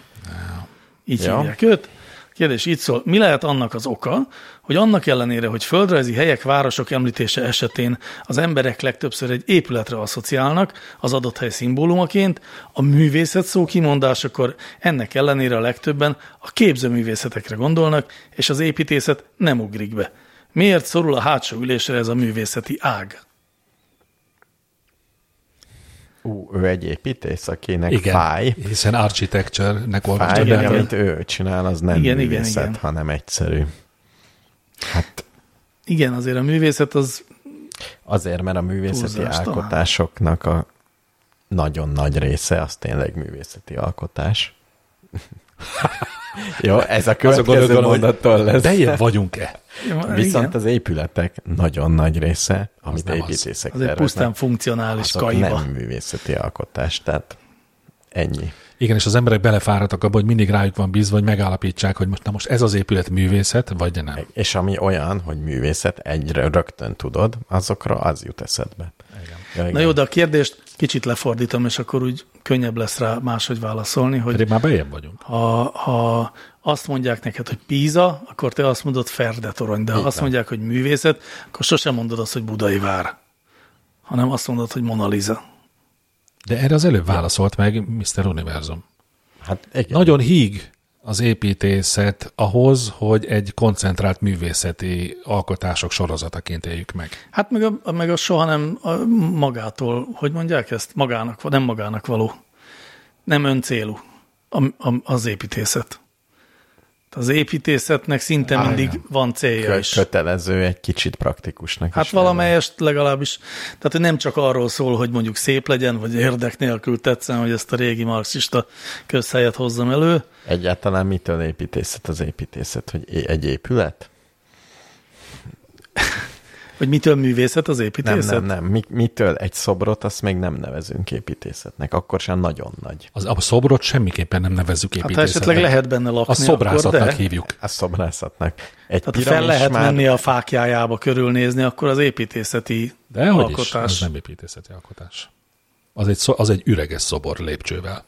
[SPEAKER 3] Így
[SPEAKER 1] Ja.
[SPEAKER 3] hívják őt. A kérdés így szól, mi lehet annak az oka, hogy annak ellenére, hogy földrajzi helyek, városok említése esetén az emberek legtöbbször egy épületre asszociálnak az adott hely szimbólumaként, a művészet szó kimondásakor ennek ellenére a legtöbben a képzőművészetekre gondolnak, és az építészet nem ugrik be. Miért szorul a hátsó ülésre ez a művészeti ág?
[SPEAKER 1] Ú, ő egy építész, akinek
[SPEAKER 2] Igen,
[SPEAKER 1] fáj.
[SPEAKER 2] hiszen architecture-nek olvastad
[SPEAKER 1] Fáj,
[SPEAKER 3] Igen,
[SPEAKER 1] de amit ő csinál, az nem
[SPEAKER 3] Igen, igen,
[SPEAKER 1] művészet,
[SPEAKER 3] igen.
[SPEAKER 1] hanem egyszerű. Hát
[SPEAKER 3] Igen, azért a művészet az
[SPEAKER 1] azért, mert a művészeti
[SPEAKER 3] Túlzás
[SPEAKER 1] alkotásoknak a nagyon nagy része az tényleg művészeti alkotás. Jó, ez a következő mondattól lesz.
[SPEAKER 2] Bejebb vagyunk-e?
[SPEAKER 1] Viszont
[SPEAKER 3] igen,
[SPEAKER 1] az épületek nagyon nagy része, amit
[SPEAKER 2] az.
[SPEAKER 1] építészek
[SPEAKER 3] az egy pusztán
[SPEAKER 1] terveznek,
[SPEAKER 3] funkcionális
[SPEAKER 1] azok
[SPEAKER 3] kaiba.
[SPEAKER 1] nem művészeti alkotás, tehát ennyi.
[SPEAKER 2] Igen, és az emberek belefáradtak abba, hogy mindig rájuk van bízva, hogy megállapítsák, hogy most, na most ez az épület művészet, vagy nem.
[SPEAKER 1] És ami olyan, hogy művészet, egyre rögtön tudod, azokra az jut eszedbe.
[SPEAKER 2] Igen.
[SPEAKER 1] Ja, igen.
[SPEAKER 3] Na jó, de a kérdést kicsit lefordítom, és akkor úgy könnyebb lesz rá máshogy válaszolni, hogy
[SPEAKER 2] Pedig már bejebb vagyunk.
[SPEAKER 3] ha, ha azt mondják neked, hogy Píza, akkor te azt mondod Ferde torony, de ha azt
[SPEAKER 1] van.
[SPEAKER 3] mondják, hogy művészet, akkor sosem mondod azt, hogy Budai vár, hanem azt mondod, hogy Mona Lisa.
[SPEAKER 2] De erre az előbb válaszolt meg Mr. Univerzum.
[SPEAKER 1] Hát igen.
[SPEAKER 2] Nagyon híg az építészet ahhoz, hogy egy koncentrált művészeti alkotások sorozataként éljük meg.
[SPEAKER 3] Hát meg a, meg a soha nem a magától, hogy mondják ezt? Magának, nem magának való. Nem öncélú a, a, az építészet. Az építészetnek szinte
[SPEAKER 2] Á,
[SPEAKER 3] mindig
[SPEAKER 2] igen.
[SPEAKER 3] van célja
[SPEAKER 1] Kö-
[SPEAKER 3] is.
[SPEAKER 1] kötelező egy kicsit praktikusnak
[SPEAKER 3] Hát
[SPEAKER 1] is
[SPEAKER 3] valamelyest legalábbis, tehát hogy nem csak arról szól, hogy mondjuk szép legyen, vagy érdek nélkül tetszen, hogy ezt a régi marxista közhelyet hozzam elő.
[SPEAKER 1] Egyáltalán mitől építészet az építészet? Hogy egy épület?
[SPEAKER 3] Hogy mitől művészet az
[SPEAKER 1] Nem,
[SPEAKER 3] építészet?
[SPEAKER 1] nem, nem. Mi, mitől egy szobrot, azt még nem nevezünk építészetnek. Akkor sem nagyon nagy.
[SPEAKER 2] Az, a szobrot semmiképpen nem nevezzük
[SPEAKER 3] Hát ha
[SPEAKER 2] építészetnek.
[SPEAKER 3] esetleg lehet benne lakni,
[SPEAKER 2] A szobrászatnak
[SPEAKER 3] akkor de.
[SPEAKER 2] hívjuk.
[SPEAKER 1] A szobrászatnak. Egy
[SPEAKER 3] Tehát fel lehet
[SPEAKER 1] már,
[SPEAKER 3] menni a fákjájába körülnézni, akkor az építészeti
[SPEAKER 2] De hogy is,
[SPEAKER 3] alkotás.
[SPEAKER 2] az nem építészeti alkotás. Az egy, szo- az egy üreges szobor lépcsővel.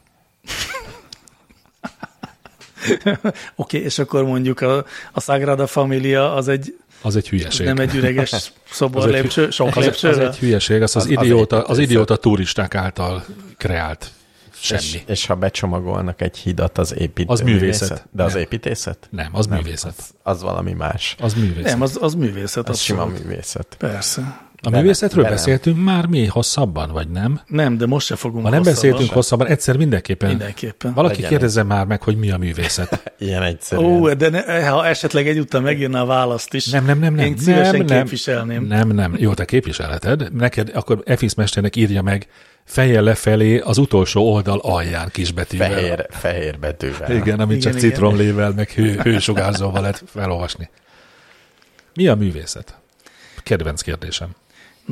[SPEAKER 3] Oké, okay, és akkor mondjuk a, a Sagrada Familia az egy
[SPEAKER 2] Az egy hülyeség.
[SPEAKER 3] nem egy üreges szobor
[SPEAKER 2] Az egy-
[SPEAKER 3] lépcső, sok
[SPEAKER 2] az, az
[SPEAKER 3] lépcsővel.
[SPEAKER 2] egy hülyeség, az az,
[SPEAKER 1] Az- az
[SPEAKER 2] idióta, az
[SPEAKER 1] építészet.
[SPEAKER 2] idióta turisták által kreált semmi.
[SPEAKER 1] És, és ha becsomagolnak egy hidat, az épít.
[SPEAKER 2] Az művészet.
[SPEAKER 1] De az
[SPEAKER 2] Nem.
[SPEAKER 1] építészet?
[SPEAKER 2] Nem, az művészet.
[SPEAKER 1] Az, az valami más.
[SPEAKER 2] Az művészet.
[SPEAKER 3] Nem, az, az művészet.
[SPEAKER 1] Az sima
[SPEAKER 3] abszolút.
[SPEAKER 1] művészet.
[SPEAKER 3] Persze.
[SPEAKER 2] A művészetről
[SPEAKER 1] velem.
[SPEAKER 2] beszéltünk már mi hosszabban, vagy nem?
[SPEAKER 3] Nem, de most se fogunk
[SPEAKER 2] Ha nem
[SPEAKER 3] hosszabban.
[SPEAKER 2] beszéltünk hosszabban, egyszer mindenképpen.
[SPEAKER 3] Mindenképpen.
[SPEAKER 2] Valaki
[SPEAKER 1] Legyen
[SPEAKER 2] kérdezze már meg, hogy mi a művészet.
[SPEAKER 1] Ilyen egyszerű.
[SPEAKER 3] Ó, de ne, ha esetleg egyúttal megírná a választ is,
[SPEAKER 2] Nem, nem, nem, nem.
[SPEAKER 3] én szívesen
[SPEAKER 2] nem, nem,
[SPEAKER 3] képviselném.
[SPEAKER 2] Nem, nem. Jó, te képviselheted. Neked akkor FX mesternek írja meg fejjel lefelé az utolsó oldal alján kisbetűvel.
[SPEAKER 1] Fehér, fehér betűvel.
[SPEAKER 2] Igen, amit
[SPEAKER 3] Igen,
[SPEAKER 2] csak
[SPEAKER 3] igen.
[SPEAKER 2] citromlével, meg hő, hősugárzóval lehet felolvasni. Mi a művészet? Kedvenc kérdésem.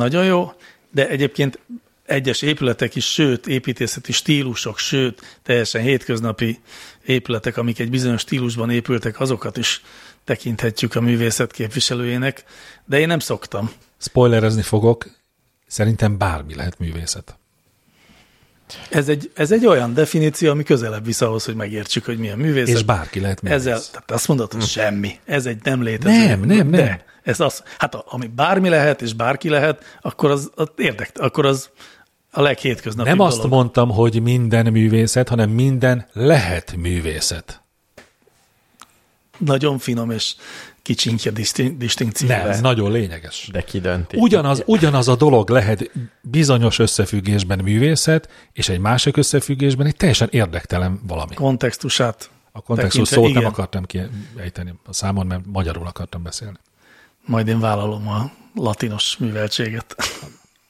[SPEAKER 3] Nagyon jó, de egyébként egyes épületek is, sőt, építészeti stílusok, sőt, teljesen hétköznapi épületek, amik egy bizonyos stílusban épültek, azokat is tekinthetjük a művészet képviselőjének, de én nem szoktam.
[SPEAKER 2] Spoilerezni fogok, szerintem bármi lehet művészet.
[SPEAKER 3] Ez egy, ez egy olyan definíció, ami közelebb visz ahhoz, hogy megértsük, hogy mi a művészet.
[SPEAKER 2] És bárki lehet művész.
[SPEAKER 3] Ezzel, tehát azt mondod, hogy semmi. Ez egy nem létező.
[SPEAKER 2] Nem, nem, nem.
[SPEAKER 3] De ez az, hát a- ami bármi lehet, és bárki lehet, akkor az, az érdek, akkor az a leghétköznapibb
[SPEAKER 2] Nem azt
[SPEAKER 3] dolog.
[SPEAKER 2] mondtam, hogy minden művészet, hanem minden lehet művészet.
[SPEAKER 3] Nagyon finom és kicsinkje disztin- distinkció.
[SPEAKER 2] Nem,
[SPEAKER 3] ez.
[SPEAKER 2] nagyon lényeges.
[SPEAKER 1] De ki dönti?
[SPEAKER 2] Ugyanaz, ugyanaz a dolog lehet bizonyos összefüggésben művészet, és egy másik összefüggésben egy teljesen érdektelen valami.
[SPEAKER 3] Kontextusát
[SPEAKER 2] A kontextus
[SPEAKER 3] tekintve,
[SPEAKER 2] szót nem
[SPEAKER 3] igen.
[SPEAKER 2] akartam kiejteni a számon, mert magyarul akartam beszélni.
[SPEAKER 3] Majd én vállalom a latinos műveltséget.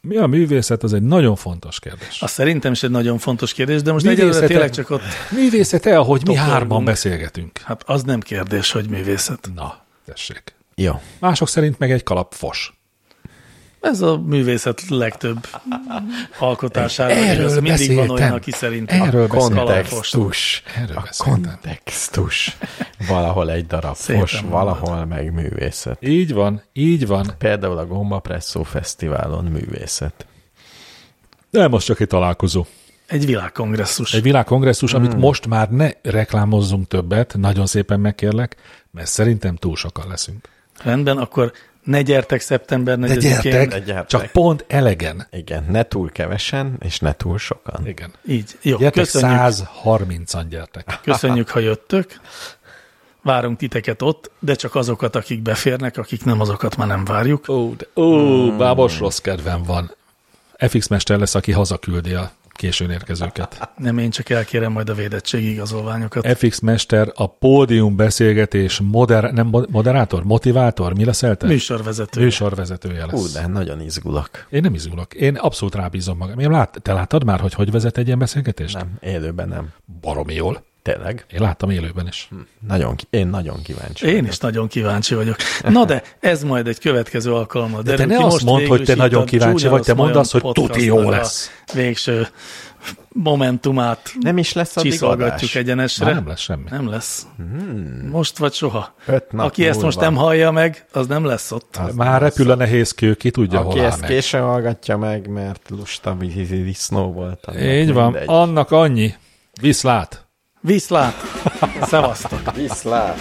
[SPEAKER 2] Mi a művészet, az egy nagyon fontos kérdés.
[SPEAKER 3] Az szerintem is egy nagyon fontos kérdés, de most egyelőre tényleg csak ott,
[SPEAKER 2] Művészete, ahogy mi hárman beszélgetünk.
[SPEAKER 3] hát az nem kérdés, hogy művészet.
[SPEAKER 2] Na, tessék.
[SPEAKER 1] Jó.
[SPEAKER 2] Mások szerint meg egy kalap fos.
[SPEAKER 3] Ez a művészet legtöbb alkotására.
[SPEAKER 2] Erről
[SPEAKER 3] igaz. Mindig van
[SPEAKER 2] beszéltem.
[SPEAKER 3] olyan, aki szerint
[SPEAKER 2] Erről
[SPEAKER 3] a.
[SPEAKER 1] Kontextus.
[SPEAKER 2] Erről
[SPEAKER 1] a
[SPEAKER 2] beszéltem.
[SPEAKER 1] kontextus. Valahol egy darab
[SPEAKER 3] Szépen
[SPEAKER 1] fos,
[SPEAKER 3] mondod.
[SPEAKER 1] valahol meg művészet.
[SPEAKER 2] Így van, így van.
[SPEAKER 1] Például a Gomba Presszó Fesztiválon művészet.
[SPEAKER 2] De most csak egy találkozó.
[SPEAKER 3] Egy világkongresszus.
[SPEAKER 2] Egy világkongresszus, amit most már ne reklámozzunk többet, nagyon szépen megkérlek, mert szerintem túl sokan leszünk.
[SPEAKER 3] Rendben, akkor ne gyertek szeptember
[SPEAKER 2] De
[SPEAKER 3] 4-én.
[SPEAKER 2] gyertek,
[SPEAKER 1] Ne gyertek.
[SPEAKER 2] csak pont elegen.
[SPEAKER 1] Igen, ne túl kevesen, és ne túl sokan.
[SPEAKER 2] Igen.
[SPEAKER 3] Így. Jó,
[SPEAKER 2] Gyertek,
[SPEAKER 3] köszönjük,
[SPEAKER 2] 130-an gyertek.
[SPEAKER 3] köszönjük, ha jöttök. Várunk titeket ott, de csak azokat, akik beférnek, akik nem, azokat már nem várjuk.
[SPEAKER 2] Ó, de, ó bábos rossz kedvem van. FX Mester lesz, aki hazaküldi a későn érkezőket.
[SPEAKER 3] Nem, én csak elkérem majd a védettségi igazolványokat.
[SPEAKER 2] FX Mester a pódium beszélgetés moder, nem mo- moderátor, motivátor, mi leszel te?
[SPEAKER 3] Műsorvezető.
[SPEAKER 2] Műsorvezetője lesz.
[SPEAKER 1] Ú, de nagyon izgulok.
[SPEAKER 2] Én nem izgulok. Én abszolút rábízom magam. Én lát, te láttad már, hogy hogy vezet egy ilyen beszélgetést?
[SPEAKER 1] Nem, élőben nem.
[SPEAKER 2] Baromi jól.
[SPEAKER 1] Tényleg?
[SPEAKER 2] Én láttam élőben is.
[SPEAKER 1] Nagyon, ki- én nagyon kíváncsi.
[SPEAKER 3] Én is nagyon kíváncsi vagyok. Na de ez majd egy következő alkalommal.
[SPEAKER 2] te
[SPEAKER 3] derül
[SPEAKER 2] ne
[SPEAKER 3] ki.
[SPEAKER 2] azt
[SPEAKER 3] Most
[SPEAKER 2] mondd, hogy te nagyon kíváncsi vagy, te mondd azt, hogy tuti jó
[SPEAKER 3] a
[SPEAKER 2] lesz.
[SPEAKER 3] Végső momentumát
[SPEAKER 1] Nem is lesz addig
[SPEAKER 3] csiszolgatjuk
[SPEAKER 1] adás.
[SPEAKER 3] egyenesre.
[SPEAKER 2] Már nem lesz semmi.
[SPEAKER 3] Nem lesz. Most vagy soha.
[SPEAKER 1] Öt nap
[SPEAKER 3] Aki ezt most
[SPEAKER 1] múlva.
[SPEAKER 3] nem hallja meg, az nem lesz ott.
[SPEAKER 1] Az
[SPEAKER 2] Már repül a nehéz kő, ki tudja,
[SPEAKER 1] Aki
[SPEAKER 2] hol
[SPEAKER 1] ezt
[SPEAKER 2] meg.
[SPEAKER 1] későn hallgatja meg, mert lusta disznó volt.
[SPEAKER 2] Így van,
[SPEAKER 1] mindegy.
[SPEAKER 2] annak annyi. Viszlát!
[SPEAKER 3] Viszlát! Szevasztok!
[SPEAKER 1] Viszlát!